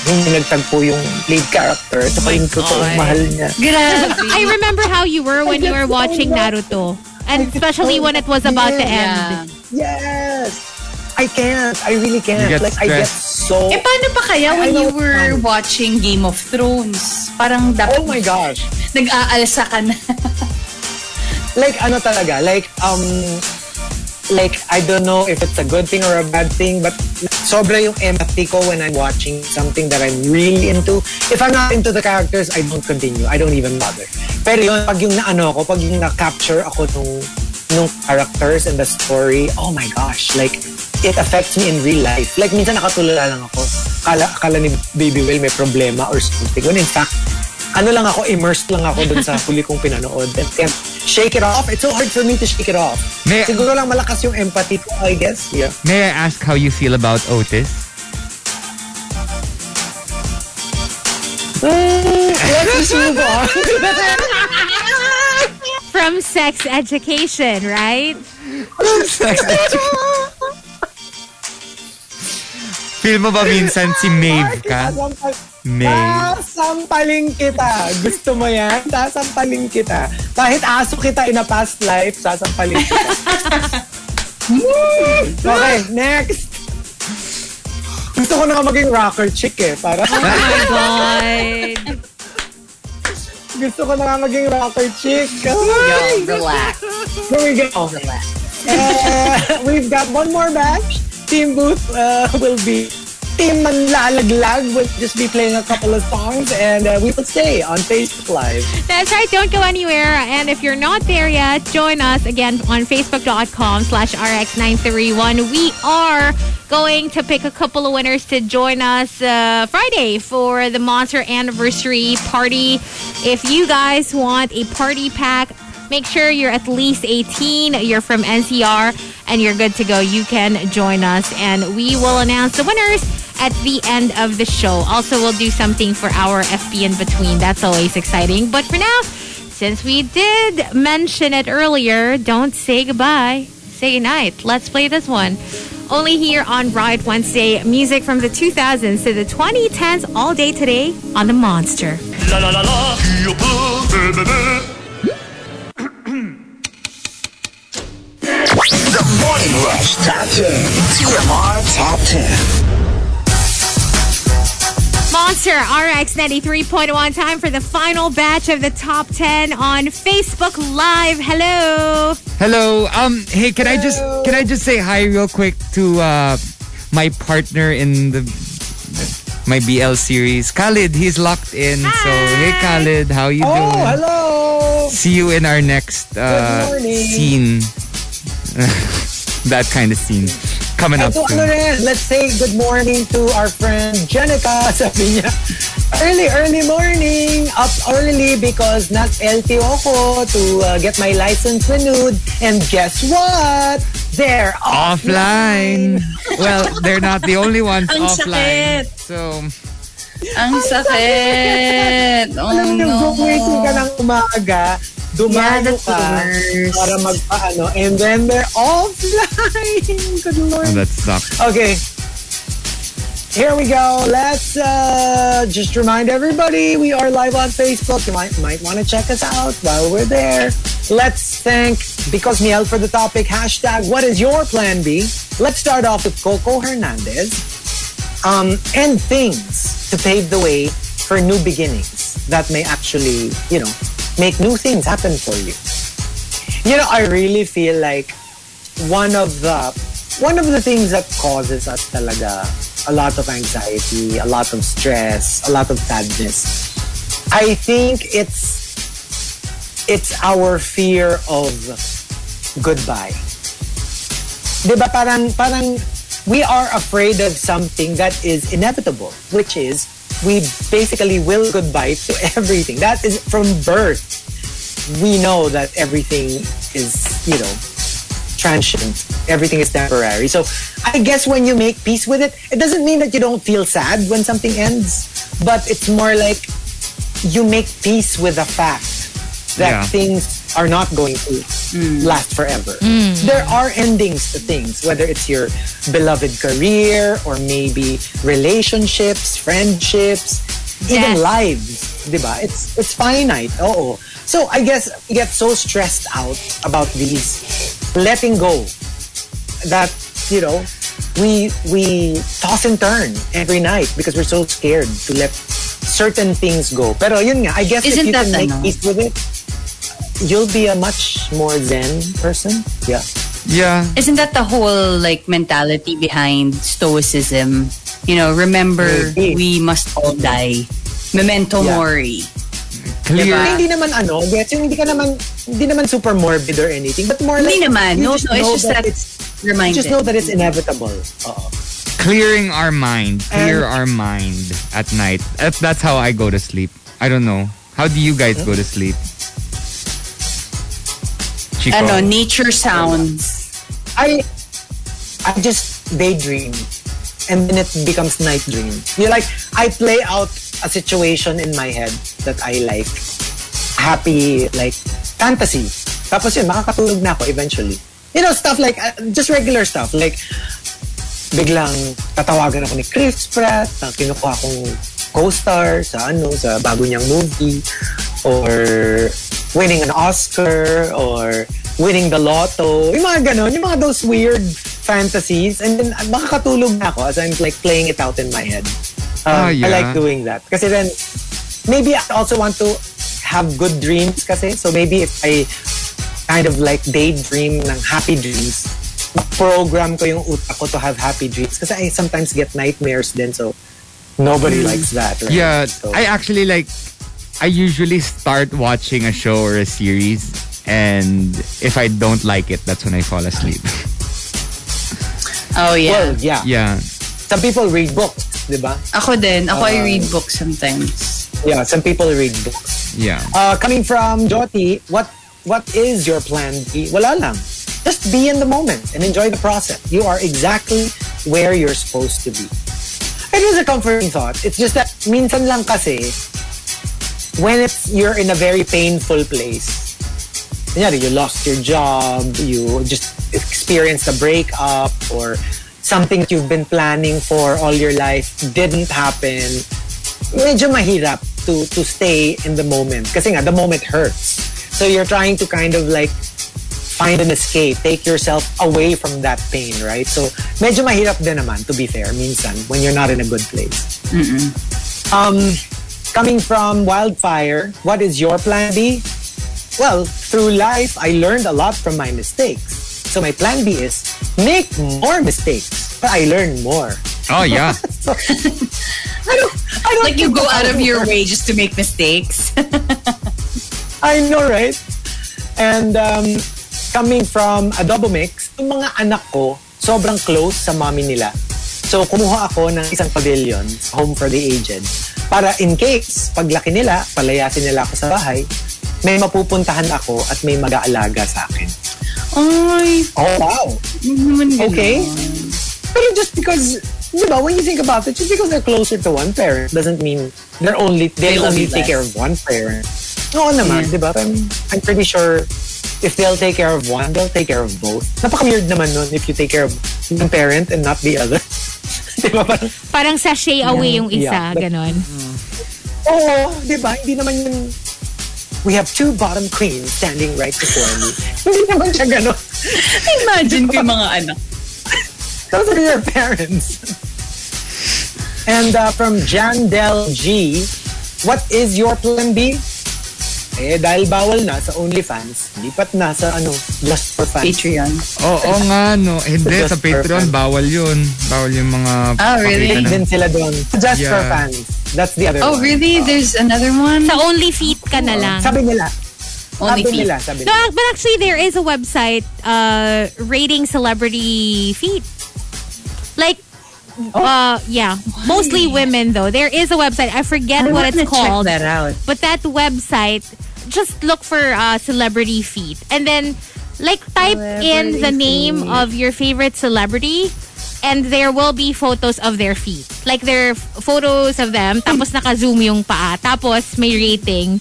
yung nagtagpo yung lead character, ito pa yung totoong God. mahal niya. Grabe. I remember how you were when you were watching Naruto. And especially when it was about to end. Yes! I can't. I really can't. You get like, I get stressed. so... Eh, paano pa kaya when you were watching Game of Thrones? Parang dapat Oh my gosh. nag-aalsa ka na. Like, ano talaga? Like, um... Like, I don't know if it's a good thing or a bad thing, but sobra yung empathy ko when I'm watching something that I'm really into. If I'm not into the characters, I don't continue. I don't even bother. Pero yun, pag yung naano ko, pag yung na-capture ako nung, nung characters and the story, oh my gosh, like, it affects me in real life. Like, minsan nakatulala lang ako. Kala, kala ni Baby Will may problema or something. When in fact, ano lang ako, immersed lang ako dun sa huli kong pinanood. And can't shake it off. It's so hard for me to shake it off. May- Siguro lang malakas yung empathy ko, I guess. Yeah. May I ask how you feel about Otis? Let's just move on. From sex education, right? Feel mo ba minsan si Maeve ka? Maeve. Sasampaling kita. Gusto mo yan? Sasampaling kita. Kahit aso kita in a past life, sasampaling kita. okay, next. Gusto ko na maging rocker chick eh. Para Oh my God. gusto ko na nga maging rocker chick. Yo, Ay, relax. Here we go. Relax. Uh, we've got one more match. Team Booth uh, will be Team Manlalaglag will just be playing a couple of songs and uh, we will stay on Facebook Live. That's right. Don't go anywhere. And if you're not there yet, join us again on facebook.com slash rx931. We are going to pick a couple of winners to join us uh, Friday for the Monster Anniversary Party. If you guys want a party pack, make sure you're at least 18, you're from NCR, and you're good to go. You can join us, and we will announce the winners at the end of the show. Also, we'll do something for our FB in between. That's always exciting. But for now, since we did mention it earlier, don't say goodbye. Say goodnight. Let's play this one. Only here on Ride Wednesday. Music from the 2000s to the 2010s all day today on The Monster. La la la The Morning Rush Top 10. TMR Top 10. Monster RX 93.1. Time for the final batch of the top 10 on Facebook Live. Hello. Hello. Um. Hey, can I just can I just say hi real quick to uh, my partner in the my BL series, Khalid. He's locked in. So hey, Khalid, how you Oh, doing? Oh, hello. See you in our next uh, Good morning. scene. that kind of scene coming up Ito, ano rin, let's say good morning to our friend Jenica. Sabi niya, early, early morning. Up early because nag-LTO ako to uh, get my license renewed. And guess what? They're Offline. well, they're not the only ones Ang offline. sakit. So Ang sakit. Oh Alam mo yung no. gumising ka ng umaga, Yeah, dumalo ka the worst. para magpaano, and then they're offline. Good Lord. oh, that sucks. Okay. Here we go. Let's uh, just remind everybody we are live on Facebook. You might might want to check us out while we're there. Let's thank because Miel for the topic. Hashtag What is your plan B? Let's start off with Coco Hernandez. Um, and things to pave the way for new beginnings that may actually, you know, make new things happen for you. You know, I really feel like one of the one of the things that causes us talaga a lot of anxiety, a lot of stress, a lot of sadness. I think it's it's our fear of goodbye. 'Di ba parang parang we are afraid of something that is inevitable, which is we basically will goodbye to everything. That is from birth. We know that everything is, you know, transient. Everything is temporary. So I guess when you make peace with it, it doesn't mean that you don't feel sad when something ends, but it's more like you make peace with the fact that Yeah. things are not going to mm. last forever. Mm. There are endings to things, whether it's your beloved career or maybe relationships, friendships, even Death. lives, diba? It's it's finite. Oh, so I guess you get so stressed out about these letting go that you know we we toss and turn every night because we're so scared to let certain things go. Pero yun nga, I guess Isn't if you that can make ano? peace with it, you'll be a much more zen person. Yeah. Yeah. Isn't that the whole like mentality behind stoicism? You know, remember Maybe. we must all die. Memento Yeah. mori. Clear. Diba? Hindi naman ano, gets yung hindi ka naman hindi naman super morbid or anything, but more Hindi like naman. No, just no, it's know just that it's Reminded. just know that it's inevitable. Oo. clearing our mind, clear And- our mind at night. That's, that's how I go to sleep. I don't know. How do you guys go to sleep? Chico. ano, nature sounds. I I just daydream and then it becomes night dream. You like I play out a situation in my head that I like happy like fantasy. Tapos yun, makakatulog na ako eventually. You know, stuff like, uh, just regular stuff. Like, biglang tatawagan ako ni Chris Pratt na kinukuha kong co-star sa ano, sa bago niyang movie or winning an Oscar or winning the lotto. Yung mga ganon, yung mga those weird fantasies and then makakatulog na ako as I'm like playing it out in my head. Um, yeah. I like doing that. Kasi then, maybe I also want to have good dreams kasi. So maybe if I kind of like daydream ng happy dreams, program ko yung utak ko to have happy dreams. Kasi I sometimes get nightmares then so nobody likes that. Right? Yeah, So, I actually like. I usually start watching a show or a series, and if I don't like it, that's when I fall asleep. Oh, yeah. well, yeah. yeah, Some people read books, di ba? Ako din. Ako, I Uh, read books sometimes. Yeah, some people read books. yeah. Uh, coming from Joti, what what is your plan B? Wala lang. Just be in the moment and enjoy the process. You are exactly where you're supposed to be. It is a comforting thought. It's just that minsan lang kasi when it's you're in a very painful place. Kunyari, you lost your job, you just experienced a breakup or something that you've been planning for all your life didn't happen. Medyo mahirap to to stay in the moment kasi nga the moment hurts. So you're trying to kind of like find an escape, take yourself away from that pain, right? So, medyo mahirap din naman, to be fair, minsan, when you're not in a good place. Um, coming from Wildfire, what is your plan B? Well, through life, I learned a lot from my mistakes. So my plan B is make more mistakes, but I learn more. Oh, yeah. So, I don't, I don't Like you go out of your way just to make mistakes. I know, right? And um, coming from Adobo Mix, yung mga anak ko, sobrang close sa mommy nila. So, kumuha ako ng isang pavilion, home for the aged, para in case, paglaki nila, palayasin nila ako sa bahay, may mapupuntahan ako at may mag-aalaga sa akin. Ay, Oh, wow! Okay. Pero just because, di ba, when you think about it, just because they're closer to one parent doesn't mean they're only, they They only take less. care of one parent. Oo naman, di ba? I'm, I'm pretty sure if they'll take care of one, they'll take care of both. Napaka-weird naman nun if you take care of one parent and not the other. di ba? Parang, Parang sachet away yung isa, Yeah, but- ganon. Oo, di ba? Hindi naman yun, we have two bottom queens standing right before me. Hindi naman siya gano'n. Imagine ko yung mga anak. Those are your parents. And uh, from Jan Del G, what is your plan B? Eh, dahil bawal na sa OnlyFans, lipat na sa ano, just for fun. Patreon. Oo oh, nga, no. Hindi, Just sa for Patreon, bawal yun. Bawal yung mga... Ah, really? din sila doon. Just for Yeah. fans. That's the other Oh, one. really? There's another one? Sa only feet ka na lang. Sabi nila. Only sabi feet. nila, sabi No, nila. ac- but actually there is a website uh rating celebrity feet. Like uh yeah, mostly women though. There is a website. I forget I what it's called. Check that out. But that website just look for uh celebrity feet and then like type in the name of your favorite celebrity and there will be photos of their feet. Like f- photos of them tapos naka-zoom yung paa. Tapos may rating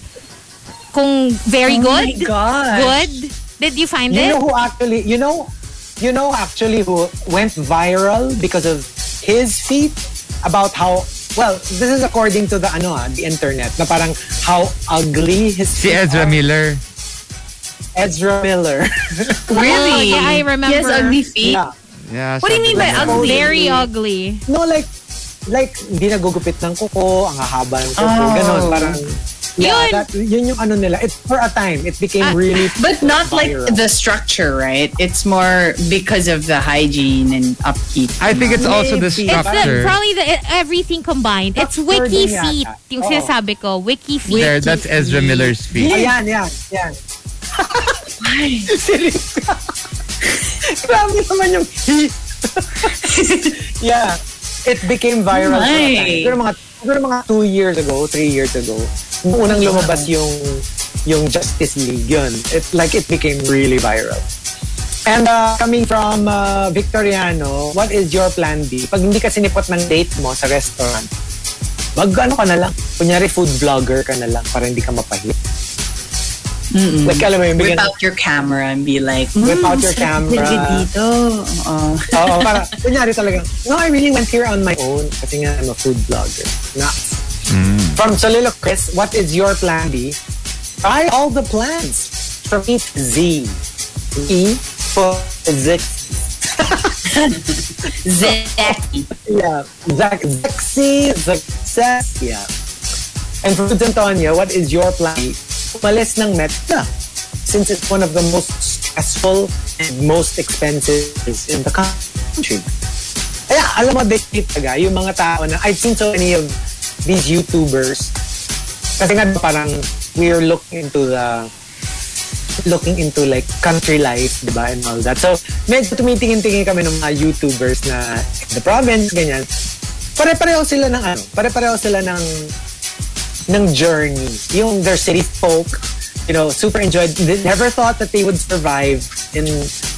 kung very Oh good. Good. Did you find You it? know who actually, you know, you know actually who went viral because of his feet about how, well, this is according to the, ano ah, the internet, na parang how ugly his Si Ezra are. Miller. Ezra Miller. Oh, Really? yeah, I remember. He has ugly feet? yeah. Yeah, What do you mean by ugly? Very ugly. No, like, like, hindi nagugupit ng kuko, ang hahaba ng kuko, Oh. ganon, parang, yeah, Yun. that, yun yung ano nila. It's for a time, it became Ah, really But not like viral. the structure, right? It's more because of the hygiene and upkeep. I think it's also the Maybe. It's the, structure. probably the everything combined. It's Structure wiki feet. Yung Oo. sinasabi ko, wiki feet. There, that's Ezra Miller's feet. Ayan, yan, yan. Serious ka. Grabe naman yung heat. yeah. It became viral. My. Siguro mga, siguro mga two years ago, three years ago, nung unang lumabas yung yung Justice League yun. It, like, it became really viral. And uh, coming from uh, Victoriano, what is your plan B? Pag hindi ka sinipot ng date mo sa restaurant, mag ano ka na lang. Kunyari food vlogger ka na lang para hindi ka mapahiya. Like, alam mo yun, Whip out your camera and be like, Whip "Mm, out your camera." talaga dito. Oo. Oo, para, kunyari talaga, no, I really went here on my own kasi nga I'm a food vlogger. Nuts. From Soliloquist, what is your plan B? Try all the plans from E to Z. E for Zix. Zeki. Yeah. Zac, Zexy, Success. Yeah. And from Antonio, what is your plan B? Umalis ng Meta. Since it's one of the most stressful and most expensive in the country. Kaya, alam mo, they talaga, yung mga tao na, I've seen so many of these YouTubers, kasi nga parang we're looking into the looking into like country life, di ba, and all that. So, medyo tumitingin-tingin kami ng mga YouTubers na the province, ganyan. Pare-pareho sila ng ano, pare-pareho sila ng ng journey. Yung their city folk, you know, super enjoyed. They never thought that they would survive in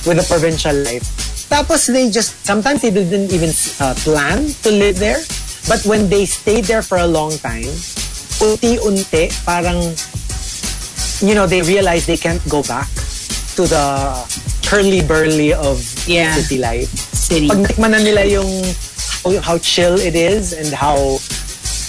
with a provincial life. Tapos they just, sometimes they didn't even uh, plan to live there. But when they stayed there for a long time, unti-unti, parang, you know, they realize they can't go back to the curly-burly of Yeah. city life. City. Pag nila yung how chill it is and how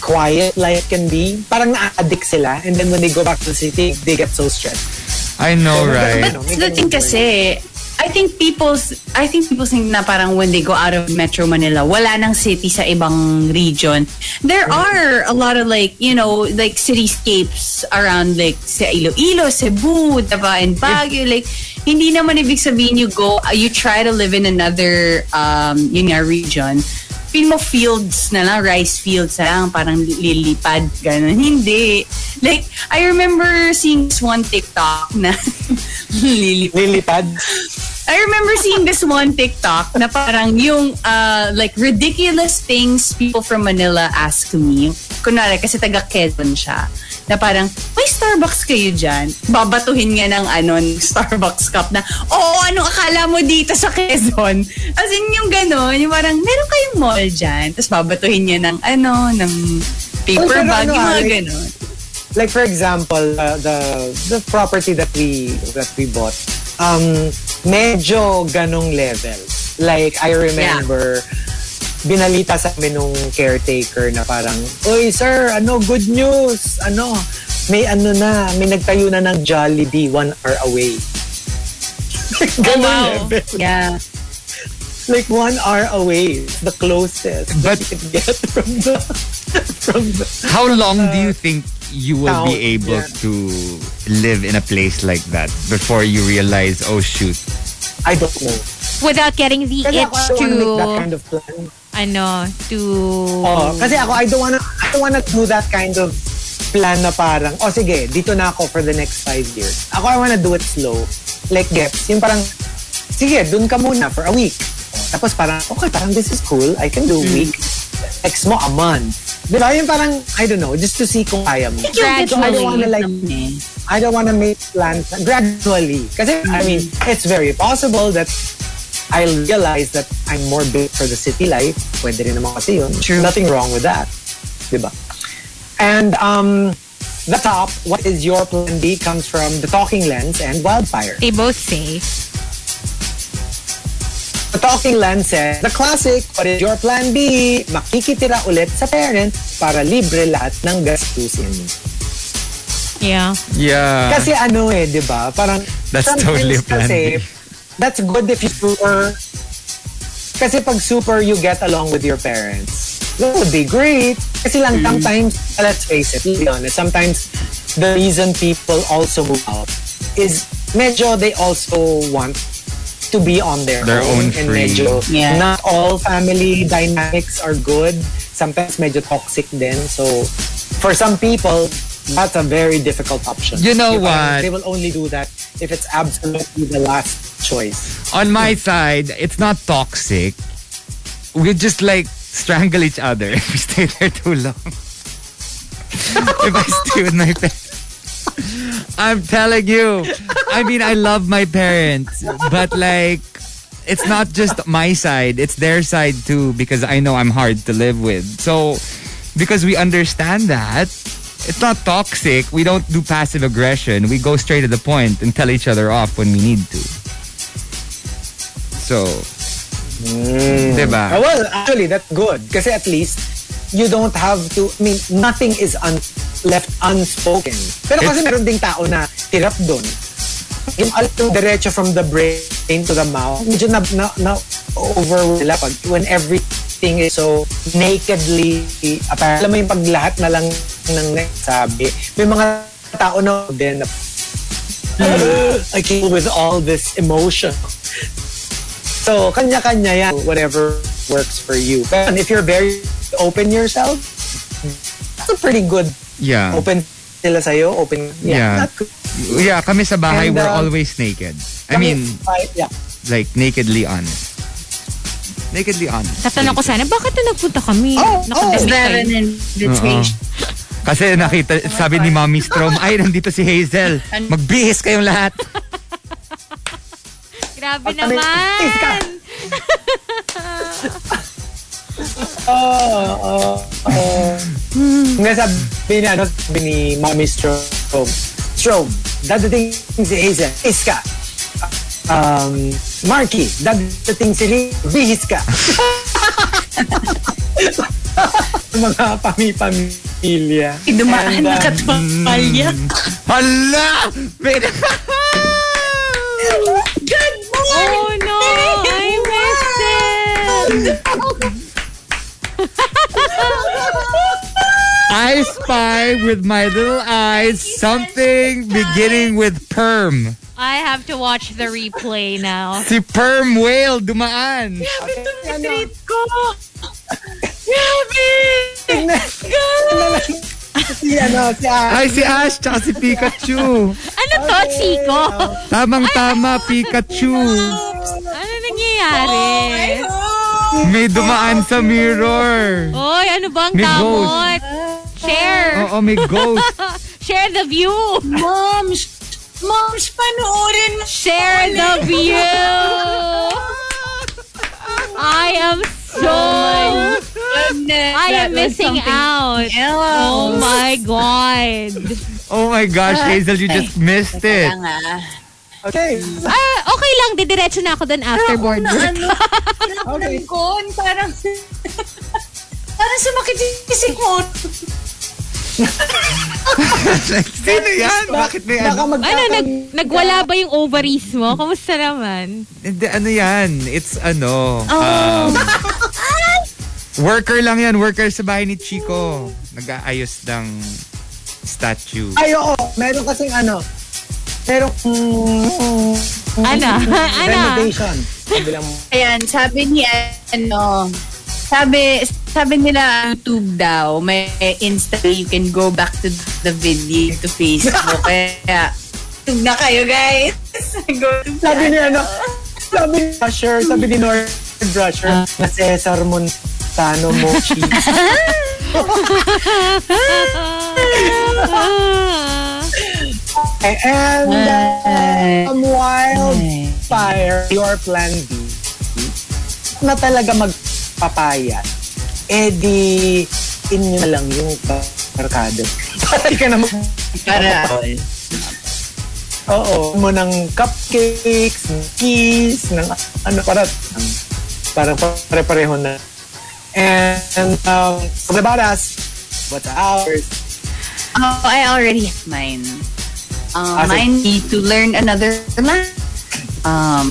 quiet life can be, parang na-addict sila. And then when they go back to the city, they get so stressed. I know, right? May That's the thing kasi, I think people's, I think people think na parang when they go out of Metro Manila, wala nang city sa ibang region. There are a lot of like, you know, like cityscapes around like sa Iloilo, Cebu, diba, and Baguio. Like, hindi naman ibig sabihin you go, you try to live in another, um, yun nga, region. Feel mo fields na lang, rice fields na lang, parang lilipad, ganun. Hindi. Like, I remember seeing this one TikTok na lilipad. Lilipad. I remember seeing this one TikTok na parang yung uh, like ridiculous things people from Manila ask me. Kunwari, kasi taga Quezon siya. Na parang, may Starbucks kayo dyan? Babatuhin nga ng ano, Starbucks cup na, oo, anong akala mo dito sa Quezon? As in, yung gano'n, yung parang, meron kayong mall dyan? Tapos babatuhin niya ng ano, ng paper Oh, bag, ano, yung mga ah, like- gano'n. like for example, uh, the the property that we that we bought, um, medyo ganong level. Like I remember, binalita sa amin nung caretaker na parang, Uy sir, ano good news? Ano, may ano na, may nagtayo na ng Jollibee one hour away. Ganon wow. level. Yeah. Like one hour away, the closest But- that you can get from the from the How long do you think you will be town, able yeah. to live in a place like that before you realize, oh shoot, I don't know. Without getting the itch make that to, kind of plan. Ano, to... Oh, kasi ako I don't wanna I don't wanna do that kind of plan na parang oh sige, dito na ako for the next five years. Ako I wanna do it slow. Like Geps, yung parang sige, dun ka muna for a week. Tapos parang okay, parang this is cool. I can do a week. Next mo a month. Di ba? Yung parang, I don't know, just to see kung kaya mo. So I don't wanna like, I don't wanna make plans gradually. Kasi, I mean, it's very possible that I'll realize that I'm more built for the city life. Pwede rin naman kasi yun. Nothing wrong with that. Diba? And um, the top, what is your plan B, comes from The Talking Lens and Wildfire. They both say, The Talking Lens says, the classic, what is your plan B? Makikitira ulit sa parent para libre lahat ng gastusin. yeah. yeah. Kasi ano eh, di ba? Parang, That's totally a plan kasi, B. That's good if you super, kasi pag super you get along with your parents, that would be great. Kasi lang Mm. sometimes, let's face it, be honest, sometimes the reason people also move out is medyo they also want to be on their, Their own and free. medyo Yeah. not all family dynamics are good. Sometimes medyo toxic then. So for some people, that's a very difficult option. You know Yung parang what? They will only do that if it's absolutely the last choice. On my side, it's not toxic. We just like strangle each other if we stay there too long. if I stay with my parents. I'm telling you. I mean, I love my parents, but like, it's not just my side, it's their side too, because I know I'm hard to live with. So, because we understand that, it's not toxic. We don't do passive aggression. We go straight to the point and tell each other off when we need to. So, diba? Ah, well, actually, that's good. Kasi at least, you don't have to, I mean, nothing is un, left unspoken. Pero kasi It's- meron ding tao na tirap dun. Yung alam diretso from the brain to the mouth, medyo na, na, na over pag, when everything is so nakedly, apparent. Alam mo yung pag lahat na lang ng sabi, may mga tao na din na I came with all this emotion. So, kanya-kanya yan. Whatever works for you. But if you're very open yourself, that's a pretty good Yeah. open sila sa'yo. Open. Yeah. Yeah. Yeah, kami sa bahay, And, we're uh, always naked. I mean, yeah. like, nakedly honest. Nakedly honest. Tatanong ko sana, bakit na nagpunta kami? Oh, Nakadamit Is that kayo. an invitation? Kasi nakita, sabi ni Mommy Strom, ay, nandito si Hazel. Magbihis kayong lahat. Grabe naman. Oh, oh, oh. Nga sabi ni, ano, sabi ni Mommy Strom. Strom, dadating si Hazel, is ka. Um, Marky, dadating si Lee, bihis ka. mga pami-pamilya. Dumaan And, na uh, katwalya. Hala! May- Good Oh no, I missed it. I spy with my little eyes something beginning with perm. I have to watch the replay now. Si perm whale dumaan. treat ko. Grabe. Si ano, si Ash. Ay, si Ash tsaka si Pikachu. Ano to, Chico? Tamang-tama, Pikachu. Ano nangyayari? May dumaan sa mirror. Oy, ano bang May kamot? Share. Oo, may ghost. Share the view. Moms, moms, panoorin mo. Share the view. I am so I am missing out. Oh my god. Oh my gosh, Hazel, you just missed it. Okay. Ah, okay lang, didiretso na ako doon afterboard. Ano? Ano? ko? Parang, parang sumakit yung isip ko. Sino yan? Bakit may Baka ano? ano, nag, nagwala ba yung ovaries mo? Kamusta naman? Hindi, ano yan? It's ano, um, worker lang yan. Worker sa bahay ni Chico. Nag-aayos ng statue. Ay, oo. Meron kasing ano. Meron mm, Ano? ano? renovation. Ayan, sabi ni ano, sabi sabi nila YouTube daw, may Insta you can go back to the video to Facebook. Kaya, tug na kayo guys. go to Sabi ni ano, sabi ni Brusher, sabi ni Nord Brusher, na Cesar Montano Mochi. And um, wildfire, your plan B, na talaga magpapayat, eh di, inyo na lang yung barkada. Para ka na mag... Para, Oo. Mo ng cupcakes, ng keys, ng ano, para, parang pare-pareho na. And, um, what about us? What's ours? oh, I already have mine. Um, Ah, sige. mine need to learn another language. Um,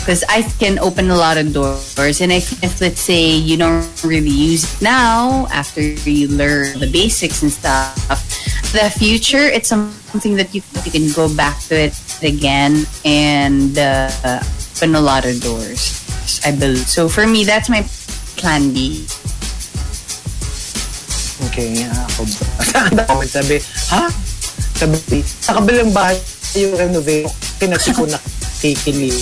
because I can open a lot of doors, and if, if let's say you don't really use it now, after you learn the basics and stuff, the future it's something that you you can go back to it again and uh, open a lot of doors. I believe. So for me, that's my plan B. Okay, ako ba? Sabi, ha? Sabi, sa kabilang bahay yung renovate, kinasi ko na kikilig.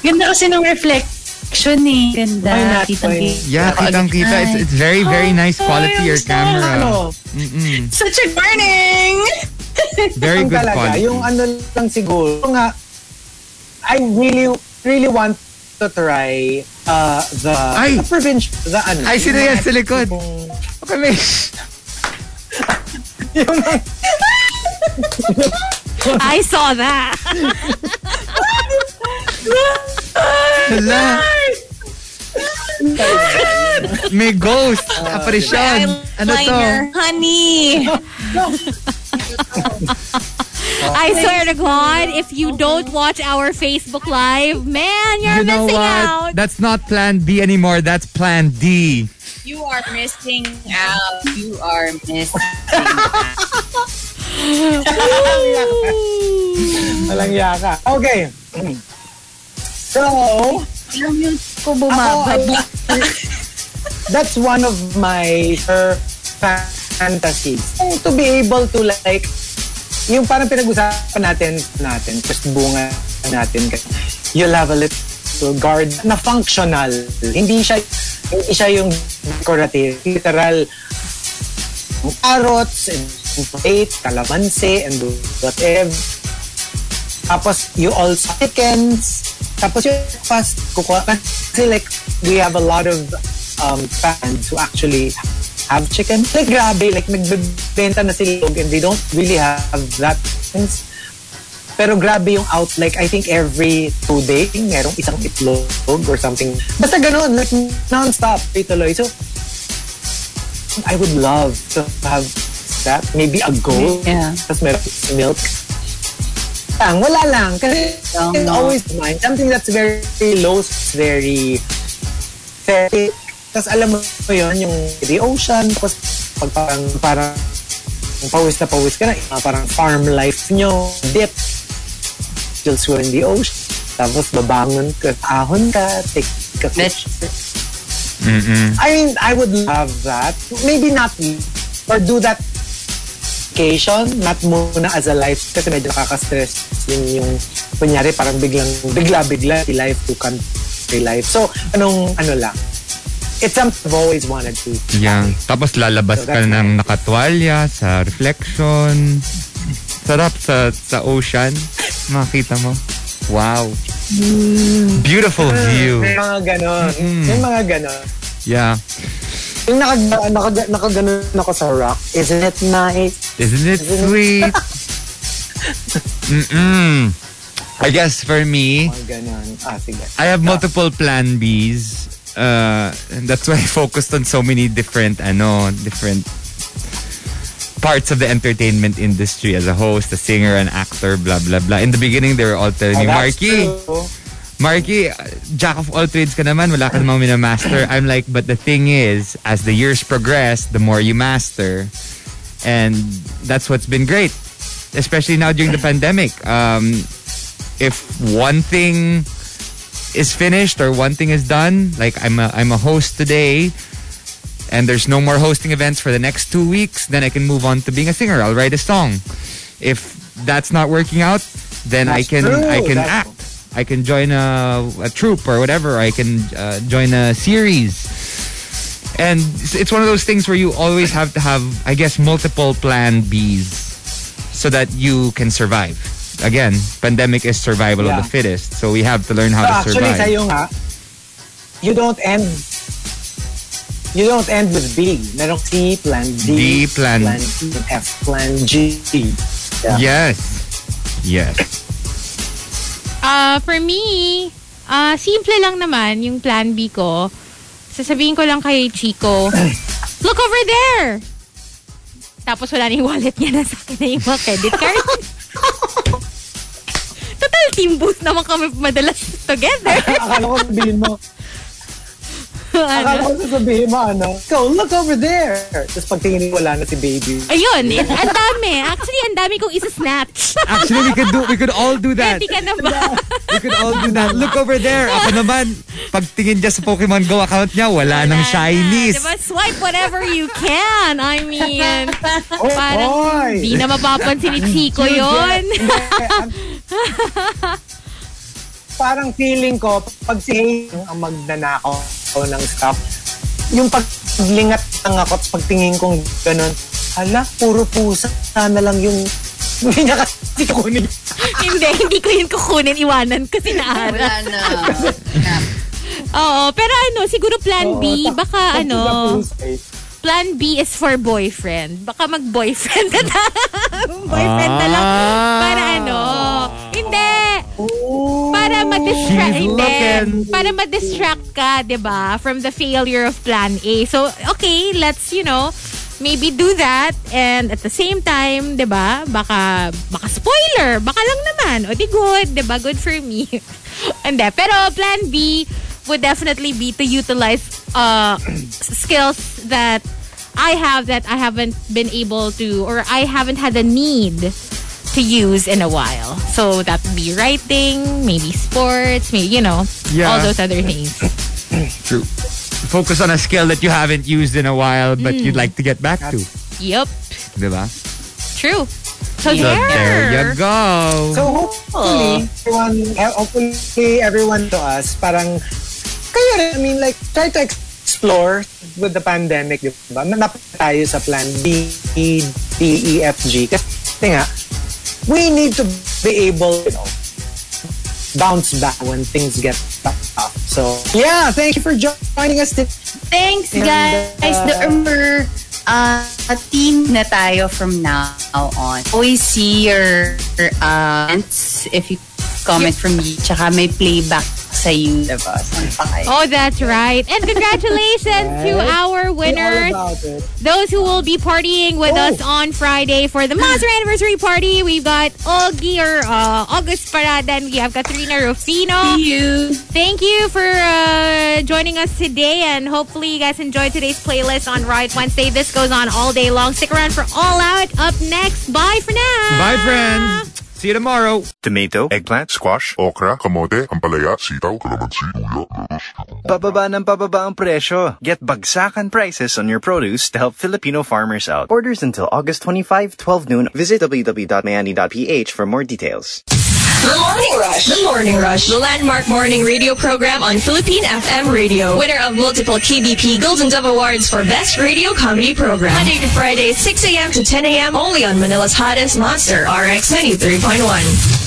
Ganda kasi ng reflection eh. Ganda. Kitang- Why? Yeah, kitang kita. It's, it's very, very nice quality, your camera. Ano? Mm-mm. Such a burning! Very good talaga, quality. yung ano lang siguro, nga, I really, really want to try uh, the, Ay! the provincial, the ano. Ay, sino yan sa likod? Okay, may... Yung I saw that. Hala. May ghost. Apparition. Ano to? Liner, honey! I swear to God, if you don't watch our Facebook Live, man, you're You know missing what? out. That's not Plan B anymore. That's Plan D. You are missing out. You are missing walang yaka. Okay. So, Alam yun ko. I- that's one of my uh, fantasies. To be able to like, yung parang pinag-usapan natin, natin, just bunga natin. You'll have a little guard na functional. Hindi siya, hindi siya yung decorative. Literal, carrots, and plate, calamansi, and whatever. Tapos, you also chickens. Tapos yung fast kukuha ka. Kasi like, we have a lot of um, fans who actually have chicken. Like, grabe. Like, nagbebenta na sila and they don't really have that. Pero grabe yung out. Like, I think every two days, merong isang itlog or something. Basta ganun. Like, non-stop. Ituloy. So, I would love to have that. Maybe a goat. Yeah. Tapos meron milk. Lang, wala lang. Kasi Tama. it's always mind. Something that's very low, very very Tapos alam mo yun, yung the ocean. Tapos pag parang, parang pawis na pawis ka na, uh, parang farm life nyo, dip. You'll swim in the ocean. Tapos babangon ka, ahon ka, take a That's picture. I mean, I would love that. Maybe not me, or do that vacation, not muna as a life kasi medyo nakaka-stress din yung kunyari parang biglang bigla-bigla life to country life. So, anong ano lang. It's something I've always wanted to. Yeah. Tapos lalabas So, ka ng nakatwalya sa reflection. Sarap sa sa ocean. Makita mo. Wow. Beautiful view. May mga ganon. May mga ganon. Yeah. Yung naka, naka, nakaganon ako sa rock, isn't it nice? Isn't it sweet? Mm-mm. I guess for me, ganon. Ah, sige. I have multiple plan Bs. Uh, and that's why I focused on so many different, ano, different parts of the entertainment industry as a host, a singer, an actor, blah, blah, blah. In the beginning, they were all telling me, Oh, that's Marky, true. Marky, jack of all trades ka naman, wala ka namang minamaster. I'm like, but the thing is, as the years progress, the more you master. And that's what's been great. Especially now during the pandemic. Um, if one thing is finished or one thing is done, like I'm a, I'm a host today, and there's no more hosting events for the next two weeks, then I can move on to being a singer. I'll write a song. If that's not working out, then I can true. I can That's- act. I can join a, a troupe or whatever. I can uh, join a series. And it's one of those things where you always have to have, I guess, multiple plan Bs so that you can survive. Again, pandemic is survival Yeah. of the fittest. So we have to learn how So to actually, survive. sa'yo nga, you don't end you don't end with B. Merong C, plan D, D, plan- plan F, plan G. Yeah. Yes. Yes. Uh, for me, uh, simple lang naman yung plan B ko. Sasabihin ko lang kay Chico, look over there! Tapos wala na yung wallet niya, nasa akin na yung mga credit card. Total team boost naman kami madalas together. Akala ko sabihin mo, akala ano? ko sasabihin mo, ano, go, look over there. Tapos pagtingin mo, wala na si baby. Ayun, eh, ang dami. Actually, ang dami kong isa-snatch. Actually, we could do we could all do that. Ready ka na ba? We could all do that. Look over there. Ako naman, pagtingin niya sa Pokemon Go account niya, wala nang shinies. Diba? Swipe whatever you can. I mean, Oh, parang boy! di na mapapansin ni Chico yon. Parang feeling ko, pag si Hayden ang magnanakaw ng stuff, yung paglingat lang ako at pagtingin kong ganun, hala, puro pusa na lang yung hindi niya kasi kukunin. hindi, hindi ko yun kukunin. Iwanan ko si Naara. Wala na. Oo, pero ano, siguro plan B, Oo, baka pag ano. Plan B is for boyfriend. Baka mag-boyfriend na boyfriend na lang. Para ano, hindi. Para ma-distract, hindi. Para ma-distract ka, 'di ba, from the failure of plan A. So, okay, let's, you know, maybe do that and at the same time, 'di ba? Baka baka spoiler, baka lang naman. O di good, 'di ba? Good for me. Hindi, pero plan B would definitely be to utilize uh skills that I have that I haven't been able to or I haven't had the need to use in a while. So that would be writing, maybe sports, maybe you know, Yeah. all those other things. True. Focus on a skill that you haven't used in a while but you'd like to get back to. Yep. Diba? True. So, So there. there you go. So hopefully, everyone, hopefully everyone to us, parang, rin, I mean, like, try to explore with the pandemic, di ba? Nanap tayo sa plan B, E, D, E, F, G. Kasi nga, we need to be able, you know, bounce back when things get tough. So, yeah, thank you for joining us today. Thanks, And, guys. uh, The remember, uh, team na tayo from now on. Always see your uh, if you comment from me. Tsaka may playback sa you, diba? Santa. Oh, that's right. And congratulations to our winners. Those who will be partying with Oh. us on Friday for the Monster Anniversary Party. We've got Augie or uh, August Parada and we have Katrina Rufino. you. Thank you for uh, joining us today and hopefully you guys enjoyed today's playlist on Riot Wednesday. This goes on all day long. Stick around for All Out. Up next. Bye for now. Bye, friends. See you tomorrow. Tomato, eggplant, Squash, okra, kamote, ampalaya, sitaw, kalamansi, luya, lettuce. Pababa ng pababa ang presyo. Get bagsakan prices on your produce to help Filipino farmers out. Orders until August 25, 12 noon. Visit www.mayani.ph for more details. The Morning Rush. The Morning Rush. The landmark morning radio program on Philippine FM Radio. Winner of multiple KBP Golden Dove Awards for Best Radio Comedy Program. Monday to Friday, 6 a.m. to 10 a.m. only on Manila's hottest monster, RX 93.1.